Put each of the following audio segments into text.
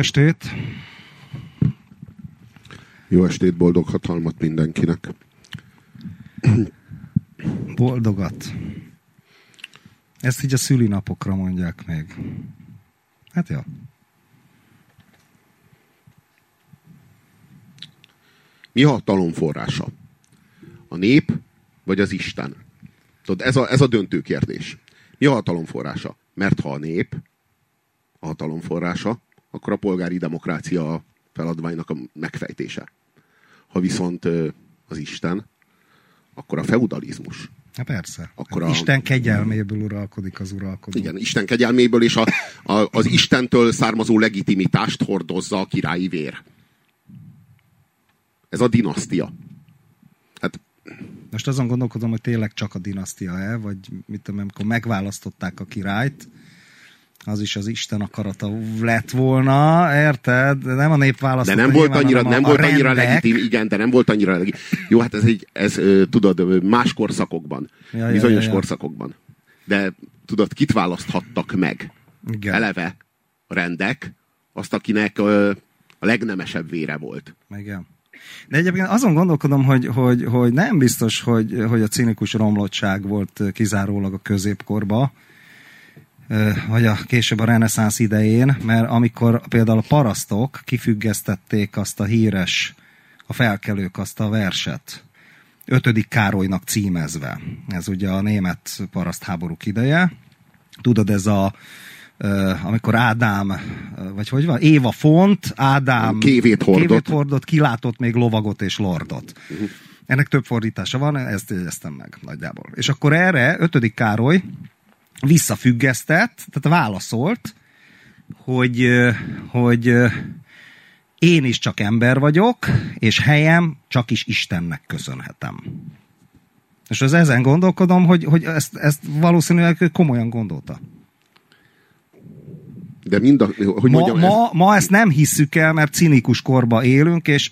estét! Jó estét, boldog hatalmat mindenkinek. Boldogat. Ezt így a szülinapokra mondják még. Hát jó. Mi a hatalom forrása? A nép vagy az Isten? Tudod, ez a, ez a döntő kérdés. Mi a hatalom forrása? Mert ha a nép a hatalom forrása, akkor a polgári demokrácia feladványnak a megfejtése. Ha viszont az Isten, akkor a feudalizmus. Hát persze. Akkor a... Isten kegyelméből uralkodik az uralkodó. Igen, Isten kegyelméből és a, a, az Istentől származó legitimitást hordozza a királyi vér. Ez a dinasztia. Hát most azon gondolkodom, hogy tényleg csak a dinasztia-e, vagy mit tudom, amikor megválasztották a királyt, az is az Isten akarata lett volna, érted? Nem a nép választotta. De nem volt annyira, nem volt annyira legitim, igen, de nem volt annyira legitim. Jó, hát ez egy, ez tudod, más korszakokban, ja, bizonyos ja, ja, ja. korszakokban. De tudod, kit választhattak meg? Igen. Eleve a rendek, azt, akinek a legnemesebb vére volt. Igen. De egyébként azon gondolkodom, hogy, hogy, hogy nem biztos, hogy, hogy a cinikus romlottság volt kizárólag a középkorba, vagy a később a reneszánsz idején, mert amikor például a parasztok kifüggesztették azt a híres, a felkelők azt a verset, ötödik Károlynak címezve. Ez ugye a német parasztháborúk ideje. Tudod, ez a amikor Ádám, vagy hogy van, Éva font, Ádám kévét hordott, kévét hordott kilátott még lovagot és lordot. Uh-huh. Ennek több fordítása van, ezt jegyeztem meg nagyjából. És akkor erre ötödik Károly visszafüggesztett, tehát válaszolt, hogy, hogy én is csak ember vagyok, és helyem csak is Istennek köszönhetem. És az ezen gondolkodom, hogy, hogy ezt, ezt valószínűleg komolyan gondolta. De mind a, hogy ma, mondjam, ma, ez... ma ezt nem hisszük el, mert cinikus korba élünk, és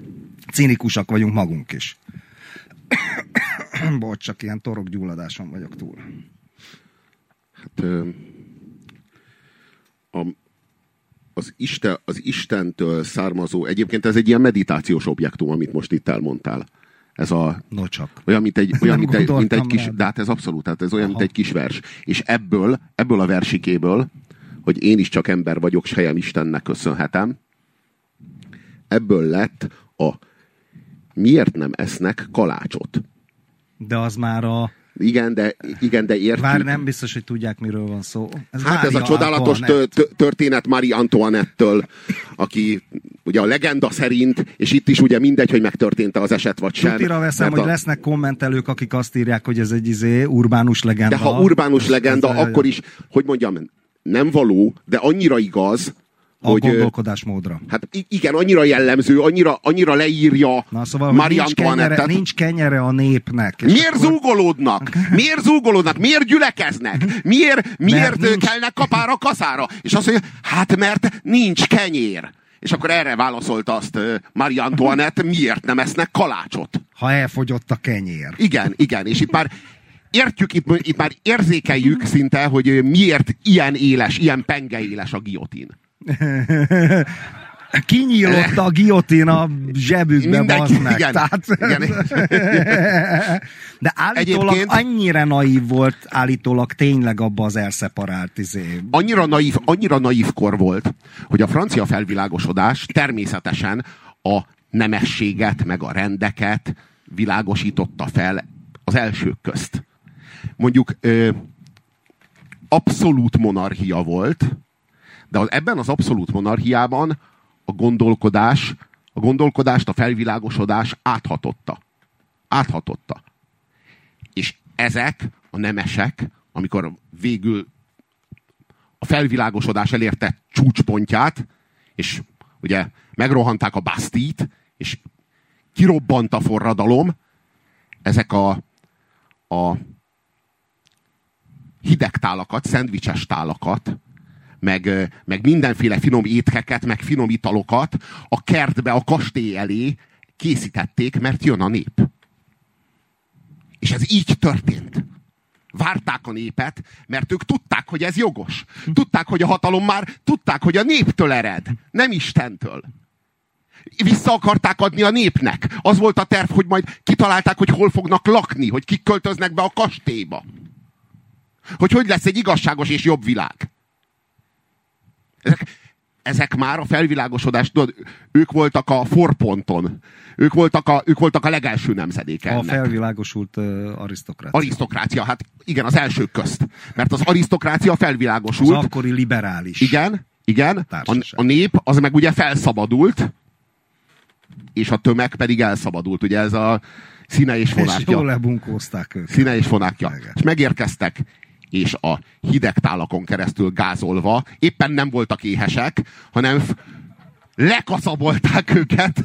cinikusak vagyunk magunk is. Bocs, csak ilyen torokgyulladáson vagyok túl. Hát a, az, Isten, az Istentől származó, egyébként ez egy ilyen meditációs objektum, amit most itt elmondtál. Ez a, no csak. Olyan, mint egy, olyan, mint egy, mint egy kis, de hát ez abszolút, tehát ez olyan, Aha. mint egy kis vers. És ebből, ebből a versikéből, hogy én is csak ember vagyok, s helyem Istennek köszönhetem, ebből lett a miért nem esznek kalácsot. De az már a igen, de, igen, de értjük. Vár, nem biztos, hogy tudják, miről van szó. Ez hát Mária ez a csodálatos történet Marie Antoinette-től, aki ugye a legenda szerint, és itt is ugye mindegy, hogy megtörtént az eset, vagy sem. Tutira veszem, hogy a... lesznek kommentelők, akik azt írják, hogy ez egy izé, urbánus legenda. De ha urbánus legenda, akkor is, hogy mondjam, nem való, de annyira igaz, a hogy, gondolkodásmódra. Hát igen, annyira jellemző, annyira, annyira leírja Na, szóval, Marie nincs kenyere, nincs kenyere a népnek. Miért akkor... zúgolódnak? Miért zúgolódnak? Miért gyülekeznek? Miért, miért nincs... kelnek kapára kaszára? És azt mondja, hát mert nincs kenyér. És akkor erre válaszolta azt Marie Antoinette, miért nem esznek kalácsot? Ha elfogyott a kenyér. Igen, igen, és itt már értjük, itt, itt már érzékeljük szinte, hogy miért ilyen éles, ilyen penge éles a giotin. Kinyílott a giotin a zsebükbe, bazd meg. Igen, Tehát, igen. De állítólag Egyébként, annyira naív volt, állítólag tényleg abba az elszeparált izé. Annyira naív, annyira naív kor volt, hogy a francia felvilágosodás természetesen a nemességet, meg a rendeket világosította fel az elsők közt. Mondjuk ö, abszolút monarchia volt, de az, ebben az abszolút monarchiában a gondolkodás, a gondolkodást, a felvilágosodás áthatotta. Áthatotta. És ezek a nemesek, amikor végül a felvilágosodás elérte csúcspontját, és ugye megrohanták a Bastit, és kirobbant a forradalom, ezek a, a hideg tálakat, szendvicses tálakat meg, meg mindenféle finom étkeket, meg finom italokat a kertbe, a kastély elé készítették, mert jön a nép. És ez így történt. várták a népet, mert ők tudták, hogy ez jogos. Tudták, hogy a hatalom már, tudták, hogy a néptől ered, nem Istentől. Vissza akarták adni a népnek. Az volt a terv, hogy majd kitalálták, hogy hol fognak lakni, hogy kik költöznek be a kastélyba. Hogy hogy lesz egy igazságos és jobb világ. Ezek, ezek már a felvilágosodás, tudod, ők voltak a forponton. Ők voltak a, ők voltak a legelső nemzedéke A felvilágosult uh, arisztokrácia. Arisztokrácia, hát igen, az elsők közt. Mert az arisztokrácia felvilágosult. Az akkori liberális. Igen, igen. A, a nép az meg ugye felszabadult, és a tömeg pedig elszabadult. Ugye ez a színe és fonákja. És jól lebunkózták őket. Színe és fonákja. Igen. És megérkeztek és a hideg tálakon keresztül gázolva éppen nem voltak éhesek, hanem lekaszabolták őket.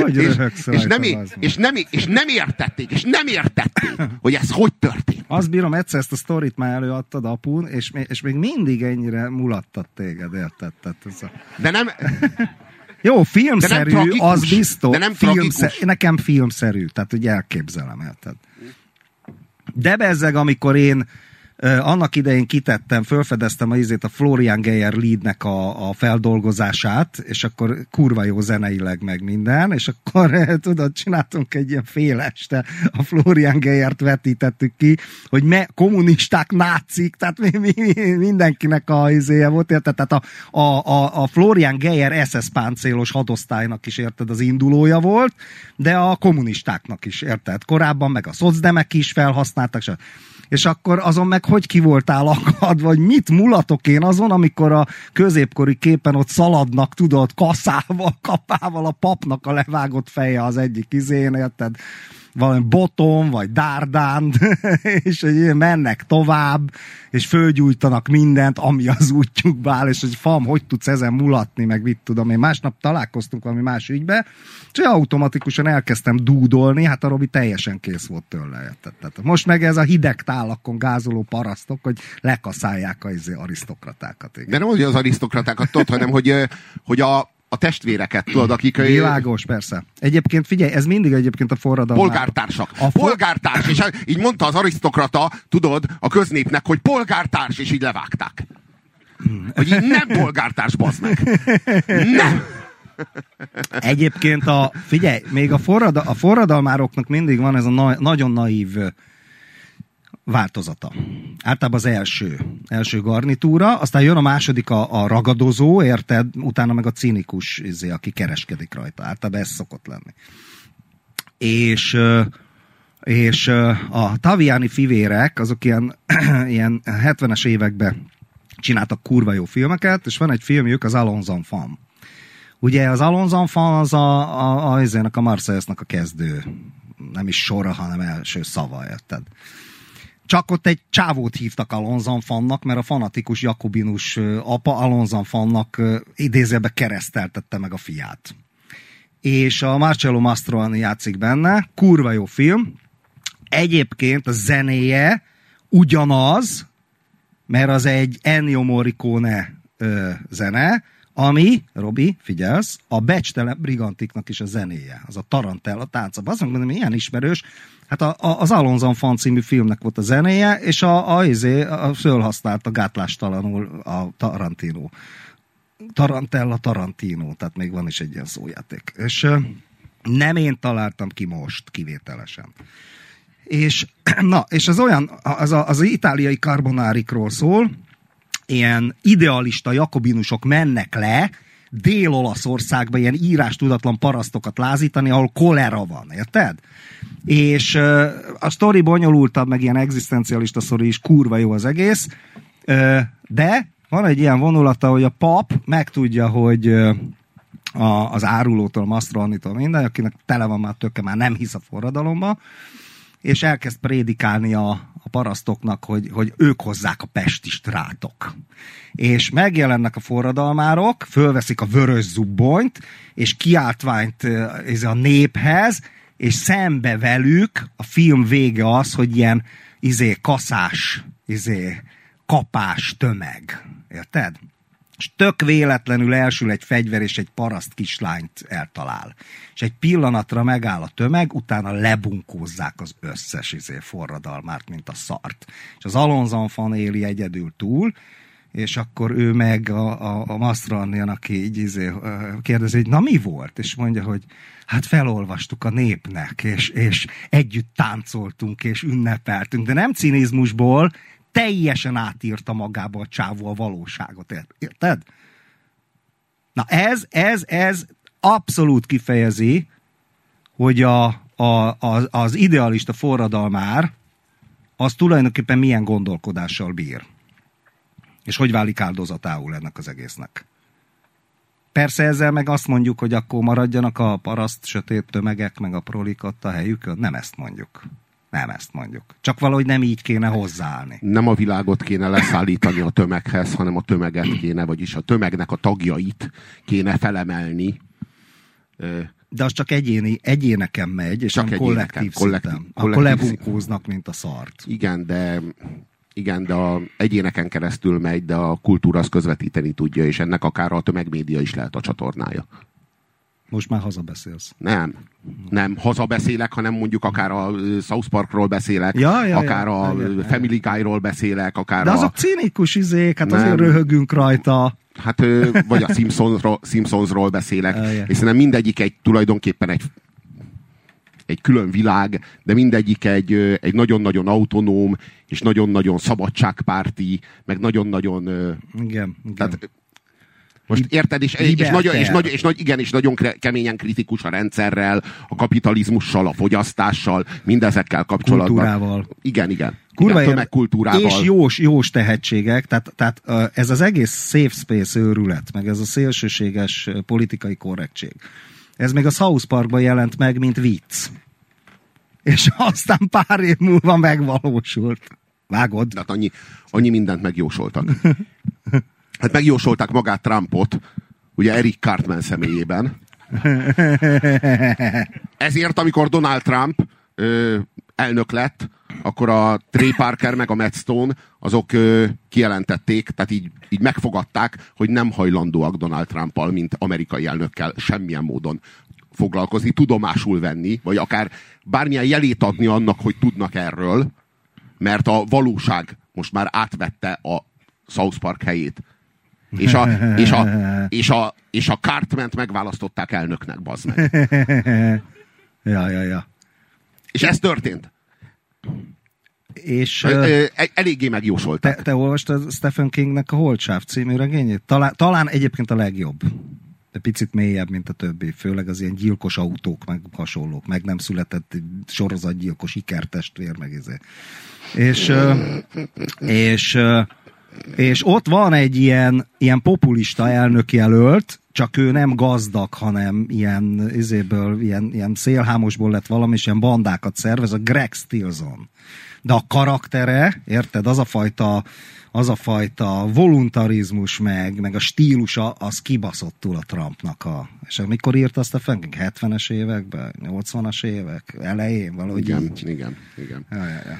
Hogy és, és, nem, és, nem, és nem értették, és nem értették, hogy ez hogy történt. Azt bírom, egyszer ezt a sztorit már előadtad apun, és, és még mindig ennyire mulattat téged, érted? Tehát ez a... De nem... Jó, filmszerű, az biztos. De nem filmszer, nekem filmszerű, tehát ugye elképzelem, érted? De bezzeg, amikor én annak idején kitettem, felfedeztem a izét a Florian Geyer leadnek a, a feldolgozását, és akkor kurva jó zeneileg meg minden, és akkor tudod, csináltunk egy ilyen fél este, a Florian Geyert vetítettük ki, hogy me, kommunisták, nácik, tehát mi, mi, mindenkinek a izéje volt, érted? Tehát a, a, a, a Florian Geyer SS páncélos hadosztálynak is, érted, az indulója volt, de a kommunistáknak is, érted? Korábban meg a szocdemek is felhasználtak, és és akkor azon meg hogy ki voltál akad, vagy mit mulatok én azon, amikor a középkori képen ott szaladnak, tudod, kaszával, kapával a papnak a levágott feje az egyik izén, érted? Valami boton, vagy dárdán, és hogy mennek tovább, és fölgyújtanak mindent, ami az útjukba áll, és hogy fam, hogy tudsz ezen mulatni, meg mit tudom én. Másnap találkoztunk valami más ügybe, és automatikusan elkezdtem dúdolni, hát a Robi teljesen kész volt tőle. Tehát most meg ez a hideg tálakon gázoló parasztok, hogy lekaszálják az izé arisztokratákat. Igen. De nem hogy az arisztokratákat tudod, hanem hogy, hogy a, a testvéreket, tudod, akik... Világos, persze. Egyébként figyelj, ez mindig egyébként a forradalom. Polgártársak. A polgártárs, és így mondta az arisztokrata, tudod, a köznépnek, hogy polgártárs, és így levágták. Hogy így nem polgártárs, bazd meg. Nem! Egyébként a, figyelj, még a, forrada, a forradalmároknak mindig van ez a na, nagyon naív változata. Általában az első, első garnitúra, aztán jön a második a, a ragadozó, érted? Utána meg a cinikus, izé, aki kereskedik rajta. Általában ez szokott lenni. És, és a Taviani fivérek, azok ilyen, ilyen 70-es években csináltak kurva jó filmeket, és van egy filmjük, az Alonzon Fan. Ugye az Alonzon Fan az a, a, a, a, a Marseillesnak a kezdő, nem is sora, hanem első szava, érted? Csak ott egy csávót hívtak Alonzan fannak, mert a fanatikus jakobinus apa Alonzan fannak idézőbe kereszteltette meg a fiát. És a Marcello Mastroani játszik benne, kurva jó film. Egyébként a zenéje ugyanaz, mert az egy Ennio Morricone ö, zene, ami, Robi, figyelsz, a becstele brigantiknak is a zenéje, az a Tarantella tánca. Azt mondom, milyen ismerős, Hát a, a, az Alonzon Fan című filmnek volt a zenéje, és a, a, izé, a, a fölhasználta gátlástalanul a Tarantino. Tarantella Tarantino, tehát még van is egy ilyen szójáték. És nem én találtam ki most, kivételesen. És, na, és az olyan, az, a, az itáliai karbonárikról szól, ilyen idealista jakobinusok mennek le, Dél-Olaszországba ilyen írás tudatlan parasztokat lázítani, ahol kolera van, érted? És a sztori bonyolultabb, meg ilyen egzisztencialista sztori is, kurva jó az egész, de van egy ilyen vonulata, hogy a pap megtudja, hogy a, az árulótól, Mastro minden, akinek tele van már töke, már nem hisz a forradalomba, és elkezd prédikálni a, a parasztoknak, hogy, hogy ők hozzák a pestist rátok. És megjelennek a forradalmárok, fölveszik a vörös zubbonyt, és kiáltványt ez a néphez, és szembe velük a film vége az, hogy ilyen izé kaszás, izé kapás tömeg. Érted? és tök véletlenül elsül egy fegyver, és egy paraszt kislányt eltalál. És egy pillanatra megáll a tömeg, utána lebunkózzák az összes izé forradalmát, mint a szart. És az Alonzon fan éli egyedül túl, és akkor ő meg a, a, a Mastrannian, aki így izé, kérdezi, hogy na mi volt? És mondja, hogy hát felolvastuk a népnek, és, és együtt táncoltunk, és ünnepeltünk, de nem cinizmusból, teljesen átírta magába a csávó a valóságot, érted? Na ez, ez, ez abszolút kifejezi, hogy a, a, az, az idealista forradalmár az tulajdonképpen milyen gondolkodással bír. És hogy válik áldozatául ennek az egésznek. Persze ezzel meg azt mondjuk, hogy akkor maradjanak a paraszt sötét tömegek, meg a prolik ott a helyükön. Nem ezt mondjuk. Nem ezt mondjuk. Csak valahogy nem így kéne hozzáállni. Nem a világot kéne leszállítani a tömeghez, hanem a tömeget kéne, vagyis a tömegnek a tagjait kéne felemelni. De az csak egyéni, egyéneken megy, és csak nem kollektív, kollektív, szinten. kollektív, Akkor lebunkóznak, mint a szart. Igen, de igen, de a egyéneken keresztül megy, de a kultúra az közvetíteni tudja, és ennek akár a tömegmédia is lehet a csatornája. Most már hazabeszélsz. Nem. Nem, hazabeszélek, hanem mondjuk akár a South Parkról beszélek, ja, ja, akár ja, a ja, Family Guy-ról beszélek, akár De azok a... cinikus izék, hát nem. azért röhögünk rajta. Hát, vagy a Simpsonsról, Simpsonsról beszélek, ja, ja. és szerintem mindegyik egy tulajdonképpen egy egy külön világ, de mindegyik egy, egy nagyon-nagyon autonóm, és nagyon-nagyon szabadságpárti, meg nagyon-nagyon... Igen, igen. Tehát most érted, és, és, nagyon, és, nagy, és nagy, igen, és nagyon keményen kritikus a rendszerrel, a kapitalizmussal, a fogyasztással, mindezekkel kapcsolatban. Kultúrával. Igen, igen. Kurva igen, tömegkultúrával. És jós, jós tehetségek, tehát, tehát ez az egész safe space őrület, meg ez a szélsőséges politikai korrektség. Ez még a South Parkban jelent meg, mint vicc. És aztán pár év múlva megvalósult. Vágod? Tehát annyi, annyi mindent megjósoltak. Hát megjósolták magát Trumpot, ugye Eric Cartman személyében. Ezért, amikor Donald Trump ö, elnök lett, akkor a Trey Parker meg a Matt Stone azok ö, kijelentették, tehát így, így megfogadták, hogy nem hajlandóak Donald Trumpal, mint amerikai elnökkel semmilyen módon foglalkozni, tudomásul venni, vagy akár bármilyen jelét adni annak, hogy tudnak erről, mert a valóság most már átvette a South Park helyét. És a, és a, és a, és a Cartment megválasztották elnöknek, bazd meg. ja, ja, ja. És ez történt. És, uh, eléggé megjósolták. Te, te olvastad Stephen Kingnek a Holcsáv című regényét? Talán, talán egyébként a legjobb. De picit mélyebb, mint a többi. Főleg az ilyen gyilkos autók, meg hasonlók. Meg nem született sorozatgyilkos ikertestvér, meg ezé. És, és és ott van egy ilyen, ilyen populista elnök jelölt, csak ő nem gazdag, hanem ilyen, izéből, ilyen, ilyen szélhámosból lett valami, és ilyen bandákat szervez, a Greg Stilson. De a karaktere, érted, az a fajta, az a fajta voluntarizmus meg, meg a stílusa, az kibaszottul a Trumpnak a... És mikor írt azt a Frank? 70-es években? 80-as évek? Elején? Valahogy igen, így? Igen, igen. Ja, ja, ja.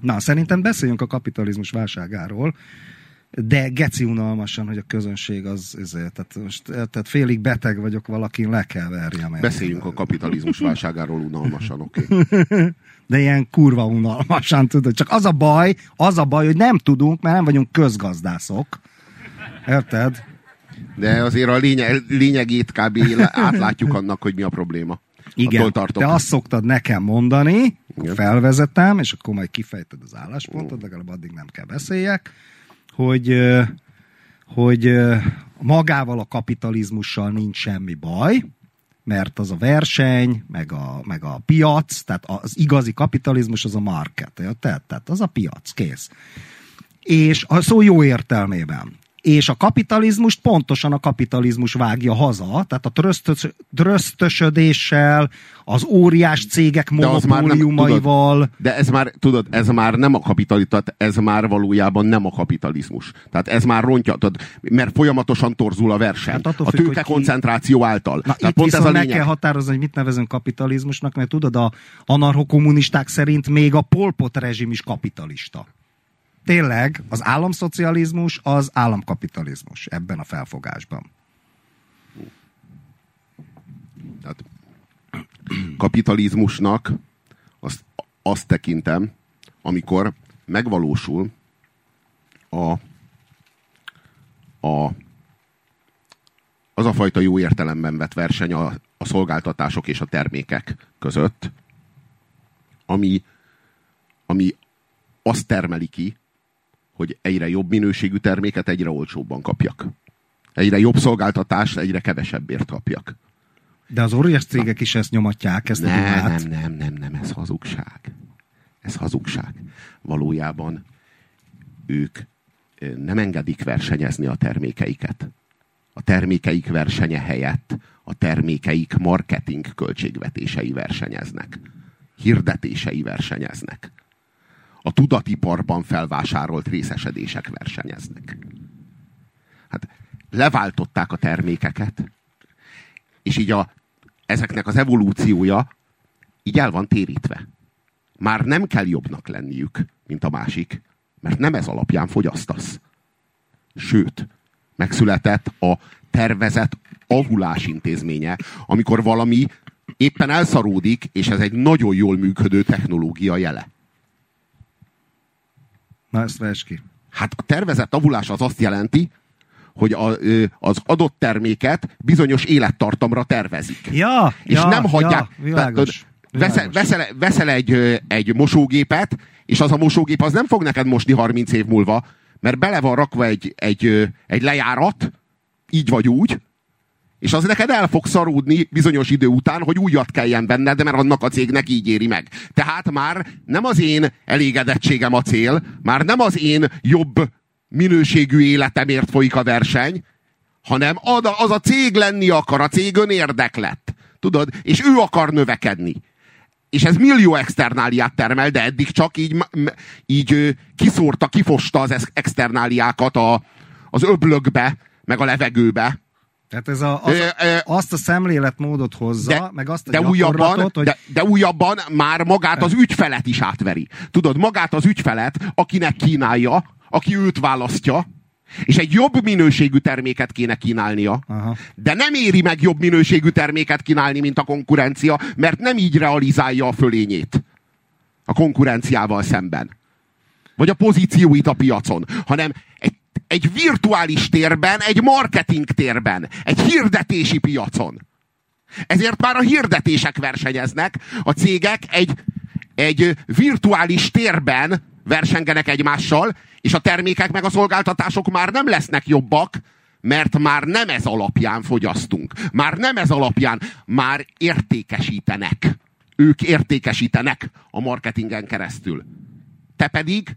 Na, szerintem beszéljünk a kapitalizmus válságáról, de geci unalmasan, hogy a közönség az, ezért, tehát, most, tehát félig beteg vagyok, valakin le kell verjem. Beszéljünk a kapitalizmus válságáról unalmasan, oké? Okay? De ilyen kurva unalmasan, tudod. Csak az a baj, az a baj, hogy nem tudunk, mert nem vagyunk közgazdászok. Érted? De azért a lényeg, lényegét kb. átlátjuk annak, hogy mi a probléma. Igen, te azt szoktad nekem mondani, Igen. felvezetem, és akkor majd kifejted az álláspontot, legalább addig nem kell beszéljek, hogy, hogy magával a kapitalizmussal nincs semmi baj, mert az a verseny, meg a, meg a piac, tehát az igazi kapitalizmus az a market, tehát, tehát az a piac, kész. És a szó jó értelmében és a kapitalizmust pontosan a kapitalizmus vágja haza, tehát a trösztös, trösztösödéssel, az óriás cégek monopóliumaival. De, de ez már, tudod, ez már nem a kapitalizmus, ez már valójában nem a kapitalizmus. Tehát ez már rontja, tudod, mert folyamatosan torzul a verseny. Hát a tőke koncentráció által. Na, Tehát pont ez a meg kell határozni, hogy mit nevezünk kapitalizmusnak, mert tudod, a anarchokommunisták szerint még a polpot rezsim is kapitalista. Tényleg az államszocializmus az államkapitalizmus ebben a felfogásban. Tehát kapitalizmusnak azt, azt tekintem, amikor megvalósul a, a, az a fajta jó értelemben vett verseny a, a szolgáltatások és a termékek között, ami, ami azt termeli ki, hogy egyre jobb minőségű terméket egyre olcsóbban kapjak. Egyre jobb szolgáltatást egyre kevesebbért kapjak. De az óriás cégek is ezt nyomatják, ezt nem, nem, nem, nem, nem, ez hazugság. Ez hazugság. Valójában ők nem engedik versenyezni a termékeiket. A termékeik versenye helyett a termékeik marketing költségvetései versenyeznek. Hirdetései versenyeznek. A tudatiparban felvásárolt részesedések versenyeznek. Hát leváltották a termékeket, és így a, ezeknek az evolúciója így el van térítve. Már nem kell jobbnak lenniük, mint a másik, mert nem ez alapján fogyasztasz. Sőt, megszületett a tervezett avulás intézménye, amikor valami éppen elszaródik, és ez egy nagyon jól működő technológia jele. Na, ezt vesz ki. Hát a tervezett avulás az azt jelenti, hogy a, az adott terméket bizonyos élettartamra tervezik. Ja, és ja, nem hagyják. Ja, világos, világos. Veszel, veszel, veszel egy, egy mosógépet, és az a mosógép az nem fog neked mosni 30 év múlva, mert bele van rakva egy, egy, egy lejárat, így vagy úgy, és az neked el fog szaródni bizonyos idő után, hogy újat kelljen benned, mert annak a cégnek így éri meg. Tehát már nem az én elégedettségem a cél, már nem az én jobb minőségű életemért folyik a verseny, hanem az a cég lenni akar, a cég önérdek lett. Tudod? És ő akar növekedni. És ez millió externáliát termel, de eddig csak így, így kiszórta, kifosta az externáliákat a, az öblökbe, meg a levegőbe. Tehát ez a, az, azt a szemléletmódot hozza, de, meg azt a de újabban, hogy... de, de újabban már magát az ügyfelet is átveri. Tudod, magát az ügyfelet, akinek kínálja, aki őt választja, és egy jobb minőségű terméket kéne kínálnia, Aha. de nem éri meg jobb minőségű terméket kínálni, mint a konkurencia, mert nem így realizálja a fölényét a konkurenciával szemben. Vagy a pozícióit a piacon, hanem egy, egy virtuális térben, egy marketing térben, egy hirdetési piacon. Ezért már a hirdetések versenyeznek, a cégek egy, egy virtuális térben versengenek egymással, és a termékek meg a szolgáltatások már nem lesznek jobbak, mert már nem ez alapján fogyasztunk. Már nem ez alapján, már értékesítenek. Ők értékesítenek a marketingen keresztül. Te pedig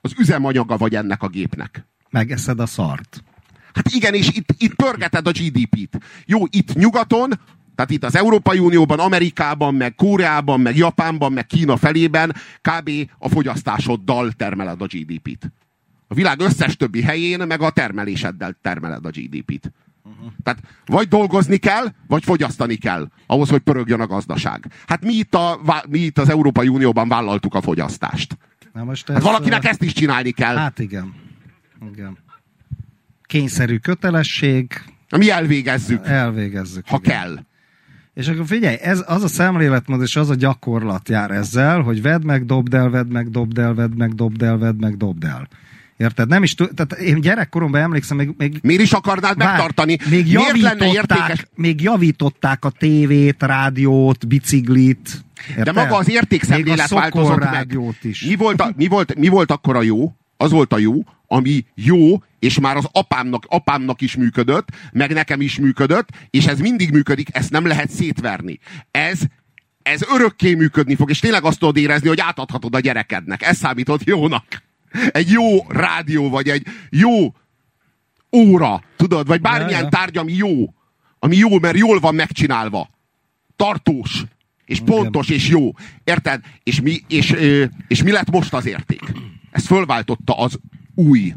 az üzemanyaga vagy ennek a gépnek. Megeszed a szart. Hát igen, és itt, itt pörgeted a GDP-t. Jó, itt nyugaton tehát itt az Európai Unióban, Amerikában, meg Kóreában, meg Japánban, meg Kína felében kb. a fogyasztásoddal termeled a GDP-t. A világ összes többi helyén meg a termeléseddel termeled a GDP-t. Uh-huh. Tehát vagy dolgozni kell, vagy fogyasztani kell, ahhoz, hogy pörögjön a gazdaság. Hát mi itt, a, mi itt az Európai Unióban vállaltuk a fogyasztást. Na most hát ezt, hát valakinek ezt is csinálni kell. Hát igen. igen. Kényszerű kötelesség. Mi elvégezzük. Elvégezzük. Ha igen. kell. És akkor figyelj, ez, az a szemléletmód és az a gyakorlat jár ezzel, hogy vedd meg, dobd el, vedd meg, dobd el, vedd meg, dobd el, vedd meg, dobd el. Érted? Nem is tud, tehát én gyerekkoromban emlékszem, még... még Miért is akarnád vár, megtartani? Még értékes? Még javították a tévét, rádiót, biciklit. Érted? De maga az értékszemlélet változott meg. Is. Mi volt, a, mi, volt, mi volt akkor a jó? Az volt a jó, ami jó, és már az apámnak, apámnak is működött, meg nekem is működött, és ez mindig működik, ezt nem lehet szétverni. Ez, ez örökké működni fog, és tényleg azt tudod érezni, hogy átadhatod a gyerekednek. Ez számított jónak. Egy jó rádió, vagy egy jó óra, tudod, vagy bármilyen tárgy, ami jó. Ami jó, mert jól van megcsinálva. Tartós. És pontos, és jó. Érted? És mi, és, és mi lett most az érték? Ezt fölváltotta az új.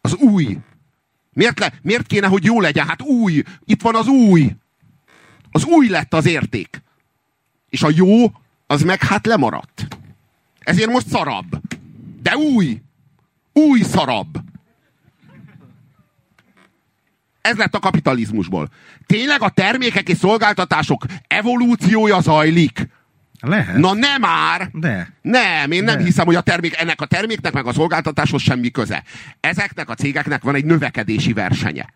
Az új. Miért, le, miért kéne, hogy jó legyen? Hát új. Itt van az új. Az új lett az érték. És a jó, az meg hát lemaradt. Ezért most szarabb. De új! Új szarabb! Ez lett a kapitalizmusból. Tényleg a termékek és szolgáltatások evolúciója zajlik? Lehet. Na nem már! De. Nem, én nem De. hiszem, hogy a termék, ennek a terméknek meg a szolgáltatáshoz semmi köze. Ezeknek a cégeknek van egy növekedési versenye.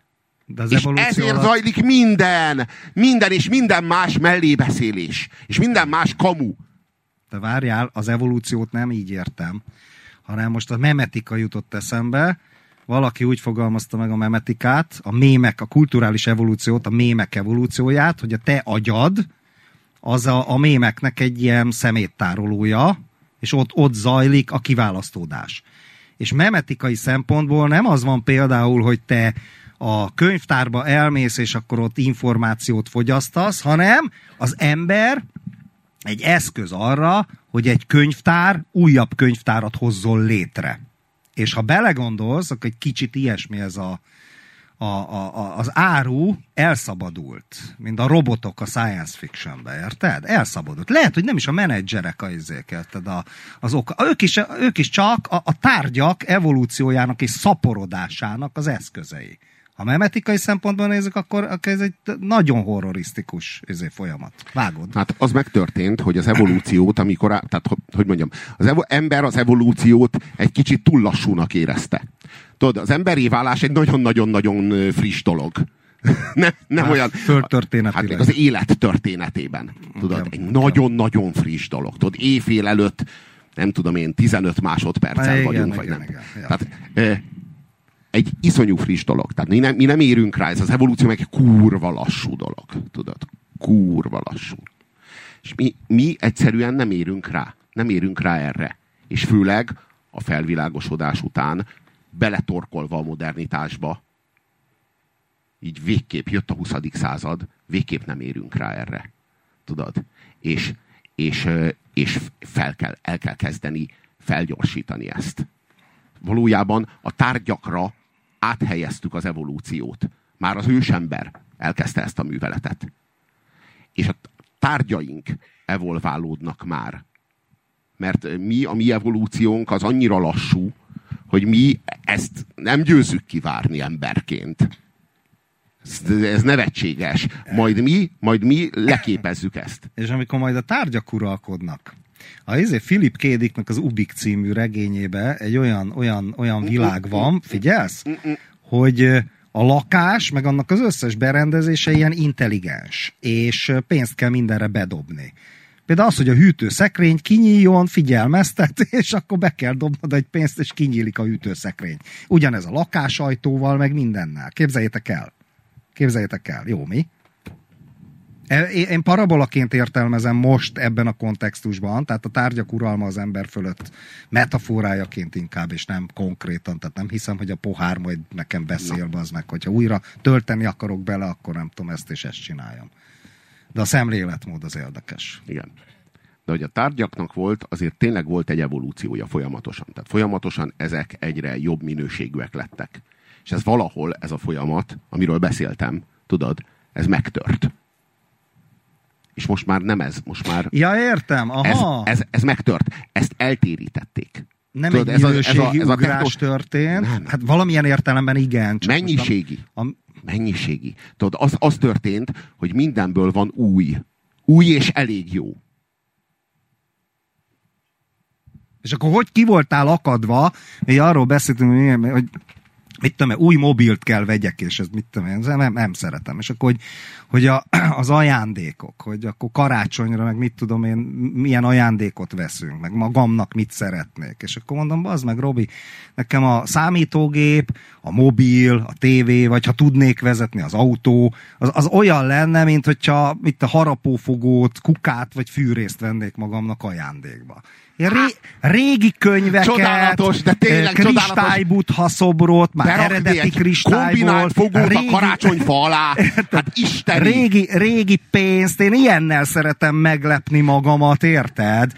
De az És ezért alatt- zajlik minden, minden és minden más mellébeszélés. És minden más kamu. De várjál, az evolúciót nem így értem, hanem most a memetika jutott eszembe, valaki úgy fogalmazta meg a memetikát, a mémek, a kulturális evolúciót, a mémek evolúcióját, hogy a te agyad, az a, a mémeknek egy ilyen szeméttárolója, és ott, ott zajlik a kiválasztódás. És memetikai szempontból nem az van például, hogy te a könyvtárba elmész, és akkor ott információt fogyasztasz, hanem az ember egy eszköz arra, hogy egy könyvtár újabb könyvtárat hozzon létre. És ha belegondolsz, akkor egy kicsit ilyesmi ez a, a, a, a, az áru elszabadult, mint a robotok a science fictionbe, érted? Elszabadult. Lehet, hogy nem is a menedzserek a izék, érted? A, az oka. Ők, is, ők is csak a, a tárgyak evolúciójának és szaporodásának az eszközei. Ha memetikai szempontból nézzük, akkor, akkor ez egy nagyon horrorisztikus izé, folyamat. Vágod? Hát az megtörtént, hogy az evolúciót, amikor, á- tehát ho- hogy mondjam, az evo- ember az evolúciót egy kicsit túl lassúnak érezte. Tudod, az emberi válás egy nagyon-nagyon-nagyon friss dolog. nem nem Hát, olyan... földtörténetileg. Hát az élet történetében. Tudod, Igen, egy igen. nagyon-nagyon friss dolog. Tudod, éjfél előtt, nem tudom én, 15 másodperccel Igen, vagyunk, vagy igen, nem. igen, ja. Tehát, egy iszonyú friss dolog. Tehát mi nem, mi nem érünk rá, ez az evolúció meg egy kurva lassú dolog. Tudod? Kurva lassú. És mi, mi egyszerűen nem érünk rá. Nem érünk rá erre. És főleg a felvilágosodás után beletorkolva a modernitásba, így végképp jött a 20. század, végképp nem érünk rá erre. Tudod? És, és, és fel kell, el kell kezdeni felgyorsítani ezt. Valójában a tárgyakra áthelyeztük az evolúciót. Már az ősember elkezdte ezt a műveletet. És a tárgyaink evolválódnak már. Mert mi, a mi evolúciónk az annyira lassú, hogy mi ezt nem győzzük kivárni emberként. Ez, ez nevetséges. Majd mi, majd mi leképezzük ezt. És amikor majd a tárgyak uralkodnak, a izé Philip K. Dicknek az Ubik című regényébe egy olyan, olyan, olyan világ van, figyelsz, hogy a lakás, meg annak az összes berendezése ilyen intelligens, és pénzt kell mindenre bedobni. Például az, hogy a hűtőszekrény kinyíljon, figyelmeztet, és akkor be kell dobnod egy pénzt, és kinyílik a hűtőszekrény. Ugyanez a lakásajtóval, meg mindennel. Képzeljétek el. Képzeljétek el. Jó, mi? E- Én én parabolaként értelmezem most ebben a kontextusban, tehát a tárgyak uralma az ember fölött metaforájaként inkább, és nem konkrétan, tehát nem hiszem, hogy a pohár majd nekem beszél, az meg, hogyha újra tölteni akarok bele, akkor nem tudom ezt és ezt csináljam. De a szemléletmód az érdekes. Igen. De hogy a tárgyaknak volt, azért tényleg volt egy evolúciója folyamatosan. Tehát folyamatosan ezek egyre jobb minőségűek lettek. És ez valahol, ez a folyamat, amiről beszéltem, tudod, ez megtört. És most már nem ez, most már Ja, értem, ez, aha. ez, ez megtört. Ezt eltérítették. nem tudod, egy ez a- ez a- minőségi ez a ugrás techno- történt. Nem. Hát valamilyen értelemben igen. csak Mennyiségi. A, a, Mennyiségi. Tudod, az, az történt, hogy mindenből van új. Új és elég jó. És akkor hogy ki voltál akadva, hogy arról beszéltünk, hogy mit tudom, új mobilt kell vegyek, és ez mit tudom én, nem, nem szeretem. És akkor, hogy, hogy a, az ajándékok, hogy akkor karácsonyra, meg mit tudom én, milyen ajándékot veszünk, meg magamnak mit szeretnék. És akkor mondom, az meg Robi, nekem a számítógép, a mobil, a tévé, vagy ha tudnék vezetni az autó, az, az olyan lenne, mint hogyha mit a harapófogót, kukát vagy fűrészt vennék magamnak ajándékba. Ré, régi könyveket, Csodálatos, de tényleg eh, csodálatos. kristálybuddha szobrot, már Berakni eredeti kristályból. kombinált fogót régi, a karácsonyfa alá. Hát isteni. régi, régi pénzt, én ilyennel szeretem meglepni magamat, érted?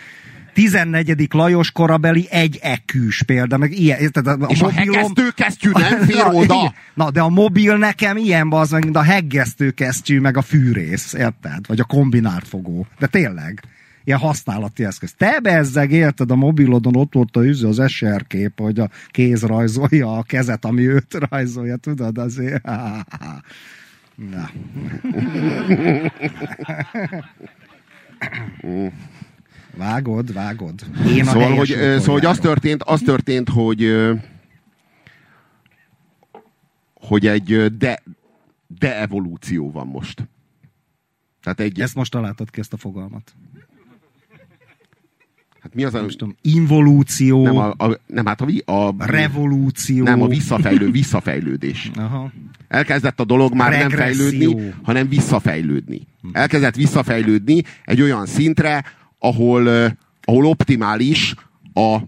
14. Lajos korabeli egy ekűs példa, meg ilyen, érted? A, És a hegesztőkesztyű nem fér Na, oda. igen. Na, de a mobil nekem ilyen az mint a heggesztőkesztyű, meg a fűrész, érted? Vagy a kombinált fogó. De tényleg. Ilyen használati eszköz. Te bezzeg érted a mobilodon, ott volt a üző, az SR kép, hogy a kéz rajzolja a kezet, ami őt rajzolja, tudod, azért. Na. Vágod, vágod. Én szóval, hogy, szóval hogy az történt, az történt, hogy hogy egy de, de evolúció van most. Tehát egy... Ezt most találtad ki, ezt a fogalmat. Hát mi az a... Nem tudom, involúció. Nem, a, a, nem hát a, a... Revolúció. Nem, a visszafejlő, visszafejlődés. Aha. Elkezdett a dolog már Regresszió. nem fejlődni, hanem visszafejlődni. Elkezdett visszafejlődni egy olyan szintre, ahol, ahol optimális a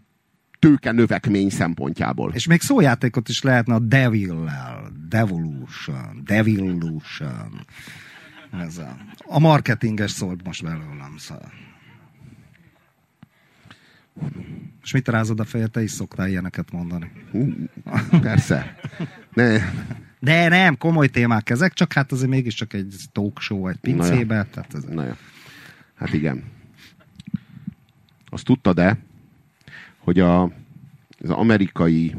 tőke növekmény szempontjából. És még szójátékot is lehetne a devil-lel. Devolution, devolution. Ez a, a marketinges szólt most belőlem, szóval. És mit rázod a fejed? Te is szoktál ilyeneket mondani. Persze. Ne. De nem, komoly témák ezek, csak hát azért mégiscsak egy talk show egy pincébe. Na tehát ez... Na ja. Hát igen. Azt tudtad-e, hogy a, az amerikai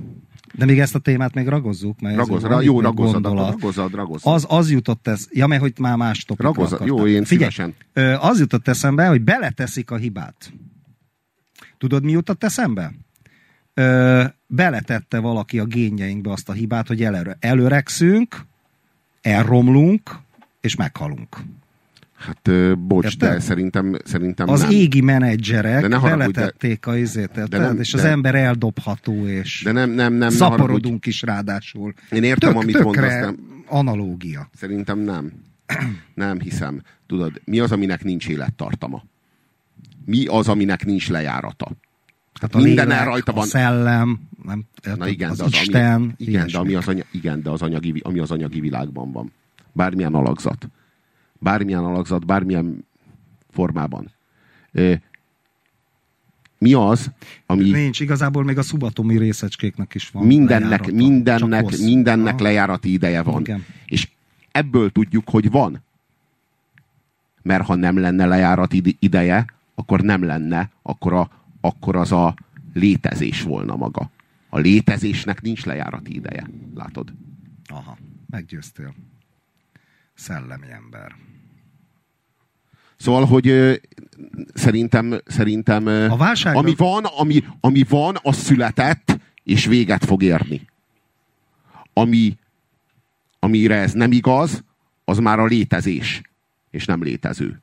de még ezt a témát még ragozzuk, mert Ragoz, ra, jó, ragozzad, ragozzad, ragozzad. Az, az jutott ez, ja, mert hogy már más topikra Ragozzad, jó, én Figyelj, szívesen. Az jutott eszembe, hogy beleteszik a hibát. Tudod, mi jutott eszembe? Ö, beletette valaki a génjeinkbe azt a hibát, hogy előre, előregszünk, elromlunk, és meghalunk. Hát bocs, Érted? de szerintem, szerintem Az nem. égi menedzserek de ne beletették de, a izét, de nem, és az de, ember eldobható, és de nem, nem, nem, szaporodunk is ráadásul. Én értem, Tök, amit mondasz. Nem. analógia. Szerintem nem. Nem hiszem. Tudod, mi az, aminek nincs élettartama? Mi az, aminek nincs lejárata? Hát a Minden lélek, rajta van. a szellem, nem, Na igen, az, az Isten. Ami, igen, de ami az, anya, igen, de az anyagi, ami az anyagi világban van. Bármilyen alakzat bármilyen alakzat, bármilyen formában. Mi az, ami... Nincs, igazából még a szubatomi részecskéknek is van Mindennek, lejárata, mindennek, mindennek lejárati ideje van. Igen. És ebből tudjuk, hogy van. Mert ha nem lenne lejárati ideje, akkor nem lenne, akkor, a, akkor az a létezés volna maga. A létezésnek nincs lejárati ideje. Látod? Aha, meggyőztél szellemi ember. Szóval, hogy ö, szerintem, szerintem a válságnak... ami, van, ami, ami van, az született, és véget fog érni. Ami, amire ez nem igaz, az már a létezés, és nem létező.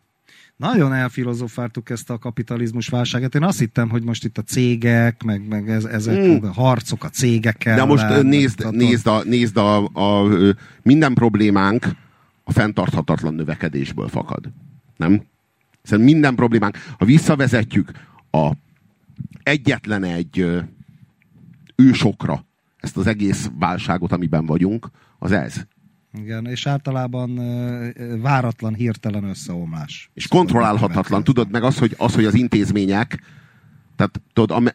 Nagyon elfilozofáltuk ezt a kapitalizmus válságát. Én azt hittem, hogy most itt a cégek, meg, meg ez, ezek hmm. a harcok a cégekkel. De most nézd, nézd, a, nézd a, a, a, minden problémánk a fenntarthatatlan növekedésből fakad. Nem? Hiszen minden problémánk, ha visszavezetjük a egyetlen egy ősokra ezt az egész válságot, amiben vagyunk, az ez. Igen, és általában váratlan, hirtelen összeomlás. És kontrollálhatatlan. Tudod meg az, hogy, az, hogy az intézmények, tehát tudod, am,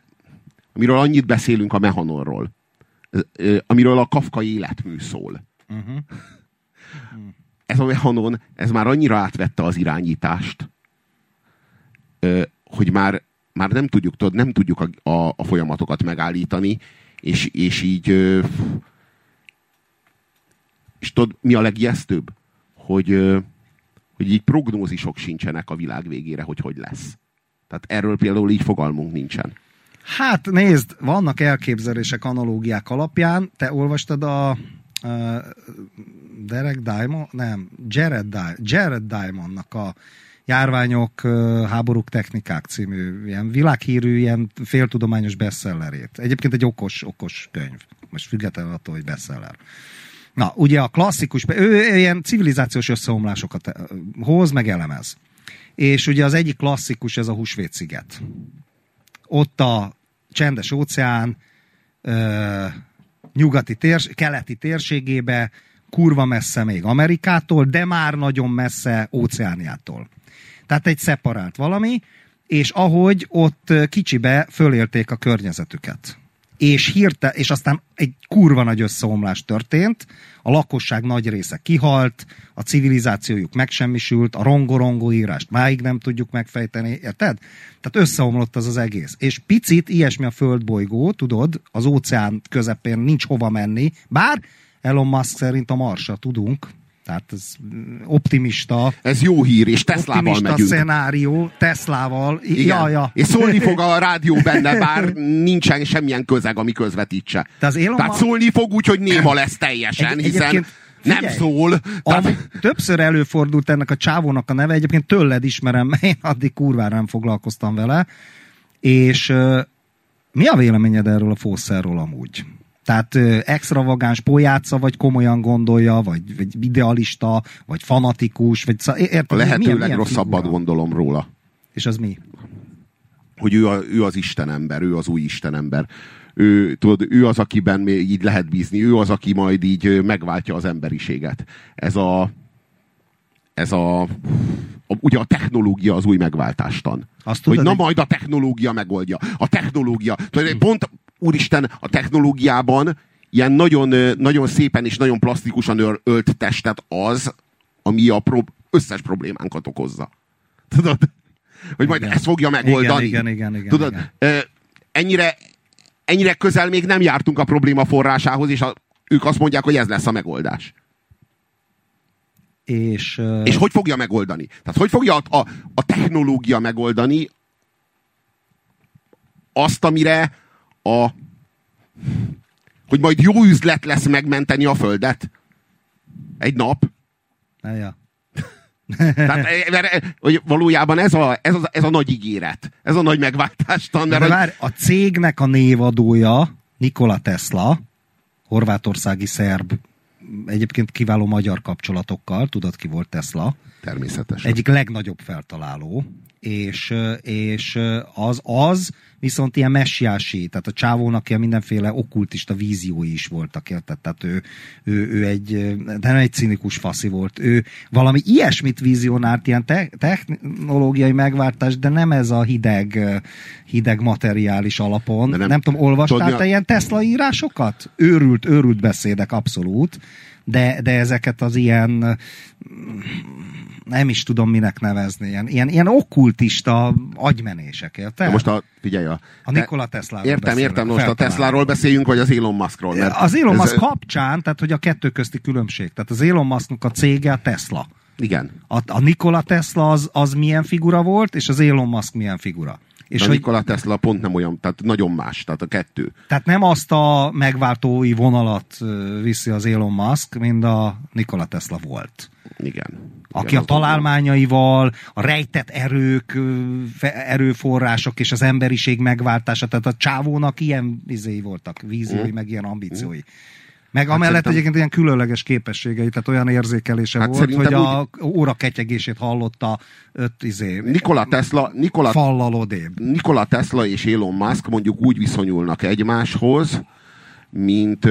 amiről annyit beszélünk a mehanorról, amiről a Kafka életmű szól. Uh-huh. Ez a mehanon, ez már annyira átvette az irányítást, hogy már, már nem tudjuk, tudod, nem tudjuk a, a, a folyamatokat megállítani, és, és így és tudod, mi a legijesztőbb? Hogy, hogy így prognózisok sincsenek a világ végére, hogy hogy lesz. Tehát erről például így fogalmunk nincsen. Hát nézd, vannak elképzelések analógiák alapján. Te olvastad a, a Derek Diamond? Nem, Jared, Di- Jared Diamondnak a Járványok, háborúk, technikák című ilyen világhírű, ilyen féltudományos bestsellerét. Egyébként egy okos, okos könyv. Most függetlenül attól, hogy bestseller. Na, ugye a klasszikus, ő ilyen civilizációs összeomlásokat hoz, meg elemez. És ugye az egyik klasszikus, ez a Húsvét-sziget. Ott a csendes óceán, ö, nyugati térs, keleti térségébe, kurva messze még Amerikától, de már nagyon messze óceániától. Tehát egy szeparált valami, és ahogy ott kicsibe fölélték a környezetüket. És hirte, és aztán egy kurva nagy összeomlás történt, a lakosság nagy része kihalt, a civilizációjuk megsemmisült, a rongorongo írást máig nem tudjuk megfejteni, érted? Tehát összeomlott az az egész. És picit ilyesmi a földbolygó, tudod, az óceán közepén nincs hova menni, bár Elon Musk szerint a Marsra tudunk, tehát ez optimista. Ez jó hír, és Teslával optimista megyünk. szenárió, Teslával. Igen. Ja, ja. És szólni fog a rádió benne, bár nincsen semmilyen közeg, ami közvetítse. Te az Elon Tehát szólni fog úgy, hogy néma lesz teljesen, Egy- hiszen egyébként nem figyelj, szól. Tehát, többször előfordult ennek a csávónak a neve, egyébként tőled ismerem, én addig kurvára nem foglalkoztam vele, és mi a véleményed erről a fószerről amúgy? Tehát extravagáns pojáca, vagy komolyan gondolja, vagy, vagy idealista, vagy fanatikus, vagy érted? a lehető milyen legrosszabbat gondolom róla. És az mi? hogy ő, a, ő az istenember, ő az új istenember. Ő, tudod, ő az, akiben még így lehet bízni, ő az, aki majd így megváltja az emberiséget. Ez a, ez a, a ugye a technológia az új megváltástan. Azt hogy tudod, na hogy- majd a technológia megoldja. A technológia. Tudod, pont, úristen, a technológiában ilyen nagyon, nagyon szépen és nagyon plastikusan öl- ölt testet az, ami a pro- összes problémánkat okozza. Tudod? Hogy majd Igen. ezt fogja megoldani. Igen, igen, igen, igen, Tudod, igen. ennyire, ennyire közel még nem jártunk a probléma forrásához, és a, ők azt mondják, hogy ez lesz a megoldás. És, És hogy fogja megoldani? Tehát hogy fogja a, a, a technológia megoldani azt, amire a hogy majd jó üzlet lesz megmenteni a Földet? Egy nap? Ja. Tehát eh, mert, eh, hogy valójában ez a, ez, a, ez a nagy ígéret. Ez a nagy megváltástan. De Mert, hogy- a cégnek a névadója Nikola Tesla, horvátországi szerb, egyébként kiváló magyar kapcsolatokkal, tudod ki volt Tesla, Természetesen. egyik legnagyobb feltaláló, és, és az az viszont ilyen messiási, tehát a csávónak ilyen mindenféle okkultista víziói is voltak, érted? Tehát ő, ő, ő egy, de nem egy cinikus faszi volt, ő valami ilyesmit vizionált, ilyen te, technológiai megváltás, de nem ez a hideg, hideg materiális alapon. De Nem, nem- tudom, olvastál mi te ilyen Tesla írásokat? Őrült, őrült beszédek, abszolút. De, de ezeket az ilyen nem is tudom minek nevezni, ilyen, ilyen, ilyen okkultista agymenések, érted? De most a, figyelj, a, a Nikola Tesla. Értem, értem, most a Tesláról beszéljünk, vagy az Elon Muskról. Mert Az Elon ez- Musk kapcsán, tehát hogy a kettő közti különbség. Tehát az Elon Musknak a cége a Tesla. Igen. A, a Nikola Tesla az, az milyen figura volt, és az Elon Musk milyen figura. És hogy, Nikola Tesla pont nem olyan, tehát nagyon más, tehát a kettő. tehát nem azt a megváltói vonalat viszi az Elon Musk, mint a Nikola Tesla volt. Igen. Aki a találmányaival, a rejtett erők, erőforrások és az emberiség megváltása, tehát a csávónak ilyen izéi voltak, víziói, Mm. meg ilyen ambíciói. Meg Hát amellett szerintem- egyébként ilyen különleges képességei, tehát olyan érzékelése Hát volt, hogy a óra ketyegését hallotta öt izé, Nikola Tesla, Nikola, fallal odébb. Nikola Tesla és Elon Musk mondjuk úgy viszonyulnak egymáshoz, mint,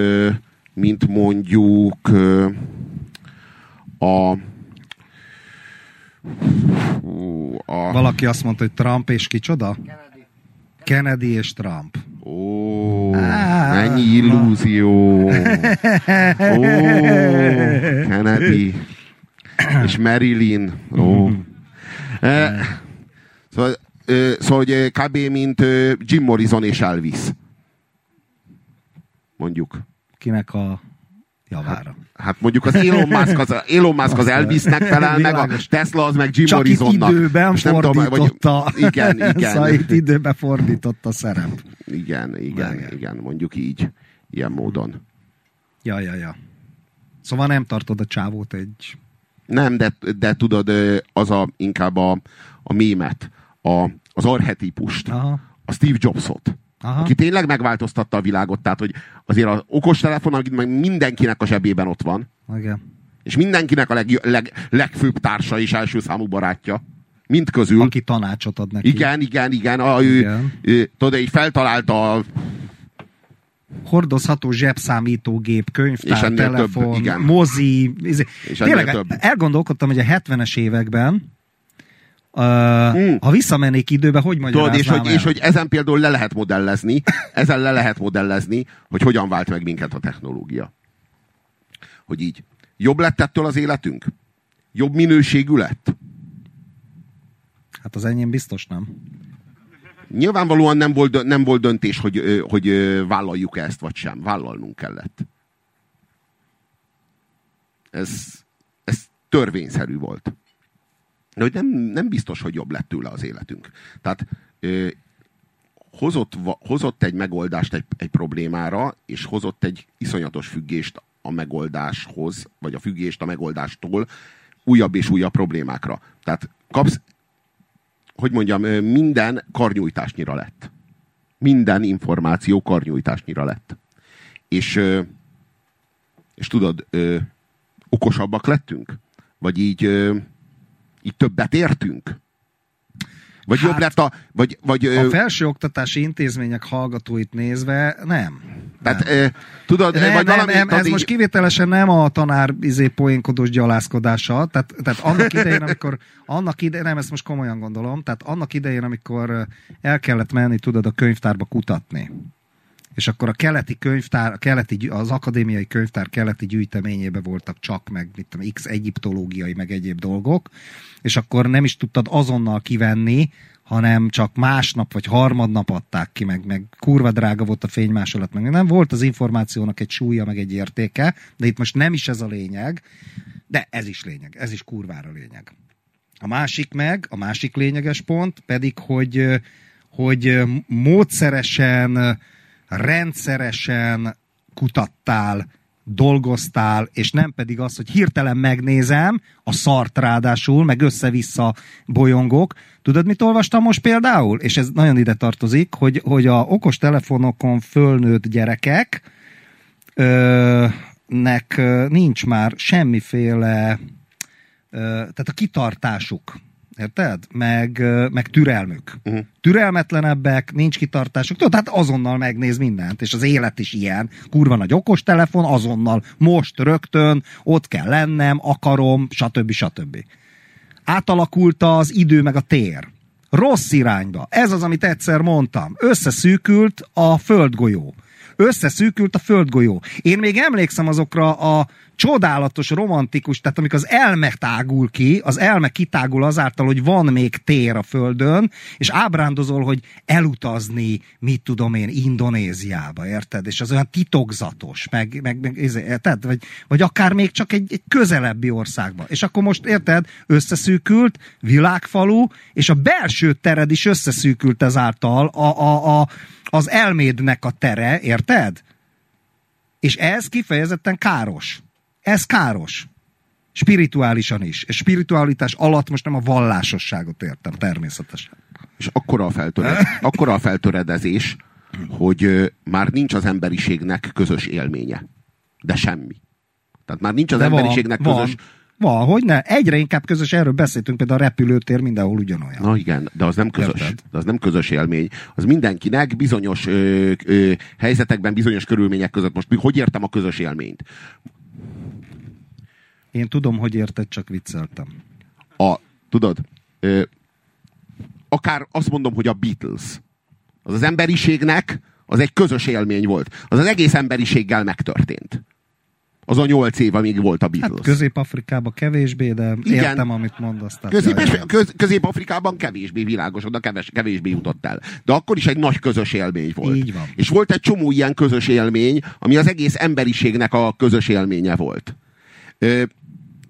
mint mondjuk a Hú, a, Valaki azt mondta, hogy Trump és kicsoda? Kennedy és Trump. Ó, Á, mennyi illúzió. Ó, Kennedy. És Marilyn. Ó. E, szóval, ö, szóval hogy ö, kb. mint Jim Morrison és Elvis. Mondjuk. Kinek a javára. Hát mondjuk az Elon Musk az, Elon Musk az Elvisnek felel meg, a. Tesla az meg Jim Csak Morrisonnak. időben Most nem tudom, vagy- fordította. Igen, Szóval igen. itt időben fordította szerep. Igen, igen, Igen. igen, mondjuk így. Ilyen módon. Ja, ja, ja. Szóval nem tartod a csávót egy... Nem, de, de tudod, az a, inkább a, a mémet, a, az arhetipust, Aha, a Steve Jobsot, aha. aki tényleg megváltoztatta a világot, tehát hogy azért az okostelefon, meg mindenkinek a zsebében ott van, Igen. és mindenkinek a leg, leg, legfőbb társa és első számú barátja, mind közül. Aki tanácsot ad neki. Igen, igen, igen. A, ő, Igen. ő, tudod, így feltalálta a, Hordozható zsebszámítógép, És könyvtár, ennél telefon, több, igen. mozi. Izé. És Tényleg több. elgondolkodtam, hogy a 70-es években Uh, ha visszamennék időbe, hogy Tudod, és magyaráznám hogy, el? és hogy ezen például le lehet modellezni, ezen le lehet modellezni, hogy hogyan vált meg minket a technológia. Hogy így. Jobb lett ettől az életünk? Jobb minőségű lett? Hát az enyém biztos nem. Nyilvánvalóan nem volt, nem volt döntés, hogy, hogy vállaljuk -e ezt, vagy sem. Vállalnunk kellett. Ez, ez törvényszerű volt. De hogy nem, nem biztos, hogy jobb lett tőle az életünk. Tehát ö, hozott, hozott egy megoldást egy, egy problémára, és hozott egy iszonyatos függést a megoldáshoz, vagy a függést a megoldástól újabb és újabb problémákra. Tehát kapsz, hogy mondjam, minden karnyújtásnyira lett. Minden információ karnyújtásnyira lett. És, és tudod, okosabbak lettünk? Vagy így, így többet értünk? Vagy Hát- jobb lett a... Vagy, vagy, A felsőoktatási intézmények hallgatóit nézve nem. tehát, ö, tudod, Nem, vagy nem, valami... nem, ez így- most kivételesen nem a tanár izé poénkodós gyalászkodása, tehát, tehát annak idején, amikor, annak idején, nem, ezt most komolyan gondolom, tehát annak idején, amikor el kellett menni, tudod, a könyvtárba kutatni. És akkor a keleti könyvtár, a keleti, az akadémiai könyvtár keleti gyűjteményébe voltak csak meg, mit tudom, x egyiptológiai, meg egyéb dolgok, és akkor nem is tudtad azonnal kivenni, hanem csak másnap vagy harmadnap adták ki, meg, meg kurva drága volt a fénymásolat, meg nem volt az információnak egy súlya, meg egy értéke, de itt most nem is ez a lényeg, de ez is lényeg, ez is kurvára lényeg. A másik meg, a másik lényeges pont pedig, hogy, hogy módszeresen, rendszeresen kutattál, dolgoztál, és nem pedig az, hogy hirtelen megnézem, a szart ráadásul, meg össze-vissza bolyongok. Tudod, mit olvastam most például? És ez nagyon ide tartozik, hogy, hogy a okos telefonokon fölnőtt gyerekek ö, nek nincs már semmiféle ö, tehát a kitartásuk, érted? Meg, meg türelmük. Mhm. Türelmetlenebbek, nincs kitartásuk. Tudod, hát azonnal megnéz mindent, és az élet is ilyen. Kurva nagy okos telefon, azonnal, most, rögtön, ott kell lennem, akarom, stb. stb. Átalakult az idő meg a tér. Rossz irányba. Ez az, amit egyszer mondtam. Összeszűkült a földgolyó. Összeszűkült a földgolyó. Én még emlékszem azokra a csodálatos, romantikus, tehát amikor az elme tágul ki, az elme kitágul azáltal, hogy van még tér a földön, és ábrándozol, hogy elutazni, mit tudom én, Indonéziába, érted? És az olyan titokzatos, meg, meg, meg izé, érted? Vagy, vagy akár még csak egy, egy közelebbi országba. És akkor most, érted, összeszűkült, világfalu, és a belső tered is összeszűkült ezáltal a, a, a, az elmédnek a tere, érted? És ez kifejezetten káros. Ez káros. Spirituálisan is. És spiritualitás alatt most nem a vallásosságot értem, természetesen. És akkora a, feltöred, akkora a feltöredezés, hogy már nincs az emberiségnek közös élménye. De semmi. Tehát már nincs az De van, emberiségnek van, közös... van, hogy ne? Egyre inkább közös, erről beszéltünk, például a repülőtér mindenhol ugyanolyan. Na igen, de az nem közös. Érted? De az nem közös élmény. Az mindenkinek bizonyos ö, ö, helyzetekben, bizonyos körülmények között. Most hogy értem a közös élményt? Én tudom, hogy érted, csak vicceltem. A, tudod, ö, akár azt mondom, hogy a Beatles. Az az emberiségnek az egy közös élmény volt. Az az egész emberiséggel megtörtént. Az a nyolc év, amíg volt a Beatles. Hát Közép-Afrikában kevésbé, de Igen. értem, amit mondasz. Közép, köz, Közép-Afrikában kevésbé világos, oda keves, kevésbé jutott el. De akkor is egy nagy közös élmény volt. Így van. És volt egy csomó ilyen közös élmény, ami az egész emberiségnek a közös élménye volt. Ö,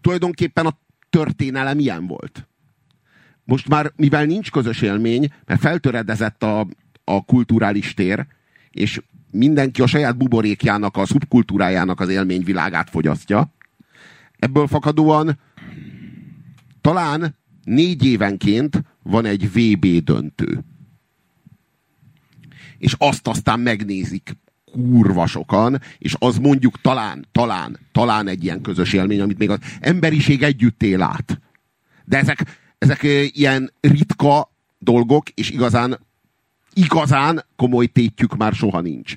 tulajdonképpen a történelem ilyen volt. Most már, mivel nincs közös élmény, mert feltöredezett a, a kulturális tér, és mindenki a saját buborékjának, a szubkultúrájának az élményvilágát fogyasztja, ebből fakadóan talán négy évenként van egy VB döntő. És azt aztán megnézik kurva sokan, és az mondjuk talán, talán, talán egy ilyen közös élmény, amit még az emberiség együtt él át. De ezek, ezek ilyen ritka dolgok, és igazán, igazán komoly tétjük már soha nincs.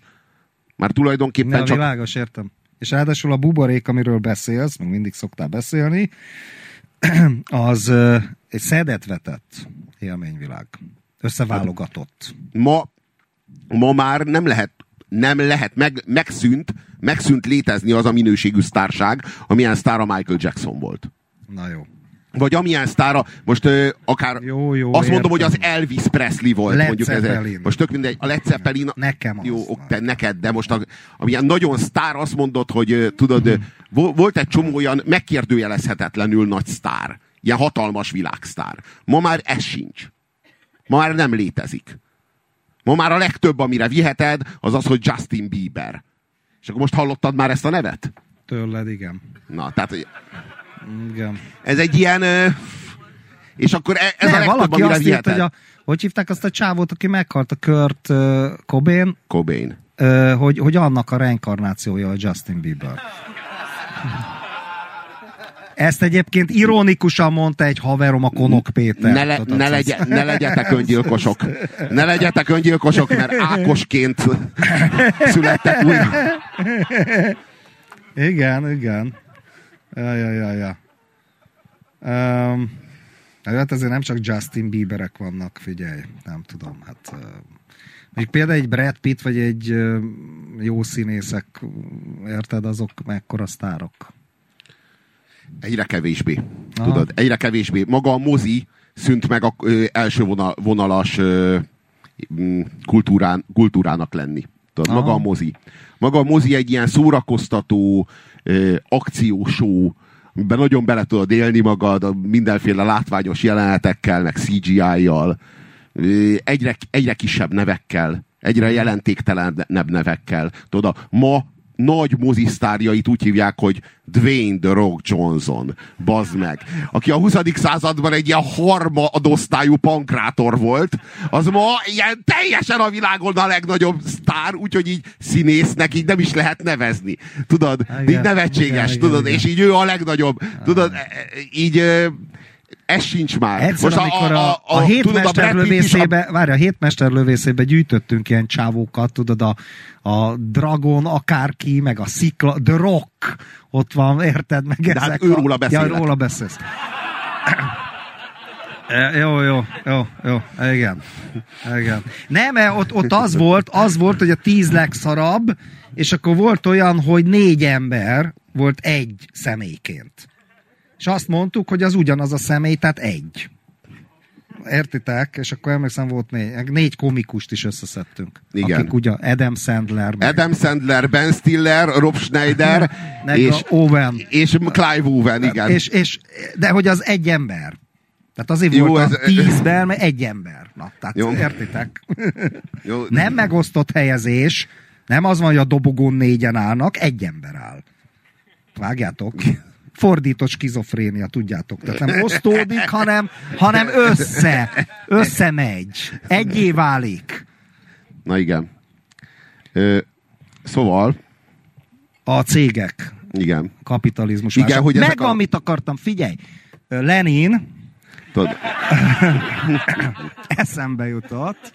Már tulajdonképpen Ne, csak... világos, értem. És ráadásul a buborék, amiről beszélsz, meg mindig szoktál beszélni, az ö, egy szedet vetett élményvilág. Összeválogatott. Ma, ma már nem lehet nem lehet, meg, megszűnt, megszűnt létezni az a minőségű sztárság, amilyen sztára Michael Jackson volt. Na jó. Vagy amilyen sztára, most ö, akár Jó, jó, azt mondom, értem. hogy az Elvis Presley volt. Led mondjuk ez, most tök mindegy, a Led Zeppelin, Nekem az. jó, ok, te, neked, de most a, amilyen nagyon sztár azt mondod, hogy tudod, vo- volt egy csomó olyan megkérdőjelezhetetlenül nagy sztár. Ilyen hatalmas világsztár. Ma már ez sincs. Ma már nem létezik. Ma már a legtöbb, amire viheted, az az, hogy Justin Bieber. És akkor most hallottad már ezt a nevet? Tőled, igen. Na, tehát igen. ez egy ilyen... És akkor e- ez ne, a legtöbb, valaki azt írt, hogy a, hogy hívták azt a csávót, aki meghalt a Kurt uh, Cobain, Cobain. uh, hogy, hogy annak a reinkarnációja a Justin Bieber. Ezt egyébként ironikusan mondta egy haverom, a Konok Péter. Ne, le, Tudod, ne, legye, ne legyetek öngyilkosok. Ne legyetek öngyilkosok, mert Ákosként születtek újra. Igen, igen. Ja, ja, ja, ja. Um, hát azért nem csak Justin Bieberek vannak, figyelj, nem tudom, hát... Uh, például egy Brad Pitt, vagy egy uh, jó színészek, érted, azok mekkora sztárok. Egyre kevésbé. Aha. Tudod, egyre kevésbé. Maga a mozi szűnt meg a ö, első vonal, vonalas ö, kultúrán, kultúrának lenni. Tudod, Aha. maga a mozi. Maga a mozi egy ilyen szórakoztató, akciósó, amiben nagyon bele tudod élni magad, mindenféle látványos jelenetekkel, meg CGI-jal, egyre, egyre kisebb nevekkel, egyre jelentéktelenebb nevekkel. Tudod, ma nagy mozisztárjait úgy hívják, hogy Dwayne The Rock Johnson, bazd meg. Aki a 20. században egy ilyen harmadosztályú pankrátor volt, az ma ilyen teljesen a világon a legnagyobb sztár, úgyhogy így színésznek így nem is lehet nevezni. Tudod, Igen, így nevetséges, igen, tudod, igen, és így ő a legnagyobb. Tudod, e- e- így ez sincs már. Egyszer, amikor a, a, a, a Pitt is a- várj, a hétmesterlövészébe gyűjtöttünk ilyen csávókat, tudod, a, a Dragon, akárki, meg a Szikla, The Rock, ott van, érted, meg De hát ezek ő a... róla beszélek. Ja, róla beszélsz. E, Jó, jó, jó, jó, igen. igen. Nem, mert ott, ott az volt, az volt, hogy a tíz legszarabb, és akkor volt olyan, hogy négy ember volt egy személyként. És azt mondtuk, hogy az ugyanaz a személy, tehát egy. Értitek? És akkor emlékszem, volt négy, négy komikust is összeszedtünk. Igen. Akik ugye Adam Sandler, meg, Adam Sandler, Ben Stiller, Rob Schneider, és, Owen. és Clive Owen, igen. És, és, de hogy az egy ember. Tehát azért Jó, volt ez- a tízben, mert egy ember. Na, tehát Jó. értitek? Jó, Nem megosztott helyezés, nem az van, hogy a dobogón négyen állnak, egy ember áll. Vágjátok? Fordított skizofrénia, tudjátok. Tehát nem osztódik, hanem, hanem össze. Összemegy. Egyé válik. Na igen. Ö, szóval, A cégek. igen. Kapitalizmus. Igen, válság. hogy Megvan, a- mit akartam. Figyelj. Lenin, Tudod, eszembe jutott.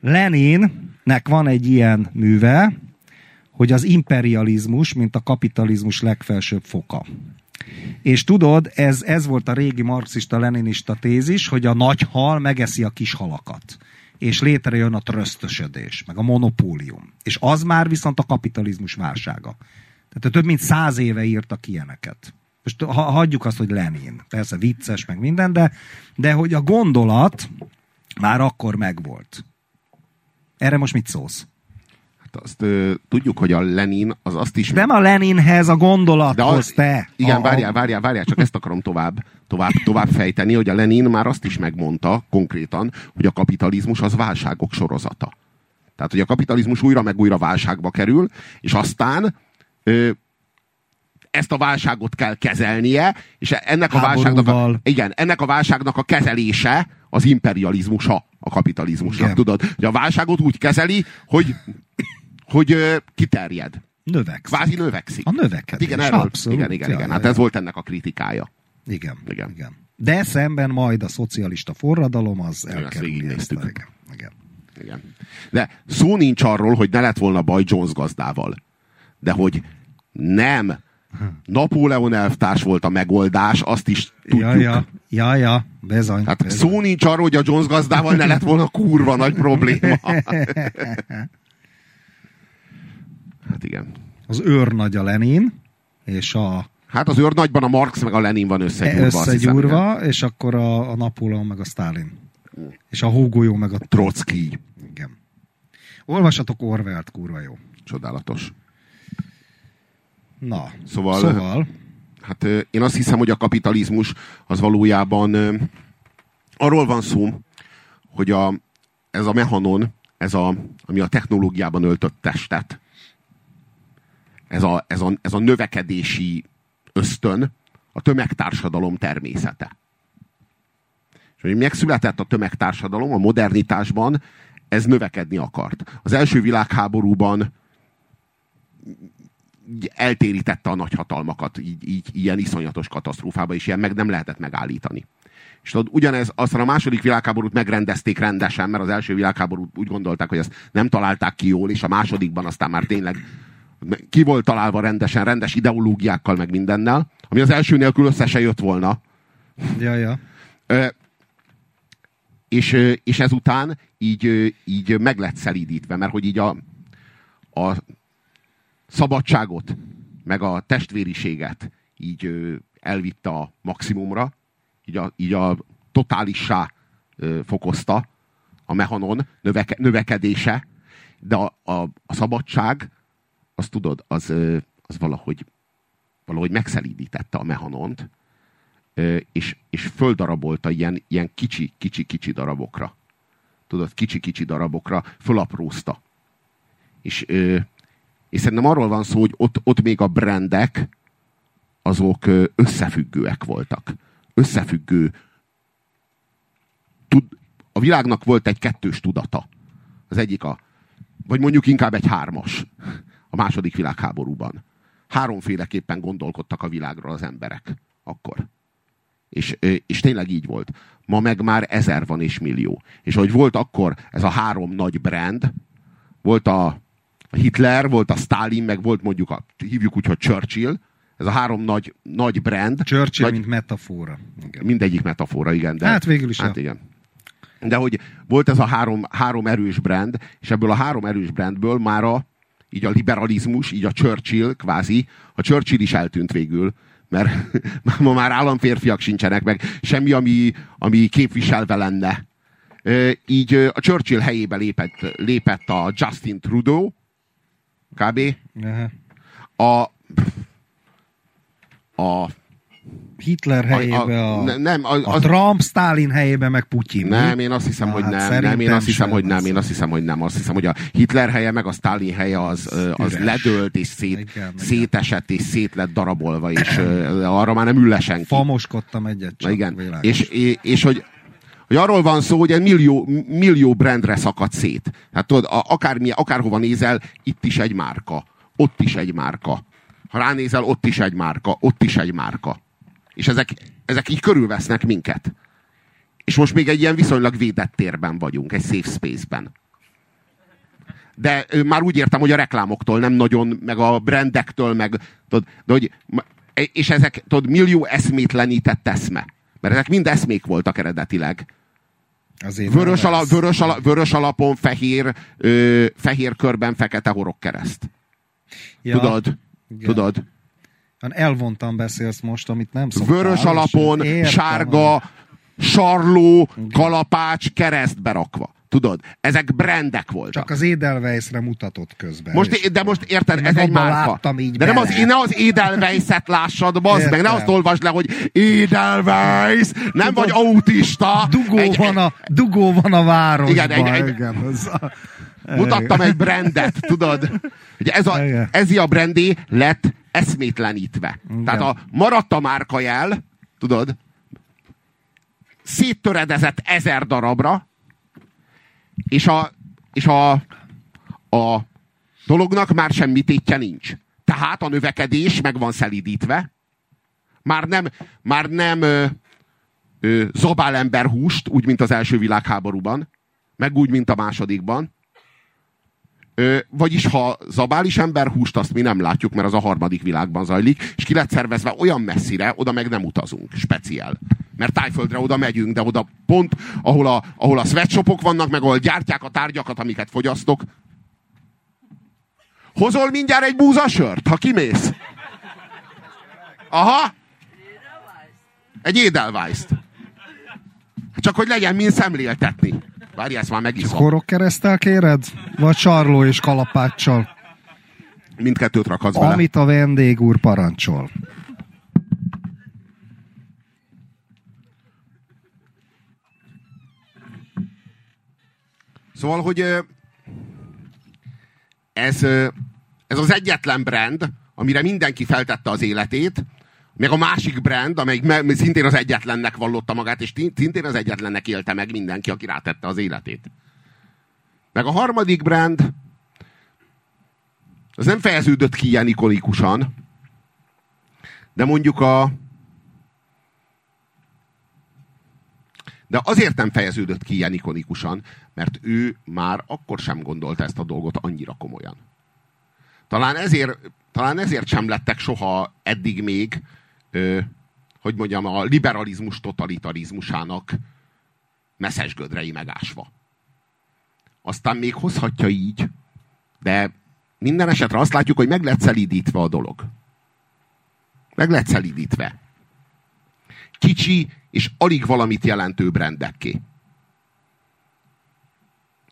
Leninnek van egy ilyen műve, hogy az imperializmus, mint a kapitalizmus legfelsőbb foka. És tudod, ez, ez volt a régi marxista-leninista tézis, hogy a nagy hal megeszi a kis halakat. És létrejön a trösztösödés, meg a monopólium. És az már viszont a kapitalizmus válsága. Tehát több mint száz éve írtak ilyeneket. Most ha, hagyjuk azt, hogy Lenin. Persze vicces, meg minden, de, de hogy a gondolat már akkor megvolt. Erre most mit szólsz? Azt ö, tudjuk, hogy a Lenin az azt is... Nem a Leninhez, a gondolathoz, te. Igen, a, várjál, várjál, várjál, csak ezt akarom tovább, tovább, tovább fejteni, hogy a Lenin már azt is megmondta konkrétan, hogy a kapitalizmus az válságok sorozata. Tehát, hogy a kapitalizmus újra meg újra válságba kerül, és aztán ö, ezt a válságot kell kezelnie, és ennek a válságnak a, igen, ennek a válságnak a kezelése az imperializmusa a kapitalizmusnak, Igen. tudod? Hogy a válságot úgy kezeli, hogy, hogy ö, kiterjed. Növekszik. Kvázi növekszik. A növekedés. Igen, erről. Abszolút. Igen, igen, Ja, igen. Hát ez volt ennek a kritikája. Igen, Igen. igen. De szemben majd a szocialista forradalom az elkerüli ezt. Igen, igen. Igen. De szó nincs arról, hogy ne lett volna baj Jones gazdával. De hogy nem Napóleon elvtárs volt a megoldás, azt is tudjuk. Ja, ja, ja, ja, bezony. Hát bezony. szó nincs arról, hogy a Jones gazdával ne lett volna kurva nagy probléma. Hát igen. Az őrnagy a Lenin, és a Hát az őrnagyban a Marx meg a Lenin van összegyúrva. azt hiszem, igen. összegyúrva, és akkor a, a Napóleon meg a Stalin. És a hógolyó meg a Trotsky. Igen. Olvassatok Orwellt, kurva jó. Csodálatos. Na, Szóval- szóval Hát én azt hiszem, hogy a kapitalizmus az valójában arról van szó, hogy a, ez a mehanon, ez a, ami a technológiában öltött testet, ez a, ez, a, ez a növekedési ösztön, a tömegtársadalom természete. És hogy megszületett a tömegtársadalom a modernitásban, ez növekedni akart. Az első világháborúban eltérítette a nagyhatalmakat, így, így ilyen iszonyatos katasztrófába, és ilyen meg nem lehetett megállítani. És tudod, ugyanez, aztán a második világháborút megrendezték rendesen, mert az első világháborút úgy gondolták, hogy ezt nem találták ki jól, és a másodikban aztán már tényleg ki volt találva rendesen, rendes ideológiákkal, meg mindennel, ami az első nélkül össze se jött volna. ja, ja. Ö, és, és ezután így, így meg lett szelídítve, mert hogy így a, a szabadságot, meg a testvériséget így elvitte a maximumra, így a, így a totálissá fokozta a mehanon növeke, növekedése, de a, a, a szabadság, azt tudod, az, az valahogy, valahogy megszelídítette a mehanont, és, és földarabolta ilyen, ilyen kicsi, kicsi, kicsi darabokra. Tudod, kicsi-kicsi darabokra fölaprózta. És, és szerintem arról van szó, hogy ott, ott még a brandek azok összefüggőek voltak. Összefüggő. Tud, a világnak volt egy kettős tudata. Az egyik a, vagy mondjuk inkább egy hármas a második világháborúban. Háromféleképpen gondolkodtak a világról az emberek akkor. És, és tényleg így volt. Ma meg már ezer van és millió. És hogy volt akkor ez a három nagy brand, volt a Hitler, volt a Stalin, meg volt mondjuk a, hívjuk úgy, hogy Churchill, ez a három nagy, nagy brand. Churchill, nagy, mint metafora. Igen. Mindegyik metafora, igen. De, Hát végül is Hát a- igen. De hogy volt ez a három, három erős brand, és ebből a három erős brandből már a, így a liberalizmus, így a Churchill kvázi, a Churchill is eltűnt végül, mert ma már államférfiak sincsenek, meg semmi, ami, ami képviselve lenne. Így a Churchill helyébe lépett, lépett a Justin Trudeau, kb. Aha. A, a, Hitler helyébe a, a, ne- nem, a, a az, Trump, Stalin helyébe meg Putyin. Nem, én azt hiszem, Na, hogy hát nem. nem én azt hiszem, hogy nem. az. Én azt hiszem, hogy nem. Azt hiszem, hogy a Hitler helye meg a Stalin helye az, az Üres. ledölt és szét, Igen, szétesett és szét lett darabolva, és arra már nem ül senki. Famoskodtam egyet csak. Na igen. És, és, és hogy, hogy arról van szó, hogy egy millió, millió brandre szakadt szét. Hát tudod, a- akármi, akárhova nézel, itt is egy márka. Ott is egy márka. Ha ránézel, ott is egy márka. Ott is egy márka. És ezek, ezek így körülvesznek minket. És most még egy ilyen viszonylag védett térben vagyunk, egy safe space-ben. De már úgy értem, hogy a reklámoktól nem nagyon, meg a brandektől, meg, tudod, de hogy, és ezek, tudod, millió eszmétlenített eszme. Mert ezek mind eszmék voltak eredetileg. Azért Vörös, ala, vörös, ala, vörös alapon fehér, ö, fehér körben fekete horogkereszt. Ja, Tudod? igen. Tudod? Elvontan beszélsz most, amit nem szoktál. Vörös alapon, értem, sárga, sarló, kalapács, keresztbe rakva. Tudod? Ezek brandek voltak. Csak az Edelweissre mutatott közben. Most, de most érted, Én ez egy márka. így de nem az, ne az Edelweiss-et lássad, bazd meg, ne Értem. azt olvasd le, hogy Edelweiss, nem vagy autista. Dugó, Egy- van a, dugó van a városban. Igen, egy- egy- igen, az a... Mutattam egy brandet, tudod? Ugye ez a, ez a brandé lett eszmétlenítve. Igen. Tehát a maradt a márkajel, tudod, széttöredezett ezer darabra, és a, és a, a dolognak már semmi tétje nincs. Tehát a növekedés meg van szelídítve, már nem, már nem ö, ö, zabál ember húst, úgy, mint az első világháborúban, meg úgy, mint a másodikban. Vagyis ha zabális ember húst, azt mi nem látjuk, mert az a harmadik világban zajlik, és ki lett szervezve olyan messzire, oda meg nem utazunk, speciál. Mert tájföldre oda megyünk, de oda pont, ahol a, ahol a sweatshopok vannak, meg ahol gyártják a tárgyakat, amiket fogyasztok. Hozol mindjárt egy búzasört, ha kimész? Aha! Egy édelvájzt. Csak hogy legyen min szemléltetni. Várj, ezt már megiszom. Korok keresztel kéred? Vagy sarló és kalapáccsal? Mindkettőt rakhatsz bele. Amit a vendég úr parancsol. Szóval, hogy ez, ez az egyetlen brand, amire mindenki feltette az életét, meg a másik brand, amelyik me- szintén az egyetlennek vallotta magát, és szintén az egyetlennek élte meg mindenki, aki rátette az életét. Meg a harmadik brand, az nem fejeződött ki ilyen ikonikusan, de mondjuk a de azért nem fejeződött ki ilyen ikonikusan, mert ő már akkor sem gondolta ezt a dolgot annyira komolyan. Talán ezért, talán ezért sem lettek soha eddig még, ö, hogy mondjam, a liberalizmus totalitarizmusának messzes gödrei megásva. Aztán még hozhatja így, de minden esetre azt látjuk, hogy meg lett szelídítve a dolog. Meg lett szelídítve. Kicsi és alig valamit jelentő brendekké.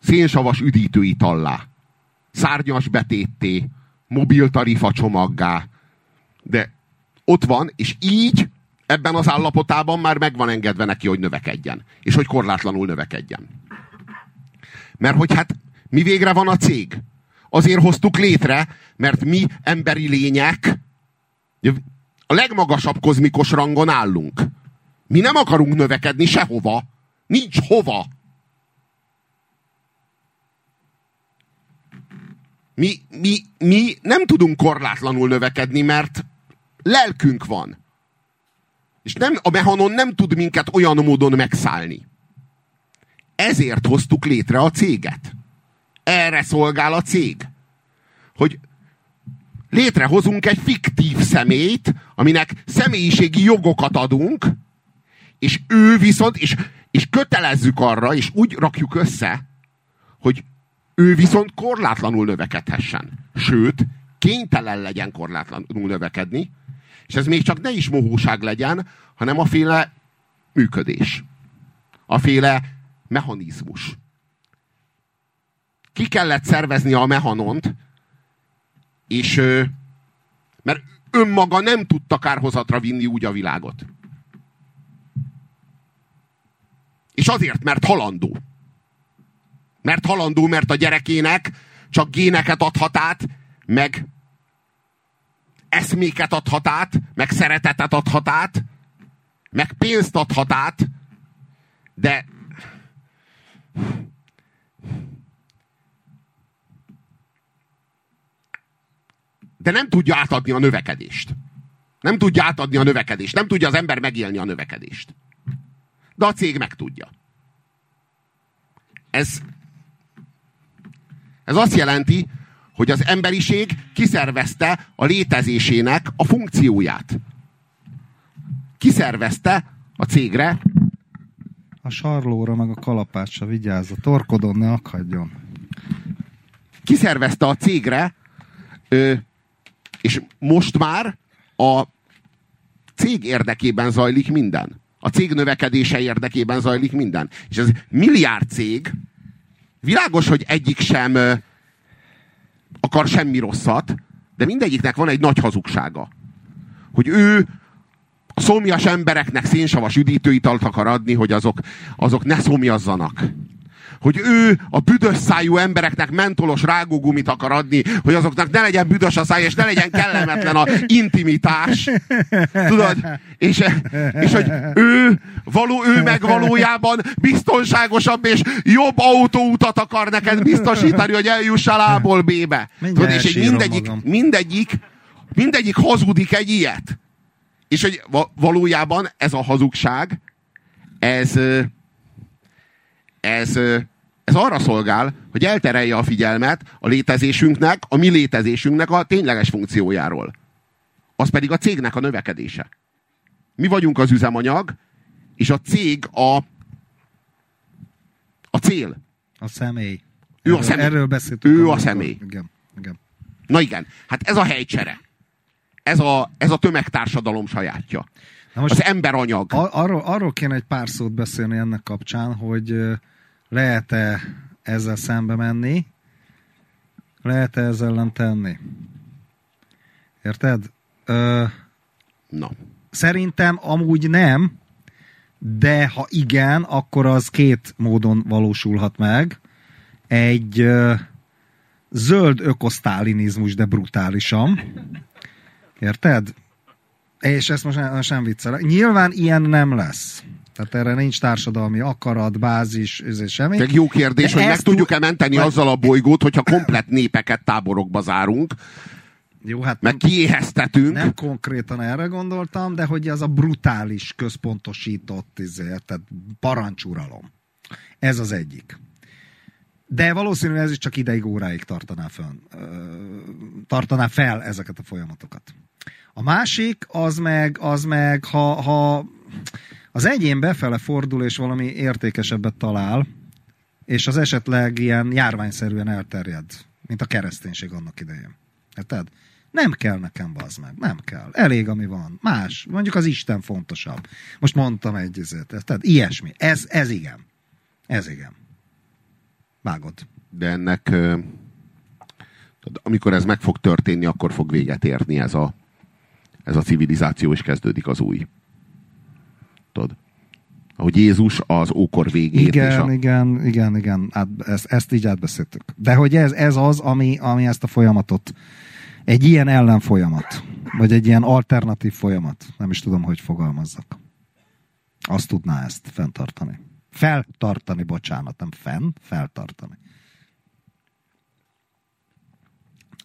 Szénsavas üdítőitallá. Szárnyas betétté. Mobil csomaggá. De ott van, és így ebben az állapotában már meg van engedve neki, hogy növekedjen. És hogy korlátlanul növekedjen. Mert hogy hát mi végre van a cég? Azért hoztuk létre, mert mi emberi lények a legmagasabb kozmikus rangon állunk. Mi nem akarunk növekedni sehova. Nincs hova. Mi, mi, mi nem tudunk korlátlanul növekedni, mert lelkünk van. És nem, a mehanon nem tud minket olyan módon megszállni. Ezért hoztuk létre a céget. Erre szolgál a cég. Hogy létrehozunk egy fiktív személyt, aminek személyiségi jogokat adunk, és ő viszont, és, és kötelezzük arra, és úgy rakjuk össze, hogy ő viszont korlátlanul növekedhessen. Sőt, kénytelen legyen korlátlanul növekedni, és ez még csak ne is mohóság legyen, hanem a féle működés. A féle mechanizmus. Ki kellett szervezni a mehanont, és mert önmaga nem tudta kárhozatra vinni úgy a világot. És azért, mert halandó. Mert halandó, mert a gyerekének csak géneket adhat át, meg eszméket adhat át, meg szeretetet adhat át, meg pénzt adhat át, de de nem tudja átadni a növekedést. Nem tudja átadni a növekedést. Nem tudja az ember megélni a növekedést. De a cég meg tudja. Ez, ez azt jelenti, hogy az emberiség kiszervezte a létezésének a funkcióját. Kiszervezte a cégre. A sarlóra meg a kalapácsa vigyázz, a torkodon ne akadjon. Kiszervezte a cégre, ö, és most már a cég érdekében zajlik minden. A cég növekedése érdekében zajlik minden. És ez milliárd cég, világos, hogy egyik sem akar semmi rosszat, de mindegyiknek van egy nagy hazugsága. Hogy ő a szomjas embereknek szénsavas üdítőitalt akar adni, hogy azok, azok ne szomjazzanak. Hogy ő a büdös szájú embereknek mentolos rágógumit akar adni, hogy azoknak ne legyen büdös a száj, és ne legyen kellemetlen a intimitás. Tudod? És, és hogy ő, való, ő meg valójában biztonságosabb és jobb autóutat akar neked biztosítani, hogy eljussál A-ból B-be. Tudod? És egy mindegyik, mindegyik, mindegyik hazudik egy ilyet. És hogy valójában ez a hazugság, ez, ez ez arra szolgál, hogy elterelje a figyelmet a létezésünknek, a mi létezésünknek a tényleges funkciójáról. Az pedig a cégnek a növekedése. Mi vagyunk az üzemanyag, és a cég a, a cél. A személy. Ő erről, a személy. Erről beszéltünk. Ő a amikor- személy. Igen, igen. Na igen, hát ez a helycsere. Ez a, ez a tömegtársadalom sajátja. Na most Az emberanyag. Ar- arról, arról kéne egy pár szót beszélni ennek kapcsán, hogy lehet-e ezzel szembe menni, lehet-e ezzel ellen tenni. Érted? Ö, Na. szerintem amúgy nem, de ha igen, akkor az két módon valósulhat meg. Egy ö, zöld ökosztálinizmus, de brutálisan. Érted? És ezt most nem, sem viccelek. Nyilván ilyen nem lesz. Tehát erre nincs társadalmi akarat, bázis, ez semmi. Meg jó kérdés, De hogy meg tudjuk-e tud- menteni Vagy- azzal a bolygót, hogyha komplet népeket táborokba zárunk, Jó, hát meg kiéheztetünk. nem konkrétan erre gondoltam, de hogy ez a brutális, központosított, izé, tehát parancsuralom. Ez az egyik. De valószínűleg ez is csak ideig, óráig tartaná, ö, tartaná fel ezeket a folyamatokat. A másik, az meg, az meg ha, ha az egyén befele fordul, és valami értékesebbet talál, és az esetleg ilyen járványszerűen elterjed, mint a kereszténység annak idején. Érted? Nem kell nekem, bazd meg. Nem kell. Elég, ami van. Más. Mondjuk az Isten fontosabb. Most mondtam egy izet. Tehát ilyesmi. Ez, ez igen. Ez igen. Vágod. De ennek, amikor ez meg fog történni, akkor fog véget érni ez a, ez a civilizáció, és kezdődik az új. Tudod? Ahogy Jézus az ókor végét. Igen, a, igen, igen, igen. Át, ezt, ezt így átbeszéltük. De hogy ez, ez az, ami, ami ezt a folyamatot, egy ilyen ellenfolyamat, vagy egy ilyen alternatív folyamat, nem is tudom, hogy fogalmazzak. Azt tudná ezt fenntartani. Feltartani, bocsánat, nem fenn, feltartani.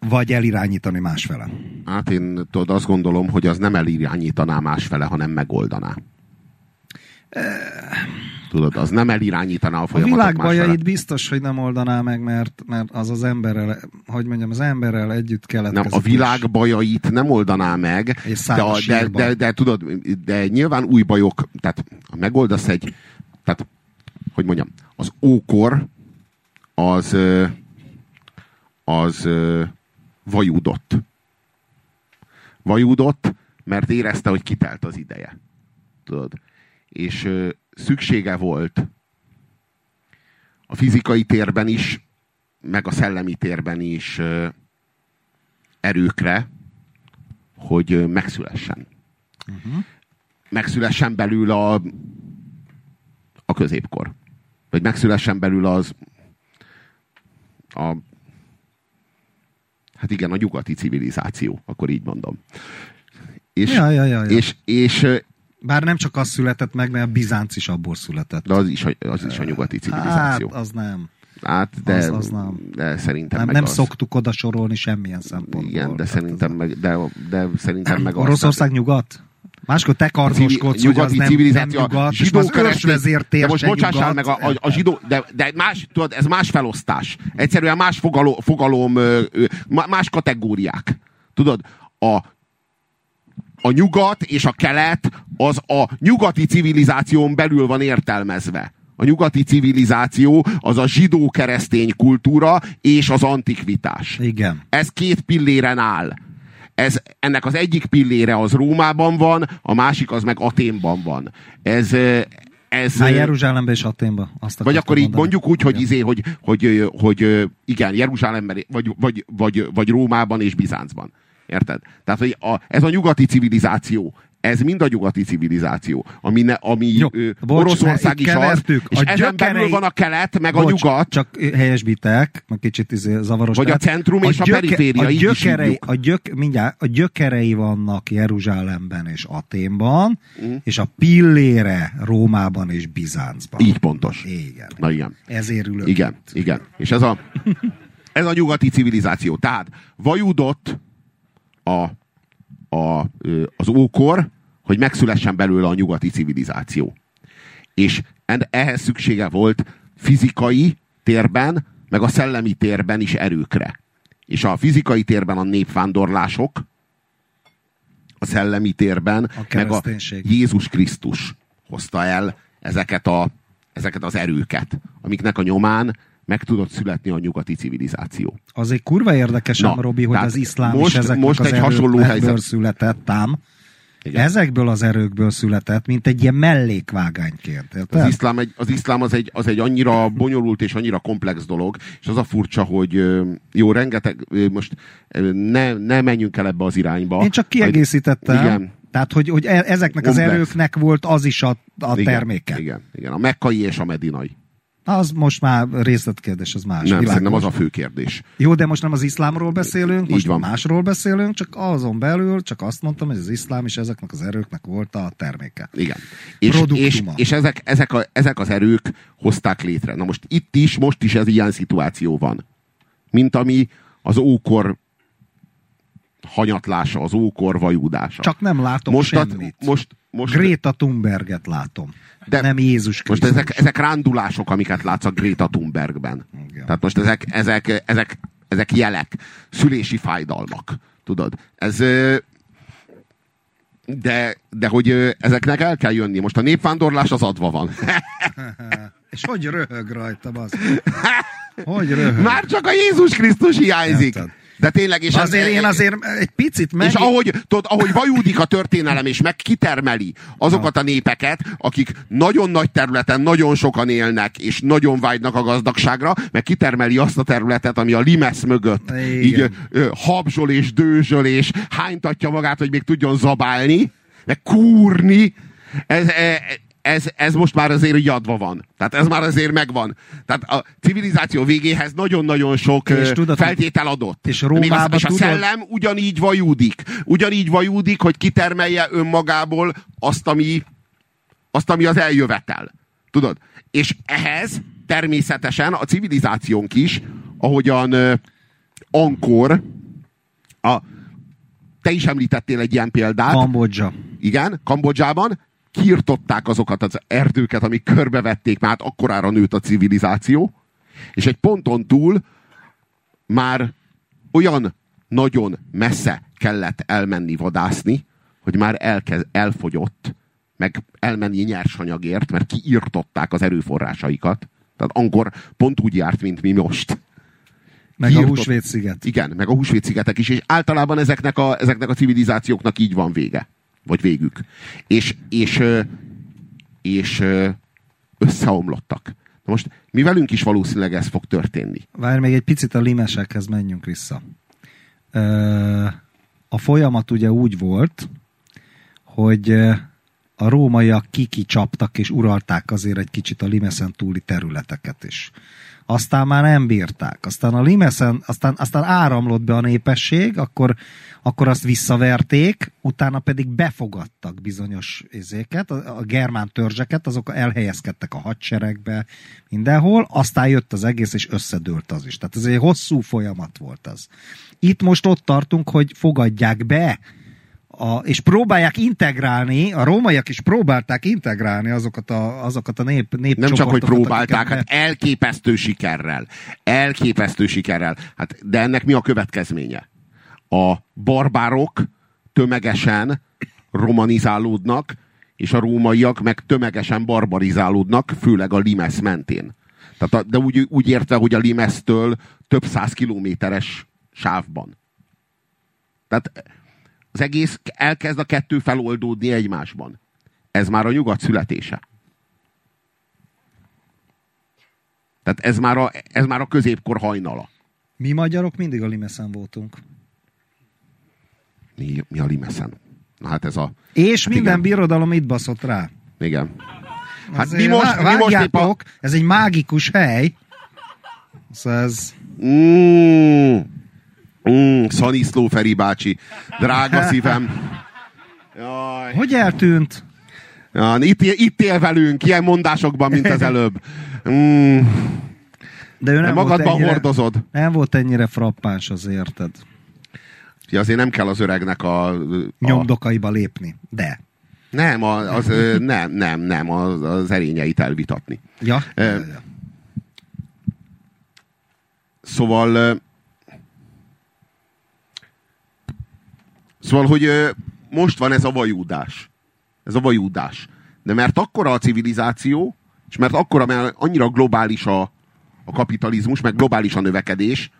Vagy elirányítani másfele. Hát én tudod, azt gondolom, hogy az nem elirányítaná másfele, hanem megoldaná. Tudod, az nem elirányítaná a A folyamatot világ másfele. bajait biztos, hogy nem oldaná meg, mert, mert az az emberrel, hogy mondjam, az emberrel együtt kellett Nem, a világ bajait nem oldaná meg, de, a a, de, de, de, tudod, de nyilván új bajok, tehát ha megoldasz egy, tehát, hogy mondjam, az ókor az az ö, vajúdott. Vajúdott, mert érezte, hogy kitelt az ideje. Tudod? És ö, szüksége volt a fizikai térben is, meg a szellemi térben is ö, erőkre, hogy ö, megszülessen. Uh-huh. Megszülessen belül a, a középkor. Vagy megszülessen belül az a hát igen, a nyugati civilizáció, akkor így mondom. És, Ja, ja, ja, ja. és, és Bár nem csak az született meg, mert a Bizánc is abból született. de az is, a- az is a nyugati civilizáció. Hát, az nem. Hát, de, az- az nem. de szerintem Nem, meg nem az. szoktuk oda sorolni semmilyen szempontból. Igen, de szerintem meg, de, de szerintem meg. Oroszország nyugat? Máskor te kartoskodsz, hogy az nem, nem nyugat, és az most bocsássál meg, a, a, a zsidó, de, de más, tudod, ez más felosztás. Egyszerűen más fogalom, fogalom más kategóriák. Tudod, a, a nyugat és a kelet az a nyugati civilizáción belül van értelmezve. A nyugati civilizáció az a zsidó-keresztény kultúra és az antikvitás. Igen. Ez két pilléren áll. Ez, ennek az egyik pillére az Rómában van, a másik az meg Aténban van. Ez, ez Hát ö, Jeruzsálembe és Aténba. Azt vagy akkor így mondani. mondjuk úgy, hogy, Igen. izé, hogy, hogy, hogy igen, Jeruzsálemben, vagy, vagy, vagy, vagy Rómában és Bizáncban. Érted? Tehát, hogy a, ez a nyugati civilizáció, ez mind a nyugati civilizáció, ami, ne, ami Jó, ö, bocs, Oroszország itt is az, és A ezen belül gyökerei- van a kelet, meg a Bocs, nyugat, Csak helyesbitek, meg kicsit izé zavaros. Vagy a centrum és a periféria, a gyökerei, a gyök, mindjárt, a gyökerei vannak Jeruzsálemben és Aténban, Mm. és a pillére Rómában és Bizáncban. így pontos. Igen. Na igen. Ezért ülök. Igen, igen. És ez a, ez a nyugati civilizáció. Tehát vajudott a, a, az ókor, hogy megszülessen belőle a nyugati civilizáció. És ehhez szüksége volt fizikai térben, meg a szellemi térben is erőkre. És a fizikai térben a népvándorlások, a szellemi térben, A meg a. Jézus Krisztus hozta el ezeket, a, ezeket az erőket, amiknek a nyomán meg tudott születni a nyugati civilizáció. Azért kurva érdekes, Na, Robi, hogy az iszlám most- is ezeknek most az egy hasonló erőkből helyzet. született, ám. Igen. Ezekből az erőkből született, mint egy ilyen mellékvágányként. Az iszlám, egy, az iszlám az egy, az egy annyira bonyolult és annyira komplex dolog, és az a furcsa, hogy jó, rengeteg, most ne, ne menjünk el ebbe az irányba. Én csak kiegészítettem. Igen. Tehát, hogy, hogy e- ezeknek az Komplex. erőknek volt az is a, a igen, terméke. Igen, igen, a mekkai és a medinai. Az most már részletkérdés, az más. Nem, világos. szerintem az a fő kérdés. Jó, de most nem az iszlámról beszélünk, Így most van. másról beszélünk, csak azon belül csak azt mondtam, hogy az iszlám is ezeknek az erőknek volt a terméke. Igen. És, és, és ezek, ezek, a, ezek az erők hozták létre. Na most itt is, most is ez ilyen szituáció van. Mint ami az ókor hanyatlása, az ókor vajúdása. Csak nem látom most, a, semmit. most, most, Greta Thunberget látom. De- nem Jézus most Krisztus. ezek, ezek rándulások, amiket látsz a Greta Thunbergben. Igen. Tehát most ezek, ezek, ezek, ezek jelek, szülési fájdalmak. Tudod? Ez, de, de hogy ezeknek el kell jönni. Most a népvándorlás az adva van. És hogy röhög rajtam az? Hogy röhög? Már csak a Jézus Krisztus hiányzik. Érted. De tényleg, és Azért ez, én azért egy picit meg... És ahogy, tudod, ahogy vajúdik a történelem, és meg kitermeli azokat a népeket, akik nagyon nagy területen, nagyon sokan élnek, és nagyon vágynak a gazdagságra, meg kitermeli azt a területet, ami a limesz mögött Igen. így ö, habzsol és dőzsöl, és hánytatja magát, hogy még tudjon zabálni, meg kúrni. Ez, e, ez, ez most már azért így adva van. Tehát ez már azért megvan. Tehát a civilizáció végéhez nagyon-nagyon sok És tudod, feltétel adott. és Rómában és a tudod- szellem ugyanígy vajúdik. Ugyanígy vajúdik, hogy kitermelje önmagából azt, ami, azt, ami az eljövetel. Tudod? És ehhez természetesen a civilizációnk is, ahogyan ö, Ankor, a, te is említettél egy ilyen példát, Kambodzsa. igen, Kambodzsában kiirtották azokat az erdőket, amik körbevették, már hát akkorára nőtt a civilizáció, és egy ponton túl már olyan nagyon messze kellett elmenni vadászni, hogy már elkez, elfogyott, meg elmenni nyersanyagért, mert kiirtották az erőforrásaikat. Tehát Angkor pont úgy járt, mint mi most. Meg a Kiirtott- Húsvét-sziget. Igen, meg a húsvétszigetek is, és általában ezeknek a, ezeknek a civilizációknak így van vége. Vagy végük. És, és, és összeomlottak. Na most mi velünk is valószínűleg ez fog történni. Várj, még egy picit a limesekhez menjünk vissza. A folyamat ugye úgy volt, hogy a rómaiak kikicsaptak és uralták azért egy kicsit a limeszen túli területeket is. Aztán már nem bírták. Aztán a limeszen, aztán, aztán áramlott be a népesség, akkor, akkor azt visszaverték, utána pedig befogadtak bizonyos izéket, a, a germán törzseket, azok elhelyezkedtek a hadseregbe, mindenhol, aztán jött az egész, és összedőlt az is. Tehát ez egy hosszú folyamat volt az. Itt most ott tartunk, hogy fogadják be a, és próbálják integrálni, a rómaiak is próbálták integrálni azokat a, azokat a nép, Nem népcsoportokat. csak, hogy próbálták, hát elképesztő sikerrel. Elképesztő sikerrel. Hát, de ennek mi a következménye? A barbárok tömegesen romanizálódnak, és a rómaiak meg tömegesen barbarizálódnak, főleg a Limes mentén. Tehát a, de úgy, úgy értve, hogy a Limesztől több száz kilométeres sávban. Tehát az egész elkezd a kettő feloldódni egymásban. Ez már a nyugat születése. Tehát ez már a, ez már a középkor hajnala. Mi magyarok mindig a limeszen voltunk. Mi, mi a limeszen? Na hát ez a... És Hát minden igen. birodalom itt baszott rá. Igen. Hát Azért mi most, mi most épp a... ez egy mágikus hely. Szóval ez... Mm, mm, Szaniszló Feri bácsi. Drága szívem. Jaj. Hogy eltűnt? Ja, itt, itt él velünk, ilyen mondásokban, mint az előbb. Mm, De ő de nem volt, magadban ennyire, hordozod. nem volt ennyire frappáns az érted. Ja, azért nem kell az öregnek a... a Nyomdokaiba lépni. De. nem, az, nem, nem, nem, az, az erényeit elvitatni. Ja? Szóval Szóval, hogy most van ez a vajúdás. Ez a vajúdás. De mert akkora a civilizáció, és mert akkora, mert annyira globális a, a kapitalizmus, meg globális a növekedés,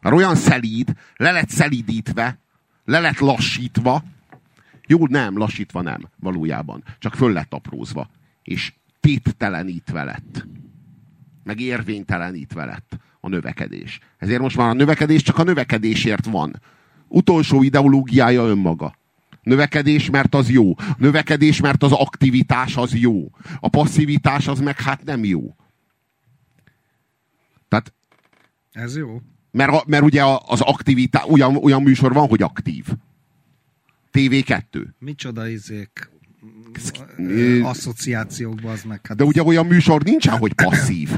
mert olyan szelíd, le lett szelídítve, le lett lassítva, jó, nem, lassítva nem, valójában. Csak föl lett aprózva. És téttelenítve lett. Meg érvénytelenítve lett a növekedés. Ezért most már a növekedés csak a növekedésért van. Utolsó ideológiája önmaga. Növekedés, mert az jó. Növekedés, mert az aktivitás az jó. A passzivitás az meg hát nem jó. Tehát, Ez jó. Mert, a- mert ugye az aktivitás, olyan, olyan műsor van, hogy aktív. TV2. Micsoda izék, asszociációkba az meg. Hát De ugye olyan műsor nincsen, hogy passzív.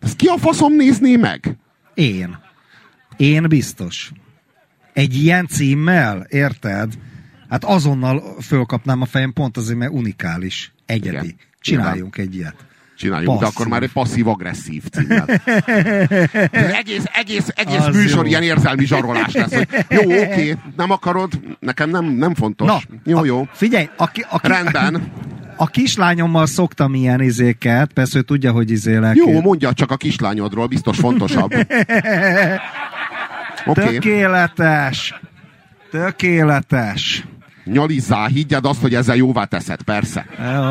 Ez ki a faszom nézné meg? Én. Én biztos. Egy ilyen címmel, érted? Hát azonnal fölkapnám a fejem pont azért, mert unikális, egyedi. Igen. Csináljunk egy ilyet. Csináljunk, de Passzív. akkor már egy passzív-agresszív címmel. egész, egész, egész Az műsor jó. ilyen érzelmi zsarolás lesz. Hogy jó, oké, nem akarod, nekem nem, nem fontos. Na, jó, a, jó. Figyelj, aki, aki, Rendben. A kislányommal szoktam ilyen izéket, persze ő tudja, hogy izélek. Jó, mondja csak a kislányodról, biztos fontosabb. Okay. Tökéletes. Tökéletes. nyalizzá, higgyed azt, hogy ezzel jóvá teszed, persze. Jó.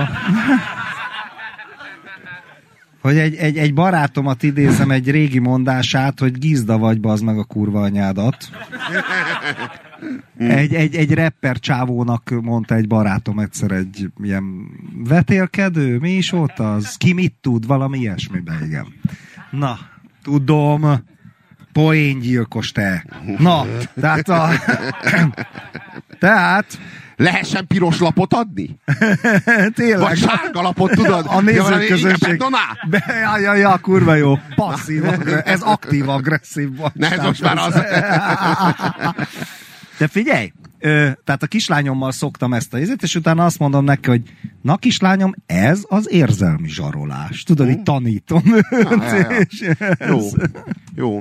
Hogy egy, egy, egy barátomat idézem egy régi mondását, hogy gizda vagy, bazd meg a kurva anyádat. Egy, egy, egy rapper csávónak mondta egy barátom egyszer egy ilyen vetélkedő, mi is volt az? Ki mit tud? Valami ilyesmiben, igen. Na, tudom, poéngyilkos te. Na, tehát a... Tehát, Lehessen piros lapot adni? tényleg. Vagy sárga lapot, tudod? A Ja, nézőközönség. Inge Doná? Be, ja, ja, ja, kurva jó. Passzív, ez aktív, agresszív vagy. Ne, ez most már az. De figyelj, ö, tehát a kislányommal szoktam ezt a izét, és utána azt mondom neki, hogy na kislányom, ez az érzelmi zsarolás. Tudod, így tanítom őt. ja, ja. ez- Jó. Jó.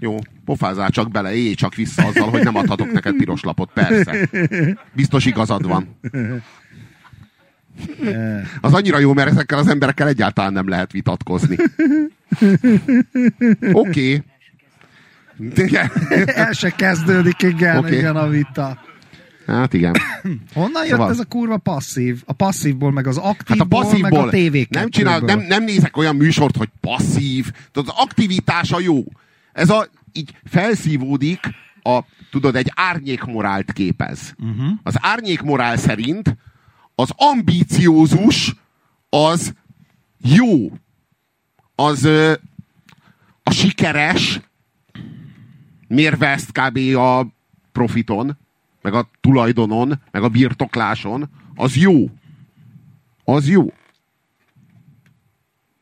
Jó, pofázál csak bele, élj csak vissza azzal, hogy nem adhatok neked piros lapot, persze. Biztos igazad van. Az annyira jó, mert ezekkel az emberekkel egyáltalán nem lehet vitatkozni. Oké. Okay. El se kezdődik, igen, Oké. igen a vita. Hát igen. Honnan jött Szóval- ez a kurva passzív? A passzívból, meg az Hát a aktívból, meg passzívból a tévék. nem, csinál, nem, nem nézek olyan műsort, hogy passzív. Tudod, az aktivitása jó. Ez a, így felszívódik a, tudod, egy árnyékmorált képez. Uh-huh. Az árnyékmorál szerint az ambíciózus az jó. Az ö, a sikeres mérve ezt kb. a profiton, meg a tulajdonon, meg a birtokláson, az jó. Az jó.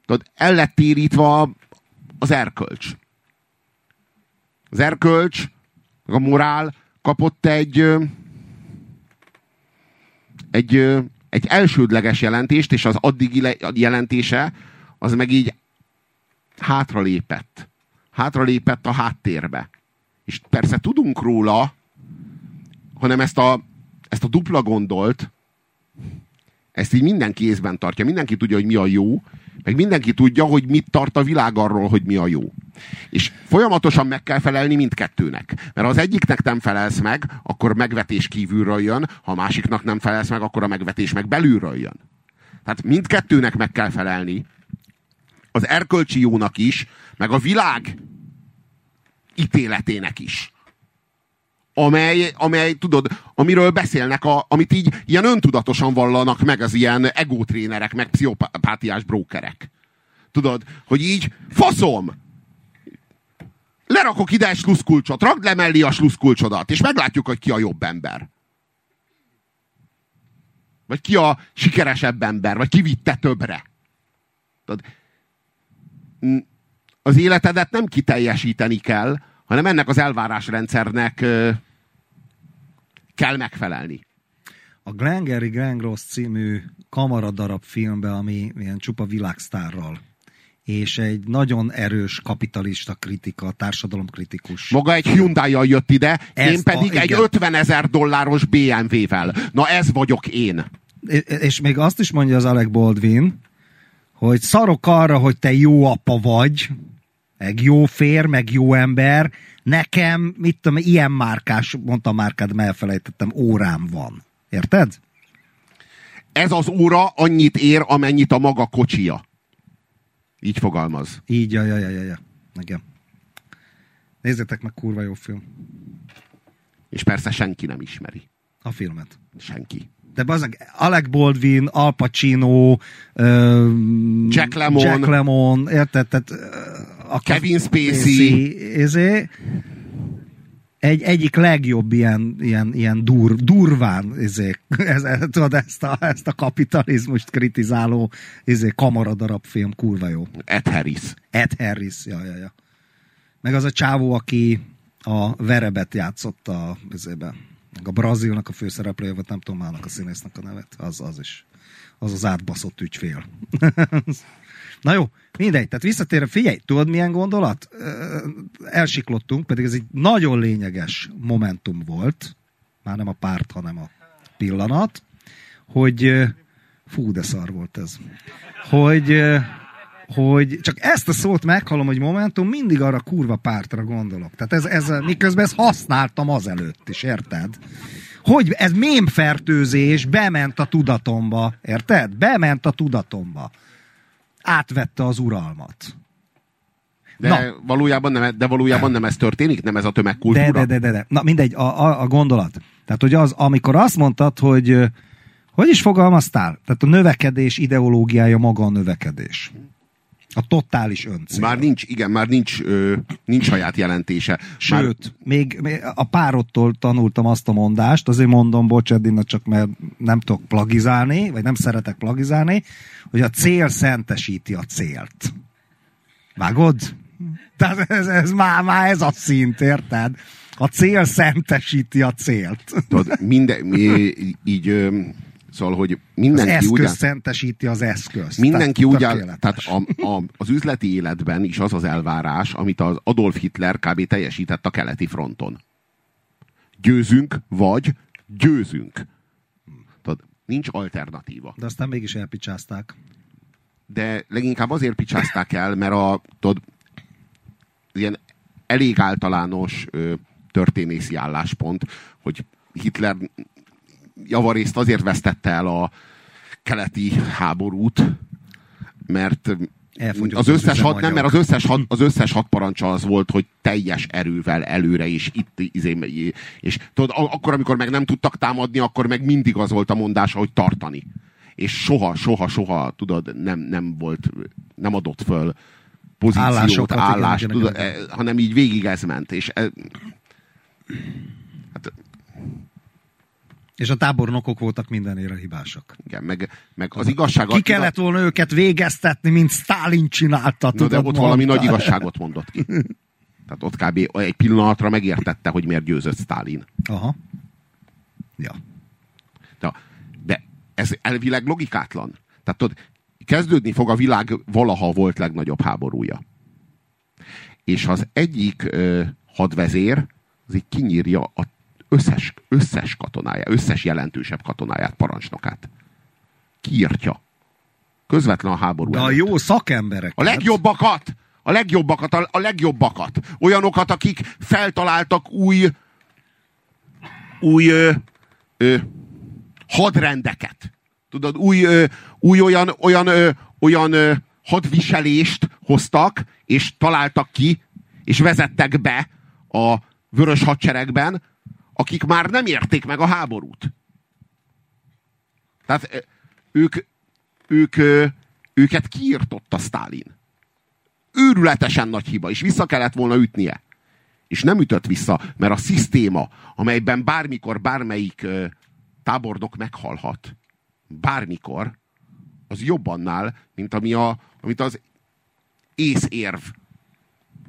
Tudod, el lett térítve az erkölcs. Az erkölcs, a morál kapott egy egy, egy elsődleges jelentést, és az addigi le- jelentése az meg így hátralépett. Hátralépett a háttérbe. És persze tudunk róla, hanem ezt a, ezt a dupla gondolt, ezt így mindenki észben tartja. Mindenki tudja, hogy mi a jó, meg mindenki tudja, hogy mit tart a világ arról, hogy mi a jó. És folyamatosan meg kell felelni mindkettőnek. Mert ha az egyiknek nem felelsz meg, akkor megvetés kívülről jön, ha a másiknak nem felelsz meg, akkor a megvetés meg belülről jön. Tehát mindkettőnek meg kell felelni. Az erkölcsi jónak is, meg a világ ítéletének is. Amely, amely, tudod, amiről beszélnek, a, amit így ilyen öntudatosan vallanak meg az ilyen egótrénerek, meg pszichopátiás brókerek. Tudod, hogy így faszom! Lerakok ide egy sluszkulcsot, rakd le mellé a sluszkulcsodat, és meglátjuk, hogy ki a jobb ember. Vagy ki a sikeresebb ember, vagy ki vitte többre. Tudod, az életedet nem kiteljesíteni kell, hanem ennek az elvárásrendszernek ö, kell megfelelni. A Glengarry Glen Ross című kamaradarab filmbe, ami ilyen csupa világsztárral és egy nagyon erős kapitalista kritika, társadalomkritikus. Maga egy hyundai jött ide, Ezt én pedig a- egy igen. 50 ezer dolláros BMW-vel. Na ez vagyok én. És még azt is mondja az Alec Baldwin, hogy szarok arra, hogy te jó apa vagy, meg jó fér, meg jó ember, nekem, mit tudom, ilyen márkás, mondtam márkád, mert elfelejtettem, órám van. Érted? Ez az óra annyit ér, amennyit a maga kocsia. Így fogalmaz. Így, ja, ja, ja, ja, ja. Igen. Nézzétek meg, kurva jó film. És persze senki nem ismeri. A filmet. Senki. De bazdmeg, Alec Baldwin, Al Pacino, ö, Jack Lemmon. Jack Lemmon, érted? Tehát, ö, Kevin Spacey. Ezé, egy, egyik legjobb ilyen, ilyen, ilyen dur, durván, ezé, ez, tudod, ezt a, ezt a kapitalizmust kritizáló ezé, kamaradarab film, kurva jó. Ed Harris. Ed Harris, ja, ja, ja. Meg az a csávó, aki a Verebet játszott a, ezében, meg a Brazilnak a főszereplője volt, nem tudom mának a színésznek a nevet, az, az is. Az az átbaszott ügyfél. Na jó, mindegy, tehát visszatérve, figyelj, tudod milyen gondolat? Elsiklottunk, pedig ez egy nagyon lényeges momentum volt, már nem a párt, hanem a pillanat, hogy fú, de szar volt ez. Hogy hogy csak ezt a szót meghallom, hogy Momentum, mindig arra kurva pártra gondolok. Tehát ez, ez miközben ezt használtam azelőtt is, érted? Hogy ez mémfertőzés bement a tudatomba, érted? Bement a tudatomba. Átvette az uralmat. De, Na. valójában nem, de valójában nem ez történik? Nem ez a tömegkultúra? De, de, de, de, de. Na mindegy, a, a, a gondolat. Tehát, hogy az, amikor azt mondtad, hogy hogy is fogalmaztál? Tehát a növekedés ideológiája maga a növekedés. A totális öncél. Már nincs, igen, már nincs, ö, nincs saját jelentése. Már, Sőt, még, még a párottól tanultam azt a mondást, azért mondom, bocs Edina, csak mert nem tudok plagizálni, vagy nem szeretek plagizálni, hogy a cél szentesíti a célt. Vágod? Tehát ez, ez már, már ez a szint, érted? A cél szentesíti a célt. tudod, minden, mi, így, ö, szóval, hogy Az mindenki eszköz úgy, szentesíti az eszközt. mindenki Tehát úgy áll, tehát a, a, az üzleti életben is az az elvárás, amit az Adolf Hitler kb. teljesített a keleti fronton. Győzünk, vagy győzünk. Tudod, nincs alternatíva. De aztán mégis elpicsázták. de leginkább azért picsázták el, mert a tudod, ilyen elég általános ö, történészi álláspont, hogy Hitler javarészt azért vesztette el a keleti háborút, mert Elfogyott az összes hat, nem, mert az összes, hat, az összes hadparancsa az volt, hogy teljes erővel előre, és itt, izé, és tudod, akkor, amikor meg nem tudtak támadni, akkor meg mindig az volt a mondása, hogy tartani. És soha, soha, soha, tudod, nem, nem volt, nem adott föl pozíciót, Állásokat, állást, igen, tudod, igen, eh, hanem így végig ez ment. És eh, hát, És a tábornokok voltak mindenére hibásak. igen, meg, meg az igazság... Ki kellett volna őket végeztetni, mint Stalin csinálta, Na, tudod, de ott valami mondta. nagy igazságot mondott ki. Tehát ott kb. egy pillanatra megértette, hogy miért győzött Stalin. Aha. Ja. De, de ez elvileg logikátlan. Tehát tudod, kezdődni fog a világ valaha volt legnagyobb háborúja. És az egyik ö, hadvezér az így kinyírja a összes, összes katonáját, összes jelentősebb katonáját, parancsnokát. Kiírtja. Közvetlen a háború De a előtt. jó szakemberek. A legjobbakat! A legjobbakat, a, a legjobbakat. Olyanokat, akik feltaláltak új új ö, ö, hadrendeket. Tudod, új, ö, új olyan, olyan, ö, olyan ö, hadviselést hoztak, és találtak ki, és vezettek be a vörös hadseregben, akik már nem érték meg a háborút. Tehát ők, ők, őket kiirtotta Stalin. Őrületesen nagy hiba, és vissza kellett volna ütnie. És nem ütött vissza, mert a szisztéma, amelyben bármikor bármelyik tábornok meghalhat, bármikor, az jobb annál, mint ami a, amit az észérv,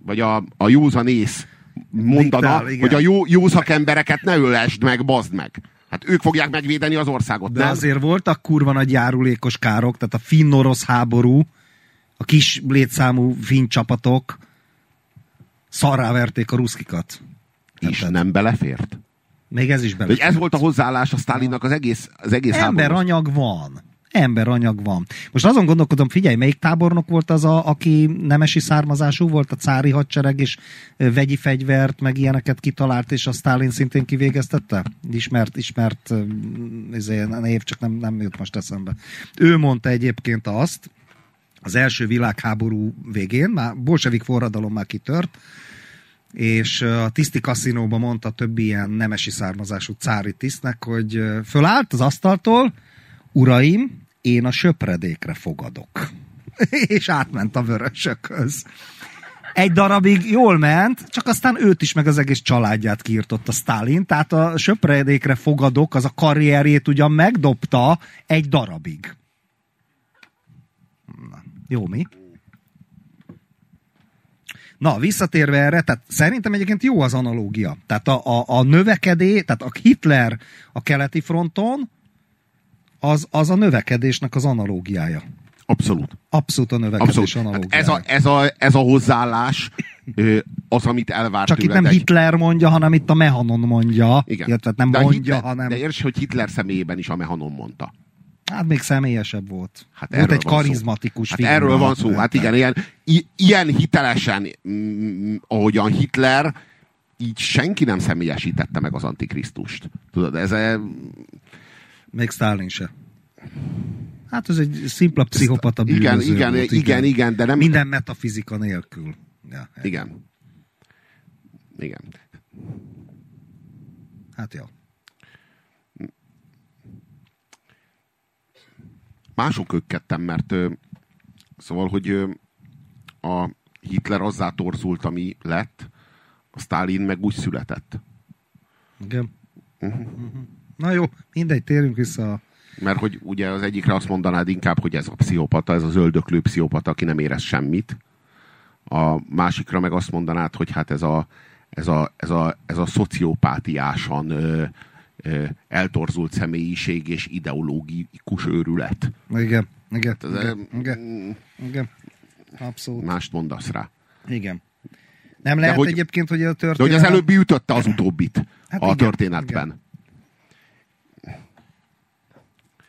vagy a, a józan ész mondana, Diktál, igen. hogy a jó, jó szakembereket ne ölesd meg, bazd meg. Hát ők fogják megvédeni az országot, De nem? azért voltak kurva nagy járulékos károk, tehát a finn-orosz háború, a kis létszámú finn csapatok szarrá verték a ruszkikat. És nem belefért. Még ez is bele. Hogy ez volt a hozzáállás a Sztálinnak az egész, az egész háborús. Emberanyag van. Emberanyag van. Most azon gondolkodom, figyelj, melyik tábornok volt az, a, aki nemesi származású volt, a cári hadsereg, és vegyi fegyvert, meg ilyeneket kitalált, és a Stalin szintén kivégeztette? Ismert, ismert izé, név, csak nem, nem jut most eszembe. Ő mondta egyébként azt, az első világháború végén, már bolsevik forradalom már kitört, és a tiszti kaszinóban mondta több ilyen nemesi származású cári tisztnek, hogy fölállt az asztaltól, uraim, én a söpredékre fogadok. és átment a vörösökhöz. Egy darabig jól ment, csak aztán őt is, meg az egész családját kiirtotta Stalin, tehát a söpredékre fogadok, az a karrierjét ugyan megdobta egy darabig. Na, jó mi? Na, visszatérve erre, tehát szerintem egyébként jó az analógia. Tehát a, a, a növekedés, tehát a Hitler a keleti fronton, az, az a növekedésnek az analógiája. Abszolút. Abszolút a növekedés Abszolút. Hát analógiája. ez, a, ez, a, ez a hozzáállás az, amit elvárt Csak itt tőled nem egy- Hitler mondja, hanem itt a Mehanon mondja. Igen. Illetve nem de mondja, Hitler, hanem... De érts, hogy Hitler személyében is a Mehanon mondta. Hát még személyesebb volt. Hát volt egy karizmatikus Hát erről van szó. Hát igen, ilyen, ilyen hitelesen, mm, ahogyan Hitler, így senki nem személyesítette meg az Antikrisztust. Tudod, ez Még Stalin se. Hát ez egy szimpla pszichopata igen, bűnöző igen, volt, igen, igen, de nem... Minden metafizika nélkül. Ja, Igen. Igen. Hát jó. Mások kökkettem, mert szóval, hogy a Hitler azzá torzult, ami lett, a Stalin meg úgy született. Igen. Uh-huh. Mhm. Na jó, mindegy, térjünk vissza a Mert hogy ugye az egyikre azt mondanád inkább, hogy ez a pszichopata, ez az öldöklő pszichopata, aki nem érez semmit. A másikra meg azt mondanád, hogy hát ez a, ez a, ez a, ez a szociopátiásan ö, ö, eltorzult személyiség és ideológikus őrület. Igen, igen, Ez, igen, ö, igen, igen. Abszolút. Mást mondasz rá. Igen. Nem lehet hogy- egyébként, hogy a De történet... hogy az előbbi ütötte az utóbbit Hát a igen, történetben. igen.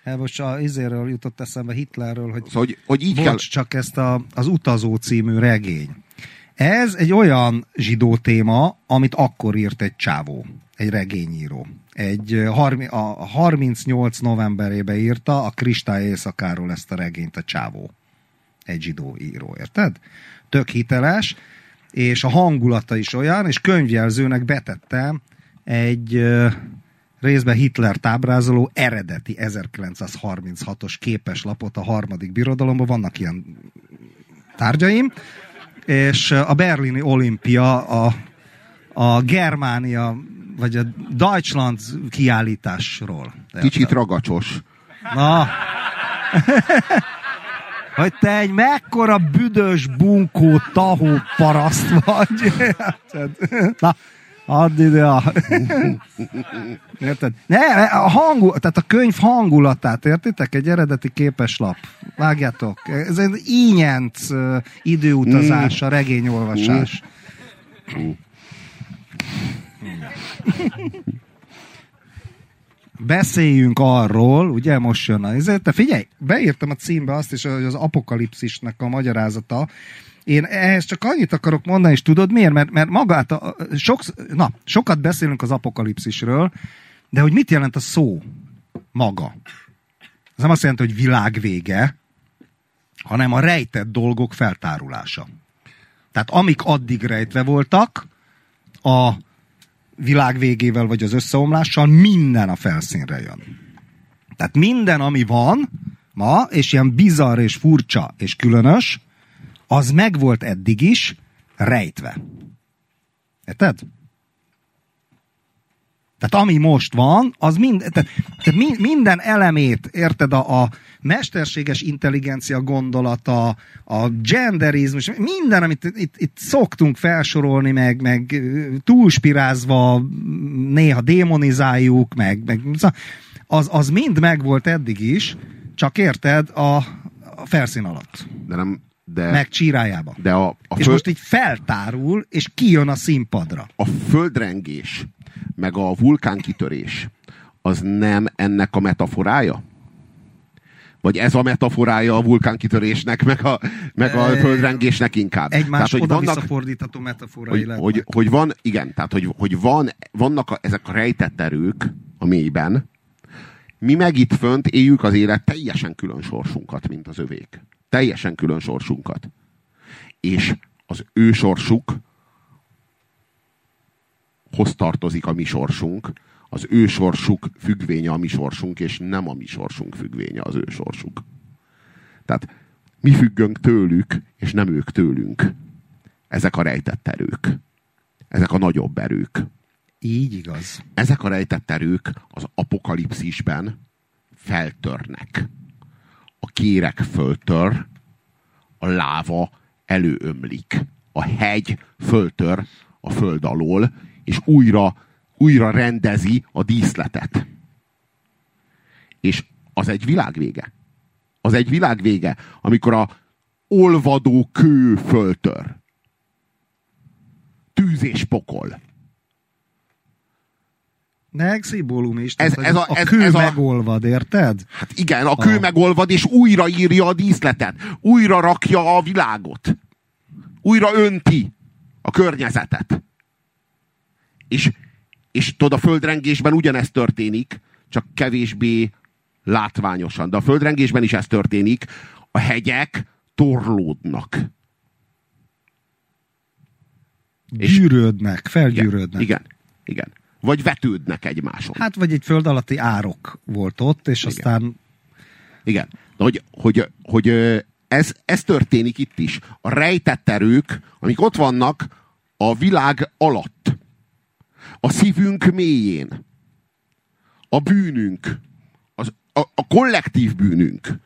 Hát most a izéről jutott eszembe Hitlerről, hogy Szóval, hogy, hogy így Bocs, kell... csak ezt a, az Utazó című regény. Ez egy olyan zsidó téma, amit akkor írt egy csávó, egy regényíró. Egy a 38 novemberében írta a Kristály éjszakáról ezt a regényt a csávó. Egy zsidó író, érted? Tök hiteles, és a hangulata is olyan, és könyvjelzőnek betettem egy részben Hitler tábrázoló eredeti 1936-os képeslapot a harmadik birodalomban, vannak ilyen tárgyaim, és a berlini olimpia, a, a Germánia, vagy a Deutschland kiállításról. Kicsit ragacsos. Na, hogy te egy mekkora büdös, bunkó, tahó paraszt vagy. Na, add ide a... Érted? Ne, a hangul, tehát a könyv hangulatát, értitek? Egy eredeti képeslap. Vágjátok. Ez egy ínyenc időutazás, a regényolvasás. Beszéljünk arról, ugye most jön a te figyelj, beírtam a címbe azt is, hogy az apokalipszisnek a magyarázata. Én ehhez csak annyit akarok mondani, és tudod miért? Mert, mert magát, a, sok, na, sokat beszélünk az apokalipszisről, de hogy mit jelent a szó maga? Ez nem azt jelenti, hogy világ vége, hanem a rejtett dolgok feltárulása. Tehát amik addig rejtve voltak, a világ végével vagy az összeomlással minden a felszínre jön. Tehát minden, ami van ma, és ilyen bizarr és furcsa és különös, az megvolt eddig is rejtve. Érted? Tehát ami most van, az mind, tehát, tehát mi, minden elemét, érted, a, a mesterséges intelligencia gondolata, a genderizmus, minden, amit itt, itt szoktunk felsorolni, meg, meg túlspirázva néha démonizáljuk, meg, meg az, az mind megvolt eddig is, csak érted, a, a felszín alatt. De nem, de, meg csírájába. de a, a, És föld, most így feltárul, és kijön a színpadra. a földrengés, meg a vulkánkitörés, az nem ennek a metaforája? Vagy ez a metaforája a vulkánkitörésnek, meg a, meg a földrengésnek inkább? Egymás hogy oda vannak, visszafordítható metaforai hogy, hogy, hogy van, igen, tehát hogy, hogy van, vannak a, ezek a rejtett erők a mélyben, mi meg itt fönt éljük az élet teljesen külön sorsunkat, mint az övék. Teljesen külön sorsunkat. És az ő sorsuk hoz tartozik a mi sorsunk, az ő sorsuk függvénye a mi sorsunk, és nem a mi sorsunk függvénye az ő sorsuk. Tehát mi függünk tőlük, és nem ők tőlünk. Ezek a rejtett erők. Ezek a nagyobb erők. Így igaz. Ezek a rejtett erők az apokalipszisben feltörnek. A kérek föltör, a láva előömlik. A hegy föltör a föld alól, és újra, újra rendezi a díszletet. És az egy világvége. Az egy világvége, amikor a olvadó kő föltör. Tűz és pokol. Meg szimbólum is. Ez- ez a- ez- kő ez a- megolvad, érted? Hát igen, a kő A- megolvad, és újra írja a díszletet. Újra rakja a világot. Újra önti a környezetet. És, és tudod, a földrengésben ugyanezt történik, csak kevésbé látványosan. De a földrengésben is ez történik. A hegyek torlódnak. Gyűrődnek, felgyűrődnek. Igen, igen. Vagy vetődnek egymáson. Hát vagy egy föld alatti árok volt ott, és Igen. aztán Igen. De hogy, hogy, hogy ez, ez történik itt is. A rejtett erők, amik ott vannak a világ alatt. A szívünk mélyén. A bűnünk. Az, a, a kollektív bűnünk.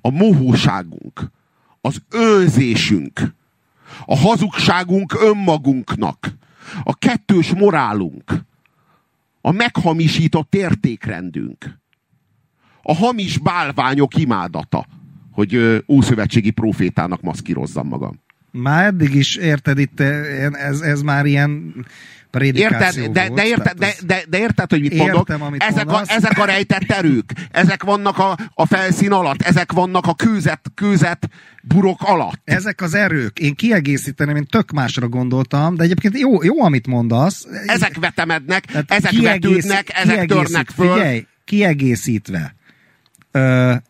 A mohóságunk. Az önzésünk. A hazugságunk önmagunknak. A kettős morálunk. A meghamisított értékrendünk a hamis bálványok imádata, hogy ószövetségi profétának maszkírozzam magam. Már eddig is érted itt, eh, ez, ez már ilyen prédikáció Érted? De, volt. de, érted, de, de, de érted, hogy mit Értem, mondok? amit ezek, a, ezek a rejtett erők, ezek vannak a, a felszín alatt, ezek vannak a kőzet, kőzet burok alatt. Ezek az erők, én kiegészíteném, én tök másra gondoltam, de egyébként jó, jó amit mondasz. Ezek vetemednek, Tehát ezek kiegész- vetődnek, ezek törnek föl. Figyelj, kiegészítve.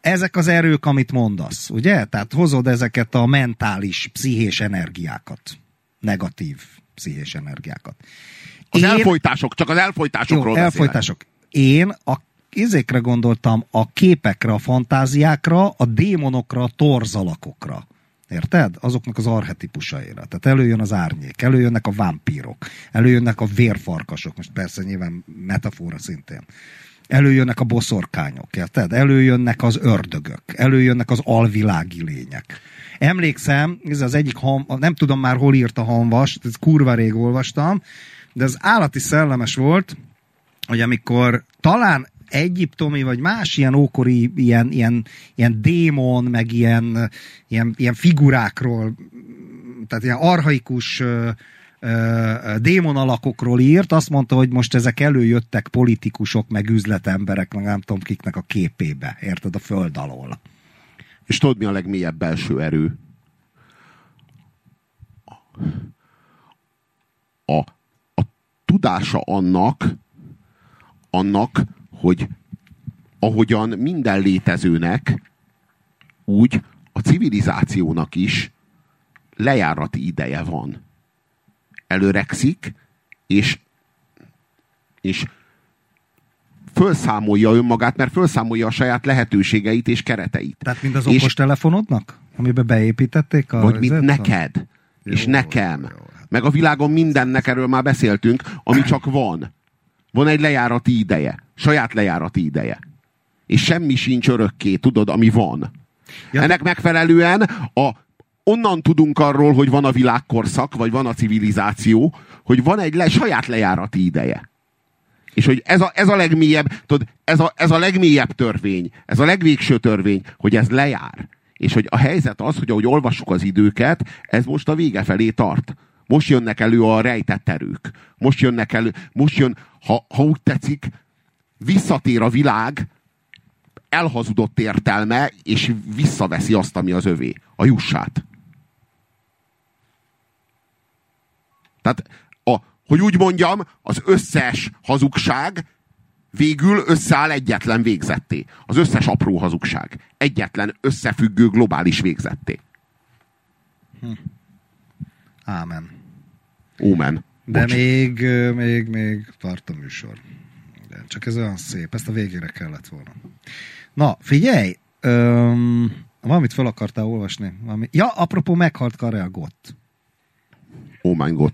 Ezek az erők, amit mondasz, ugye? Tehát hozod ezeket a mentális, pszichés energiákat. Negatív pszichés energiákat. Az Én- elfolytások, csak az elfolytásokról Jó, beszélek. elfolytások. Én a izékre gondoltam, a képekre, a fantáziákra, a démonokra, a torzalakokra. Érted? Azoknak az arhetipusaira. Tehát előjön az árnyék, előjönnek a vámpírok, előjönnek a vérfarkasok, most persze nyilván metafora szintén. Előjönnek a boszorkányok, érted? Előjönnek az ördögök, előjönnek az alvilági lények. Emlékszem, ez az egyik, ham, nem tudom már hol írt a hamvas, ez kurva rég olvastam, de az állati szellemes volt, hogy amikor talán egyiptomi vagy más ilyen ókori ilyen, ilyen, ilyen démon, meg ilyen, ilyen, ilyen figurákról, tehát ilyen arhaikus démon alakokról írt, azt mondta, hogy most ezek előjöttek politikusok, meg üzletemberek, meg nem tudom kiknek a képébe, érted, a föld alól. És tudod, mi a legmélyebb belső erő? A, a tudása annak, annak, hogy ahogyan minden létezőnek, úgy a civilizációnak is lejárati ideje van. Előrekszik, és, és fölszámolja önmagát, mert fölszámolja a saját lehetőségeit és kereteit. Tehát mind az És- okostelefonodnak, amiben beépítették a... Vagy mint neked, és Jó, nekem. jó, jó. Meg a világon mindennek erről már beszéltünk, ami csak van. Van egy lejárati ideje. Saját lejárati ideje. És semmi sincs örökké, tudod, ami van. Ja, Ennek megfelelően a, onnan tudunk arról, hogy van a világkorszak, vagy van a civilizáció, hogy van egy le, saját lejárati ideje. És hogy ez a, ez a legmélyebb, tudod, ez a, ez a legmélyebb törvény, ez a legvégső törvény, hogy ez lejár. És hogy a helyzet az, hogy ahogy olvassuk az időket, ez most a vége felé tart. Most jönnek elő a rejtett erők. Most jönnek elő, most jön, ha, ha úgy tetszik, visszatér a világ elhazudott értelme, és visszaveszi azt, ami az övé. A jussát. Tehát, a, hogy úgy mondjam, az összes hazugság végül összeáll egyetlen végzetté. Az összes apró hazugság. Egyetlen összefüggő globális végzetté. Hm. Ámen. Ómen. De Bocs. még, még, még tart a műsor. De csak ez olyan szép, ezt a végére kellett volna. Na, figyelj! Öm, valamit fel akartál olvasni? Valami... Ja, apropó, meghalt Karel Gott. Oh my god.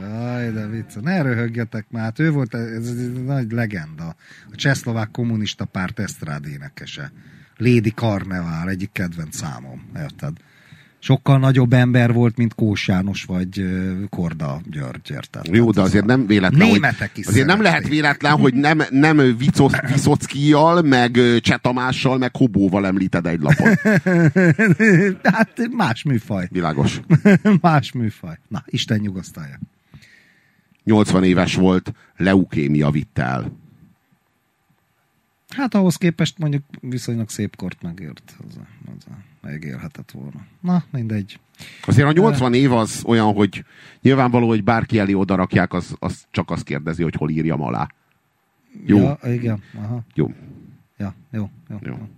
Jaj, de vicc. Ne röhögjetek már. Hát ő volt ez, egy nagy legenda. A csehszlovák kommunista párt esztrád énekese. Lady Carneval, egyik kedvenc számom. Érted? Sokkal nagyobb ember volt, mint Kós János vagy Korda György, érted? Jó, de azért nem véletlen, Németek is Azért nem lehet véletlen, hogy nem, nem Viszockival, meg Cseh Tamással, meg Hobóval említed egy lapon. hát más műfaj. Világos. más műfaj. Na, Isten nyugasztalja. 80 éves volt, leukémia vitt el. Hát ahhoz képest mondjuk viszonylag szép kort megért. Az a megélhetett volna. Na, mindegy. Azért a 80 év az olyan, hogy nyilvánvaló, hogy bárki elé odarakják, az, az csak azt kérdezi, hogy hol írjam alá. Jó. Ja, igen. Aha. Jó. Ja, jó, jó. jó. jó.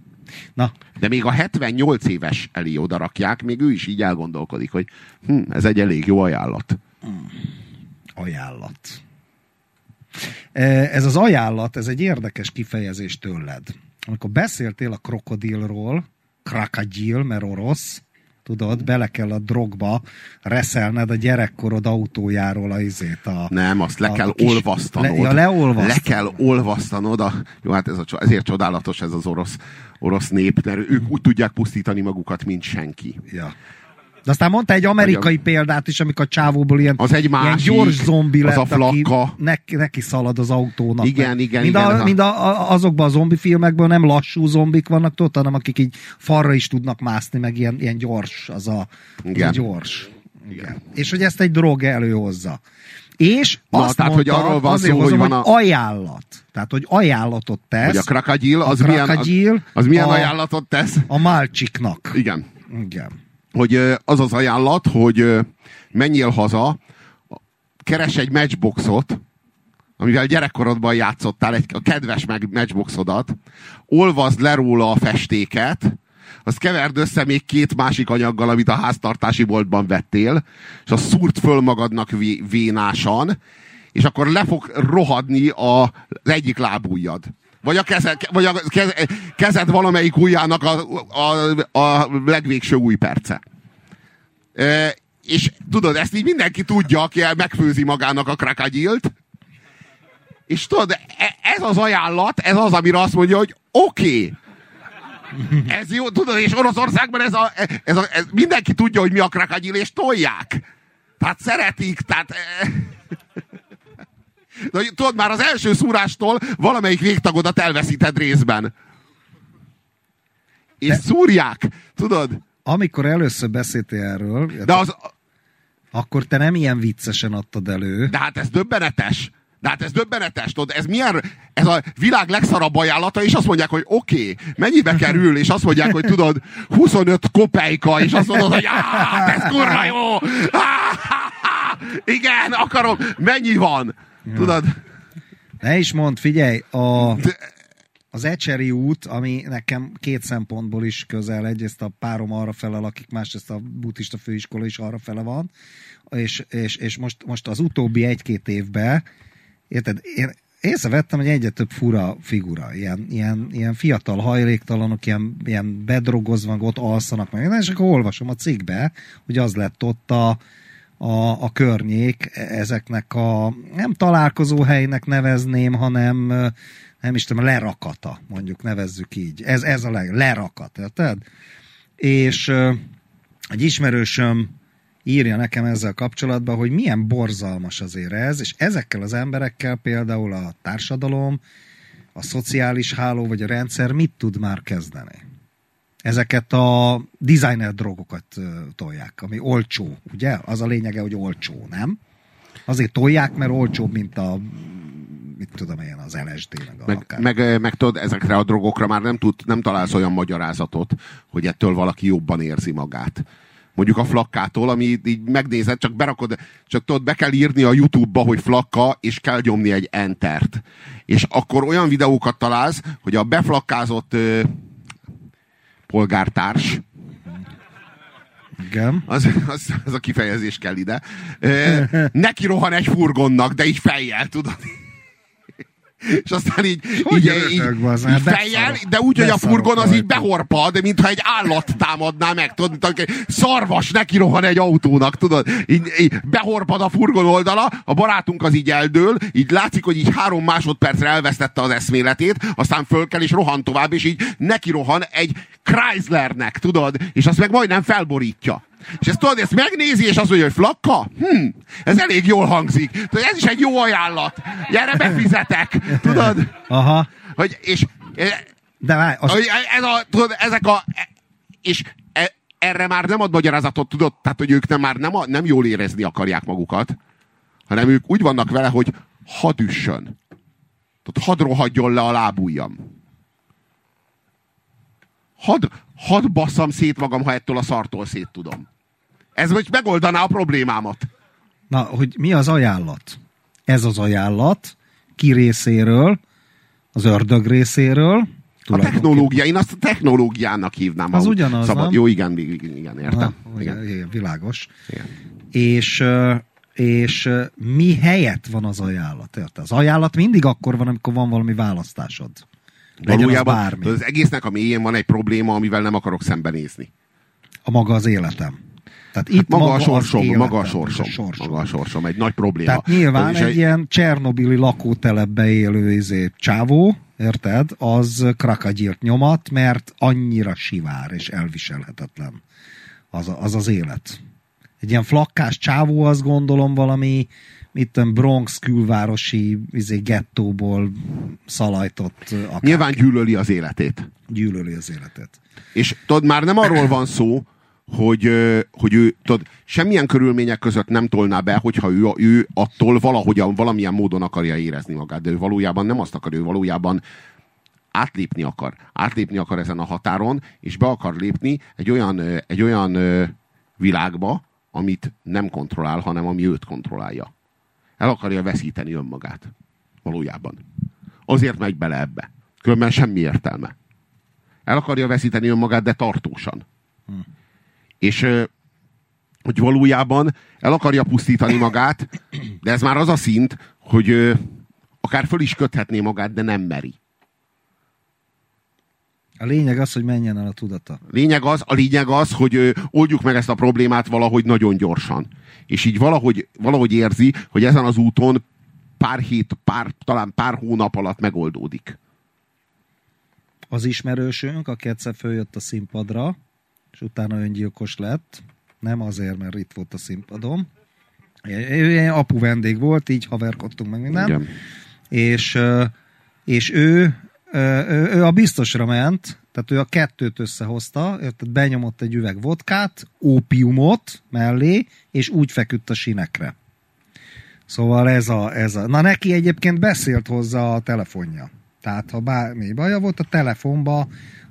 Na. De még a 78 éves elé odarakják, még ő is így elgondolkodik, hogy hm, ez egy elég jó ajánlat. Hmm. Ajánlat. E, ez az ajánlat, ez egy érdekes kifejezés tőled. Amikor beszéltél a krokodilról, krakadil, mert orosz, tudod, bele kell a drogba reszelned a gyerekkorod autójáról a izét. A, Nem, azt le kell kis, olvasztanod. Le, ja, leolvasztanod. Le kell olvasztanod. A, jó, hát ez a, ezért csodálatos ez az orosz, orosz nép, mert ők úgy tudják pusztítani magukat, mint senki. Ja. De aztán mondta egy amerikai a... példát is, amikor a csávóból ilyen, az egy másik, ilyen gyors zombi lett, az a flakka. aki neki, neki szalad az autónak. Igen, igen, mind igen. A, mind a, a, azokban a zombi filmekben nem lassú zombik vannak, tudod, hanem akik így farra is tudnak mászni, meg ilyen, ilyen gyors, az a, igen. Az a gyors. Igen. igen. És hogy ezt egy drog előhozza. És Na, azt tehát, mondta, hogy arról van szó, hozom, hogy, van a... ajánlat. Tehát, hogy ajánlatot tesz. Hogy a krakagil, az, a milyen, az, az milyen a, ajánlatot tesz? A málcsiknak. Igen. Igen hogy az az ajánlat, hogy menjél haza, keres egy matchboxot, amivel gyerekkorodban játszottál, egy, a kedves matchboxodat, olvasd le róla a festéket, azt keverd össze még két másik anyaggal, amit a háztartási boltban vettél, és azt szúrt föl magadnak vé, vénásan, és akkor le fog rohadni a, az egyik lábújjad. Vagy a, kezed, vagy a kezed valamelyik ujjának a, a, a legvégső új perce. E, és tudod, ezt így mindenki tudja, aki megfőzi magának a krakagyilt. És tudod, e, ez az ajánlat, ez az, amire azt mondja, hogy oké. Okay. Ez jó, tudod, és Oroszországban ez a, ez a, ez mindenki tudja, hogy mi a krakagyil, és tolják. Tehát szeretik, tehát... De, tudod, már az első szúrástól valamelyik végtagodat elveszíted részben. És De... szúrják, tudod? Amikor először beszéltél erről, De az... akkor te nem ilyen viccesen adtad elő. De hát ez döbbenetes. De hát ez döbbenetes, tudod, ez milyen, ez a világ legszarabb ajánlata, és azt mondják, hogy oké, okay, mennyibe kerül, és azt mondják, hogy tudod, 25 kopejka, és azt mondod, hogy hát ez kurva jó, igen, akarom, mennyi van? Tudod? Ne is mond, figyelj, a, az Ecseri út, ami nekem két szempontból is közel, egyrészt a párom arra fele lakik, másrészt a buddhista főiskola is arra fele van, és, és, és most, most az utóbbi egy-két évben, érted, én észrevettem, hogy egyre több fura figura, ilyen, ilyen, ilyen fiatal hajléktalanok, ilyen, ilyen bedrogozva, ott alszanak meg, és akkor olvasom a cikkbe, hogy az lett ott a, a, a környék ezeknek a nem találkozó helynek nevezném, hanem nem is tudom, lerakata, mondjuk nevezzük így. Ez, ez a leg, lerakat, érted? És egy ismerősöm írja nekem ezzel kapcsolatban, hogy milyen borzalmas azért ez, és ezekkel az emberekkel például a társadalom a szociális háló vagy a rendszer mit tud már kezdeni? Ezeket a designer drogokat tolják, ami olcsó, ugye? Az a lényege, hogy olcsó, nem? Azért tolják, mert olcsóbb, mint a mit tudom én, az LSD, meg a meg, akár. meg, meg tudod, ezekre a drogokra már nem, tud, nem találsz olyan magyarázatot, hogy ettől valaki jobban érzi magát. Mondjuk a flakkától, ami így megnézed, csak berakod, csak tudod, be kell írni a YouTube-ba, hogy flakka, és kell nyomni egy entert. És akkor olyan videókat találsz, hogy a beflakkázott polgártárs, igen. Az, az, az a kifejezés kell ide. Neki rohan egy furgonnak, de így fejjel, tudod és aztán így, így, így, így, így fejjel, de úgy, hogy a furgon az így behorpad, mintha egy állat támadná meg, tudod, mint egy szarvas neki rohan egy autónak, tudod, így, így behorpad a furgon oldala, a barátunk az így eldől, így látszik, hogy így három másodpercre elvesztette az eszméletét, aztán föl kell és rohan tovább, és így neki rohan egy Chryslernek, tudod, és azt meg majdnem felborítja. És ezt tudod, ezt megnézi, és azt mondja, hogy flakka? Hm, ez elég jól hangzik. Tudod, ez is egy jó ajánlat. Gyere, befizetek. Tudod? Aha. Hogy, és, de várj, az... hogy ez a, tudod, ezek a, és e, erre már nem ad magyarázatot, tudod? Tehát, hogy ők nem, már nem, a, nem jól érezni akarják magukat, hanem ők úgy vannak vele, hogy hadd üssön. Tehát hadd rohadjon le a lábujjam. Hadd, hadd basszam szét magam, ha ettől a szartól szét tudom. Ez most megoldaná a problémámat. Na, hogy mi az ajánlat? Ez az ajánlat ki részéről, az ördög részéről. A technológia, én azt a technológiának hívnám. Az ugyanaz, szabad. Nem? Jó, igen, igen, igen értem. Na, igen. igen, világos. Igen. És, és mi helyett van az ajánlat? Érte? Az ajánlat mindig akkor van, amikor van valami választásod. Valójában az, az egésznek a mélyén van egy probléma, amivel nem akarok szembenézni. A maga az életem. Tehát itt hát maga, maga, a sorsom, életem, maga a sorsom, a sorsom. Maga a sorsom, egy nagy probléma. Tehát nyilván egy, egy ilyen Csernobili lakótelepbe élő izé, csávó, érted, az krakagyírt nyomat, mert annyira sivár és elviselhetetlen az, az az élet. Egy ilyen flakkás csávó, azt gondolom valami mit tudom, Bronx külvárosi izé, gettóból szalajtott akár. Nyilván gyűlöli az életét. Gyűlöli az életet. És tudod, már nem arról van szó, hogy, hogy ő tudod, semmilyen körülmények között nem tolná be, hogyha ő, ő attól valahogyan, valamilyen módon akarja érezni magát, de ő valójában nem azt akar, ő valójában átlépni akar. Átlépni akar ezen a határon, és be akar lépni egy olyan, egy olyan világba, amit nem kontrollál, hanem ami őt kontrollálja. El akarja veszíteni önmagát. Valójában. Azért megy bele ebbe. Különben semmi értelme. El akarja veszíteni önmagát, de tartósan. Hm. És hogy valójában el akarja pusztítani magát, de ez már az a szint, hogy akár föl is köthetné magát, de nem meri. A lényeg az, hogy menjen el a tudata. Lényeg az, a lényeg az, hogy oldjuk meg ezt a problémát valahogy nagyon gyorsan és így valahogy, valahogy érzi, hogy ezen az úton pár hét, pár, talán pár hónap alatt megoldódik. Az ismerősünk, aki egyszer följött a színpadra, és utána öngyilkos lett, nem azért, mert itt volt a színpadom. Ő apu vendég volt, így haverkodtunk meg minden. Igen. És, és ő, ő, ő a biztosra ment, tehát ő a kettőt összehozta, tehát benyomott egy üveg vodkát, ópiumot mellé, és úgy feküdt a sinekre. Szóval ez a, ez a... Na neki egyébként beszélt hozzá a telefonja. Tehát ha bármi baja volt, a telefonba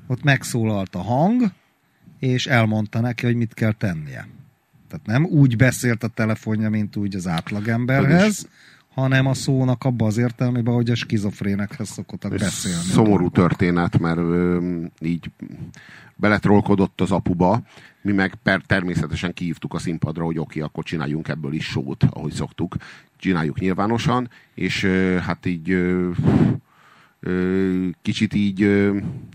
ott megszólalt a hang, és elmondta neki, hogy mit kell tennie. Tehát nem úgy beszélt a telefonja, mint úgy az átlagemberhez, hanem a szónak abban az értelmében, hogy a skizofrénekhez szokottak beszélni. Szomorú történet, mert ö, így beletrolkodott az apuba, mi meg per, természetesen kihívtuk a színpadra, hogy oké, akkor csináljunk ebből is sót, ahogy szoktuk. Csináljuk nyilvánosan, és ö, hát így ö, kicsit így,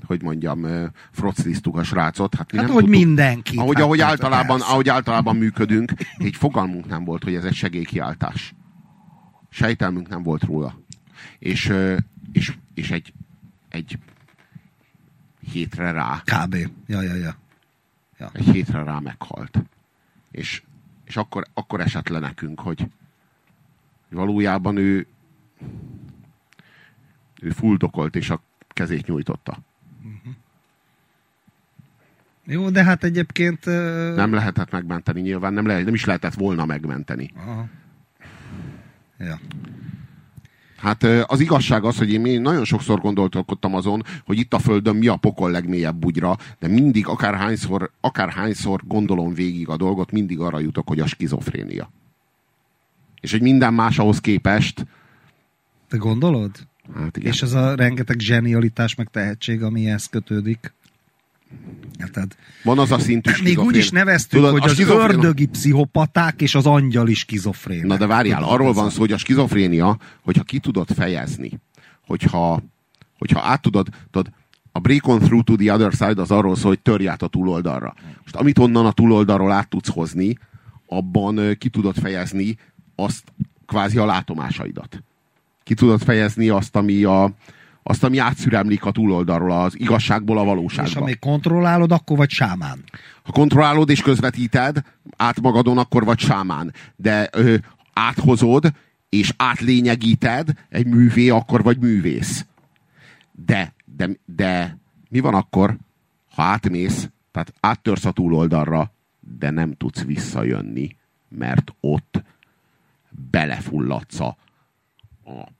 hogy mondjam, ö, frocliztuk a srácot. Hát, mi hát nem hogy tudtuk, mindenki. Ahogy, hát, ahogy, általában, ahogy általában működünk, egy fogalmunk nem volt, hogy ez egy segélykiáltás sejtelmünk nem volt róla. És, és, és egy, egy hétre rá. Kb. Ja, ja, ja. ja. Egy hétre rá meghalt. És, és akkor, akkor esett le nekünk, hogy valójában ő Ő fuldokolt, és a kezét nyújtotta. Jó, de hát egyébként... Nem lehetett megmenteni nyilván, nem, lehet, nem is lehetett volna megmenteni. Aha. Ja. Hát az igazság az, hogy én nagyon sokszor gondolkodtam azon, hogy itt a Földön mi a pokol legmélyebb bugyra, de mindig, akárhányszor, akárhányszor gondolom végig a dolgot, mindig arra jutok, hogy a skizofrénia. És hogy minden más ahhoz képest... Te gondolod? Hát igen. És az a rengeteg zsenialitás meg tehetség, ami ehhez kötődik. Érted? Van az a szintű Még úgy is neveztük, Tudod, hogy az skizofrén... ördögi pszichopaták és az angyali skizofrén. Na de várjál, Tudod, arról van szó, hogy a skizofrénia, hogyha ki tudod fejezni, hogyha, hogyha át tudod, tudod, a break on through to the other side az arról szól, hogy törj át a túloldalra. Most amit onnan a túloldalról át tudsz hozni, abban ki tudod fejezni azt kvázi a látomásaidat. Ki tudod fejezni azt, ami a, azt, ami átszüremlik a túloldalról, az igazságból a valóságba. És amíg kontrollálod, akkor vagy sámán. Ha kontrollálod és közvetíted át magadon, akkor vagy sámán. De ö, áthozod és átlényegíted egy művé, akkor vagy művész. De, de, de mi van akkor, ha átmész, tehát áttörsz a túloldalra, de nem tudsz visszajönni, mert ott belefulladsz a, a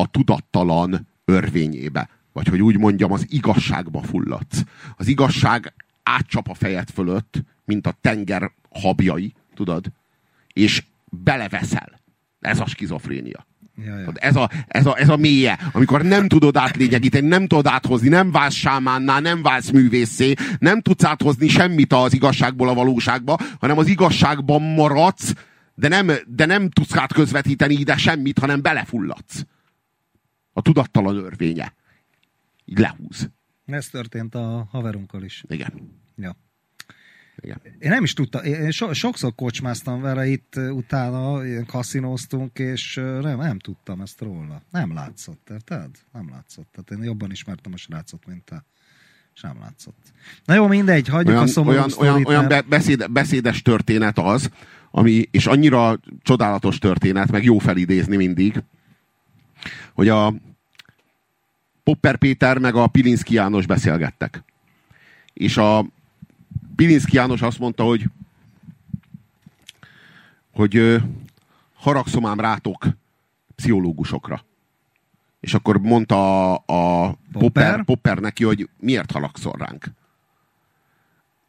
a tudattalan örvényébe. Vagy hogy úgy mondjam, az igazságba fulladsz. Az igazság átcsap a fejed fölött, mint a tenger habjai, tudod? És beleveszel. Ez a skizofrénia. Ja, ja. Ez, a, ez, a, ez a mélye, amikor nem tudod átlényegíteni, nem tudod áthozni, nem válsz sámánná, nem válsz művészé, nem tudsz áthozni semmit az igazságból a valóságba, hanem az igazságban maradsz, de nem, de nem tudsz át közvetíteni ide semmit, hanem belefulladsz a tudattalan örvénye. Így lehúz. Ez történt a haverunkkal is. Igen. Ja. Igen. Én nem is tudtam, én so, sokszor kocsmáztam vele itt utána, kaszinóztunk, és nem, nem tudtam ezt róla. Nem látszott, érted? Nem látszott. Tehát én jobban ismertem a srácot, mint te. Nem látszott. Na jó, mindegy, hagyjuk olyan, a szomorú olyan, sztorit, olyan, olyan be, beszéd, beszédes történet az, ami, és annyira csodálatos történet, meg jó felidézni mindig, hogy a Popper Péter meg a Pilinszki János beszélgettek. És a Pilinszki János azt mondta, hogy hogy haragszom ám rátok pszichológusokra. És akkor mondta a, a Popper? Popper, neki, hogy miért haragszol ránk.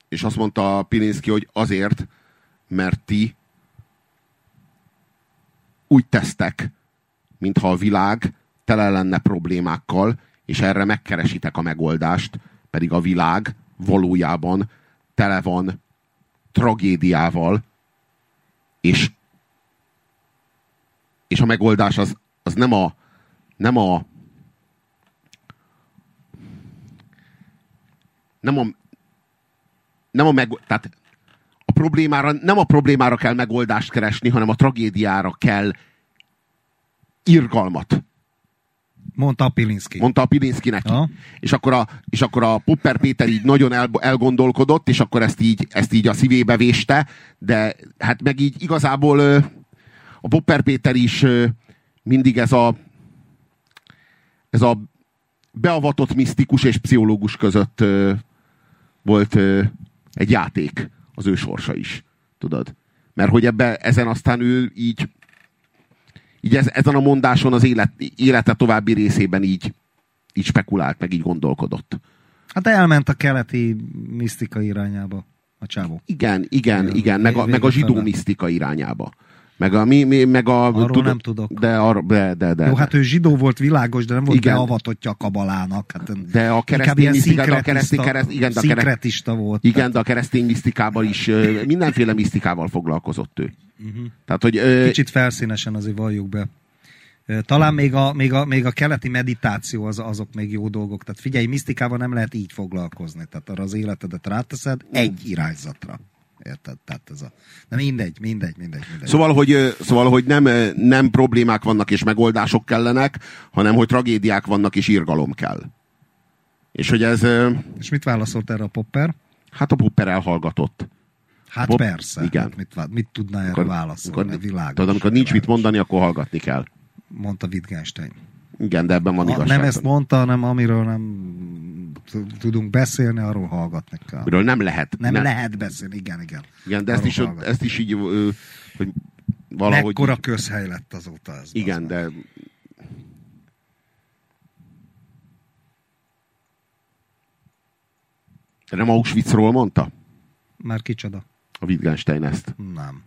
És azt mondta Pilinszki, hogy azért, mert ti úgy tesztek, mintha a világ tele lenne problémákkal, és erre megkeresitek a megoldást, pedig a világ valójában tele van tragédiával, és, és a megoldás az, az nem a nem a nem a nem a meg, tehát a problémára, nem a problémára kell megoldást keresni, hanem a tragédiára kell irgalmat Mondta a Pilinszki. Mondta a Pilinszki neki. Ja. És, akkor a, és akkor a Popper Péter így nagyon el, elgondolkodott, és akkor ezt így, ezt így a szívébe véste, de hát meg így igazából a Popper Péter is mindig ez a ez a beavatott misztikus és pszichológus között volt egy játék az ő sorsa is. Tudod? Mert hogy ebbe, ezen aztán ő így így ez, ezen a mondáson az élet, élete további részében így, így spekulált, meg így gondolkodott. Hát elment a keleti misztika irányába a csávó. Igen, igen, igen, igen meg, a, meg a zsidó misztika irányába. Meg a, mi, mi, meg a, Arról tud, nem tudok. De, ar, de, de, de, Jó, hát ő zsidó volt világos, de nem volt igen. beavatottja a kabalának. Hát, de a keresztény misztika, a keresztény, kereszt, igen, de a kereszt, volt. Igen, tehát. de a keresztény misztikával is, mindenféle misztikával foglalkozott ő. Uh-huh. Tehát, hogy, ö... Kicsit felszínesen azért valljuk be. Talán még a, még a, még a keleti meditáció az, azok még jó dolgok. Tehát figyelj, misztikával nem lehet így foglalkozni. Tehát arra az életedet ráteszed egy irányzatra. Érted? Tehát ez a... De mindegy, mindegy, mindegy, mindegy. Szóval, hogy, szóval, hogy nem, nem problémák vannak és megoldások kellenek, hanem hogy tragédiák vannak és irgalom kell. És hogy ez... És mit válaszolt erre a Popper? Hát a Popper elhallgatott. Hát Pop, persze. Igen. Hát mit, mit tudná erre válaszolni amikor, a világos. Tudod, amikor nincs mit mondani, akkor hallgatni kell. Mondta Wittgenstein. Igen, de ebben van igazság. nem ezt mondta, hanem amiről nem tudunk beszélni, arról hallgatni kell. Miről nem lehet. Nem, nem lehet beszélni, igen, igen. Igen, de ezt Arról is, hallgatni. ezt is így, hogy valahogy... Mekkora közhely lett azóta ez. Igen, de de nem Auschwitzról mondta? Már kicsoda? A Wittgenstein ezt. Nem.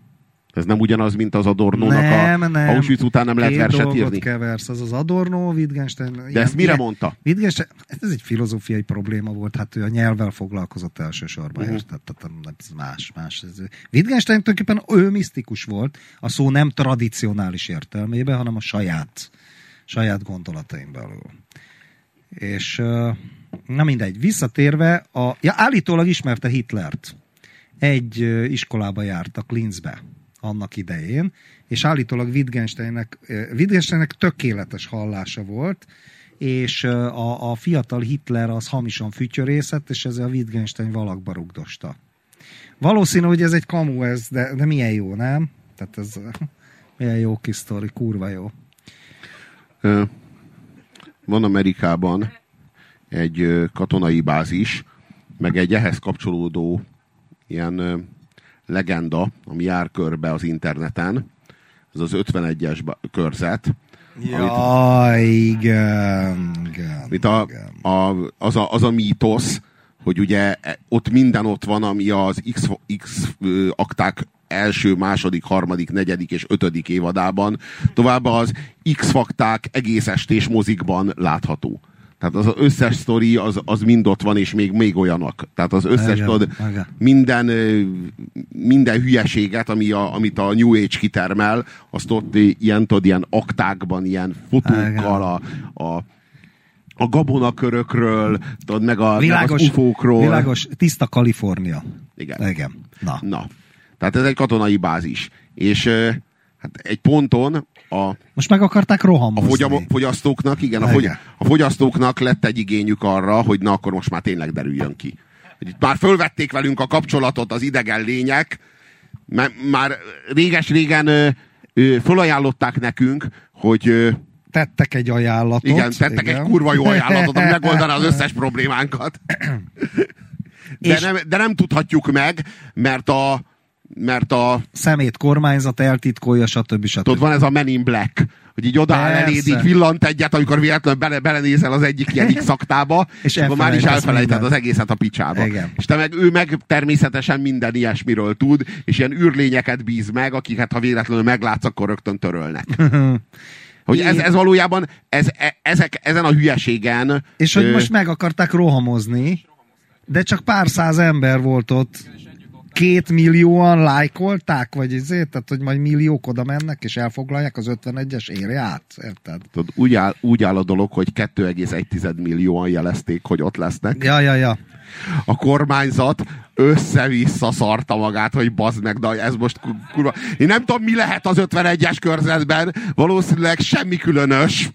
Ez nem ugyanaz, mint az Adornónak Nem, a nem. Auschwitz után nem lehet Két verset írni. keversz, az az Adorno, Wittgenstein. De ezt mire mondta? Wittgenstein, ez egy filozófiai probléma volt, hát ő a nyelvvel foglalkozott elsősorban, uh-huh. érted? Tehát más, más. Ez, Wittgenstein tulajdonképpen ő misztikus volt, a szó nem tradicionális értelmében, hanem a saját, saját gondolataim belül. És na mindegy, visszatérve, a, ja, állítólag ismerte Hitlert. Egy iskolába jártak Linzbe annak idején, és állítólag Wittgensteinnek, ö, Wittgensteinnek tökéletes hallása volt, és ö, a, a fiatal Hitler az hamisan fütyörészett, és ezzel a Wittgenstein valakba rugdosta. Valószínű, hogy ez egy kamu, ez, de, de milyen jó, nem? Tehát ez milyen jó kis sztori, kurva jó. Van Amerikában egy katonai bázis, meg egy ehhez kapcsolódó ilyen legenda, ami jár körbe az interneten. Ez az 51-es ba- körzet, Jaj, igen, igen. Mint a, igen. a, az, a, az a mítosz, hogy ugye e- ott minden ott van, ami az X, X akták első, második, harmadik, negyedik és ötödik évadában. Továbbá az X-fakták egész estés mozikban látható. Tehát az összes sztori az, az mind ott van, és még, még olyanok. Tehát az összes, Igen, tudod, igen. minden, minden hülyeséget, ami a, amit a New Age kitermel, azt ott ilyen, tudod, ilyen aktákban, ilyen fotókkal, a, a, a gabonakörökről, tudod, meg, a, meg az ufókról. világos, tiszta Kalifornia. Igen. Igen. Na. Na, tehát ez egy katonai bázis. És hát egy ponton a, Most meg akarták a rohamozni. fogyam, fogyasztóknak, igen, a, fogy, Igen. a fogyasztóknak lett egy igényük arra, hogy na akkor most már tényleg derüljön ki. Hogy itt már fölvették velünk a kapcsolatot az idegen lények, mert már réges-régen fölajánlották nekünk, hogy ö, Tettek egy ajánlatot. igen, tettek egy kurva jó ajánlatot, ami megoldaná az összes problémánkat. De, És- nem, de nem tudhatjuk meg, mert a, mert a Szemét kormányzat eltitkolja, stb. stb. Tudod, van ez a Men in Black, hogy így odaáll eléd, így villant egyet, amikor véletlenül bele, belenézel az egyik ilyen X aktába, És akkor már is elfelejted az egészet a picsába. Igen. És te meg, ő meg természetesen minden ilyesmiről tud, és ilyen űrlényeket bíz meg, akiket ha véletlenül meglátsz, akkor rögtön törölnek. Hogy ez, ez valójában, ez, e- ezek, ezen a hülyeségen... És hogy ö, most meg akarták rohamozni, de csak pár száz ember volt ott. Két millióan lájkolták, vagy ezért, tehát hogy majd milliók oda mennek, és elfoglalják az 51-es érje át, érted? tudod, úgy, áll, úgy áll a dolog, hogy 2,1 millióan jelezték, hogy ott lesznek. Ja, ja, ja. a kormányzat össze-vissza szarta magát, hogy bazd meg, de ez most ku- kurva... Én nem tudom, mi lehet az 51-es körzetben, valószínűleg semmi különös,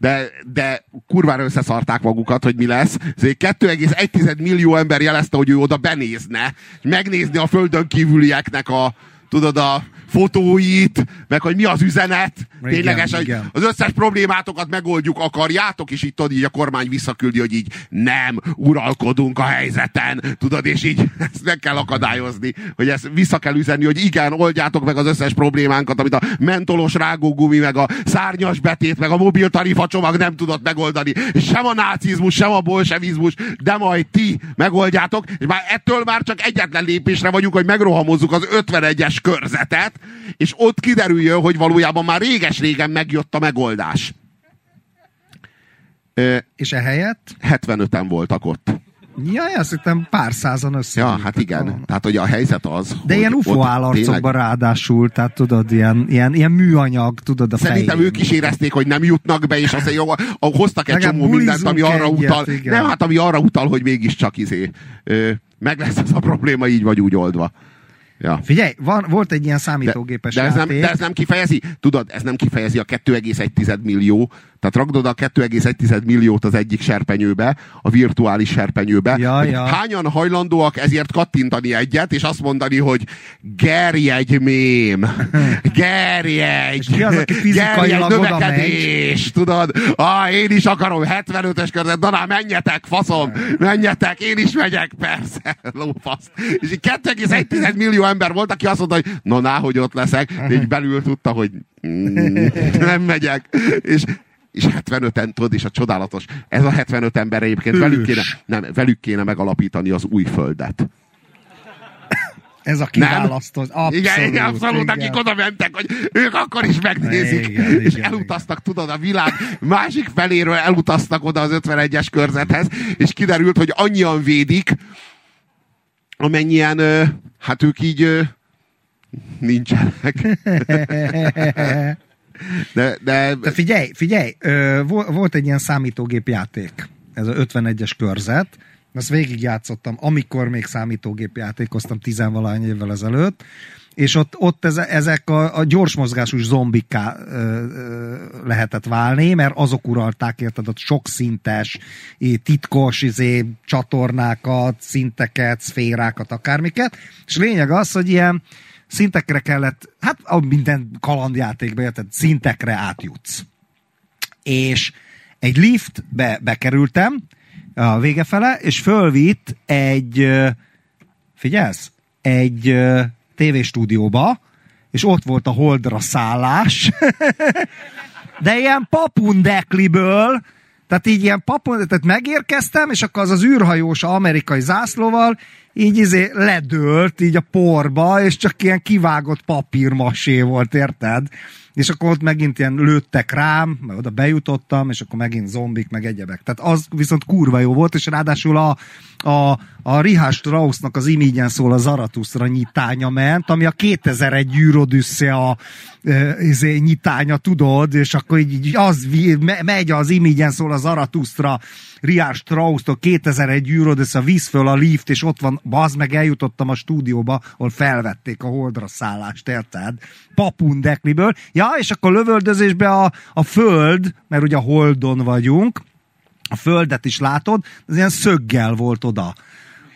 de, de kurvára összeszarták magukat, hogy mi lesz. Ezért 2,1 millió ember jelezte, hogy ő oda benézne, megnézni a földön kívülieknek a, tudod, a fotóit, meg hogy mi az üzenet. Igen, Ténylegesen, igen. az összes problémátokat megoldjuk, akarjátok, és itt tudod, így a kormány visszaküldi, hogy így nem, uralkodunk a helyzeten, tudod, és így ezt meg kell akadályozni, hogy ezt vissza kell üzenni, hogy igen, oldjátok meg az összes problémánkat, amit a mentolos rágógumi, meg a szárnyas betét, meg a mobiltarifa csomag nem tudott megoldani. Sem a nácizmus, sem a bolsevizmus, de majd ti megoldjátok, és már ettől már csak egyetlen lépésre vagyunk, hogy megrohamozzuk az 51-es körzetet, és ott kiderüljön, hogy valójában már réges-régen megjött a megoldás. És ehelyett? 75-en voltak ott. Ja, azt hittem pár százan össze. Ja, hát igen. Tehát, hogy a helyzet az, De ilyen UFO állarcokban ráadásul, tehát tudod, ilyen, ilyen, ilyen műanyag, tudod, a Szerintem fején. ők is érezték, hogy nem jutnak be, és azt jó, hoztak egy csomó mindent, ami arra egyet, utal. igen. Nem, hát ami arra utal, hogy mégiscsak izé. Ö, meg lesz ez a probléma így vagy úgy oldva. Ja. Figyelj, van, volt egy ilyen De, számítógépes de, ez nem, játék. de ez nem kifejezi, tudod, ez nem kifejezi a 2,1 millió Tehát rakd oda 2,1 milliót az egyik serpenyőbe, a virtuális serpenyőbe. Ja, ja. Hányan hajlandóak ezért kattintani egyet, és azt mondani, hogy gerjegy mém, gerjegy, ki az, aki oda növekedés, tudod? Ah, én is akarom 75-ös körzet, na, menjetek, faszom, menjetek, én is megyek, persze, lófasz. És 2,1 millió ember volt, aki azt mondta, hogy na, ná, hogy ott leszek, de így belül tudta, hogy mm, nem megyek. És és 75-en, tudod, és a csodálatos, ez a 75 ember egyébként velük kéne, nem, velük kéne megalapítani az új földet. Ez a kiválasztó. Abszolút, igen, igen, abszolút, igen. akik oda mentek, hogy ők akkor is megnézik, igen, és igen, elutaztak, igen. tudod, a világ másik feléről elutaztak oda az 51-es körzethez, és kiderült, hogy annyian védik, amennyien, hát ők így nincsenek. De, de... de figyelj, figyelj, volt egy ilyen számítógépjáték, ez a 51-es körzet, ezt végigjátszottam, amikor még számítógépjátékoztam tizenvalány évvel ezelőtt, és ott, ott ezek a, a gyorsmozgású zombikká ö, ö, lehetett válni, mert azok uralták, érted, ott sokszintes, titkos izé, csatornákat, szinteket, szférákat, akármiket, és lényeg az, hogy ilyen szintekre kellett, hát a minden kalandjátékban, érted, szintekre átjutsz. És egy liftbe bekerültem a vége fele, és fölvitt egy, figyelsz, egy tévéstúdióba, és ott volt a holdra szállás, de ilyen papundekliből, tehát így ilyen papon, tehát megérkeztem, és akkor az az űrhajós amerikai zászlóval így izé ledőlt így a porba, és csak ilyen kivágott papírmasé volt, érted? És akkor ott megint ilyen lőttek rám, meg oda bejutottam, és akkor megint zombik, meg egyebek. Tehát az viszont kurva jó volt, és ráadásul a, a, a Richard Straussnak az imígyen szól a Zaratuszra nyitánya ment, ami a 2001 űrodüsszea e, izé, nyitánya, tudod, és akkor így, az megy az imígyen szól a Zaratuszra Richard Strauss-tól 2001 űrodüsszea, víz föl a lift, és ott van, bazd meg eljutottam a stúdióba, ahol felvették a holdra szállást, érted? Papundekliből. Ja, és akkor lövöldözésbe a, a föld, mert ugye a holdon vagyunk, a földet is látod, az ilyen szöggel volt oda.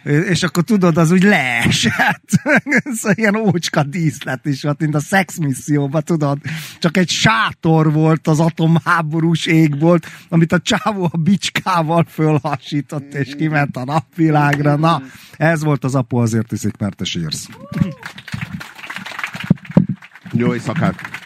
És akkor tudod, az úgy leesett. Ez ilyen ócska díszlet is volt, mint a szexmisszióban, tudod. Csak egy sátor volt az atomháborús ég volt, amit a csávó a bicskával fölhasított, és kiment a napvilágra. Na, ez volt az apu, azért iszik, mert te sírsz. Jó éjszakát!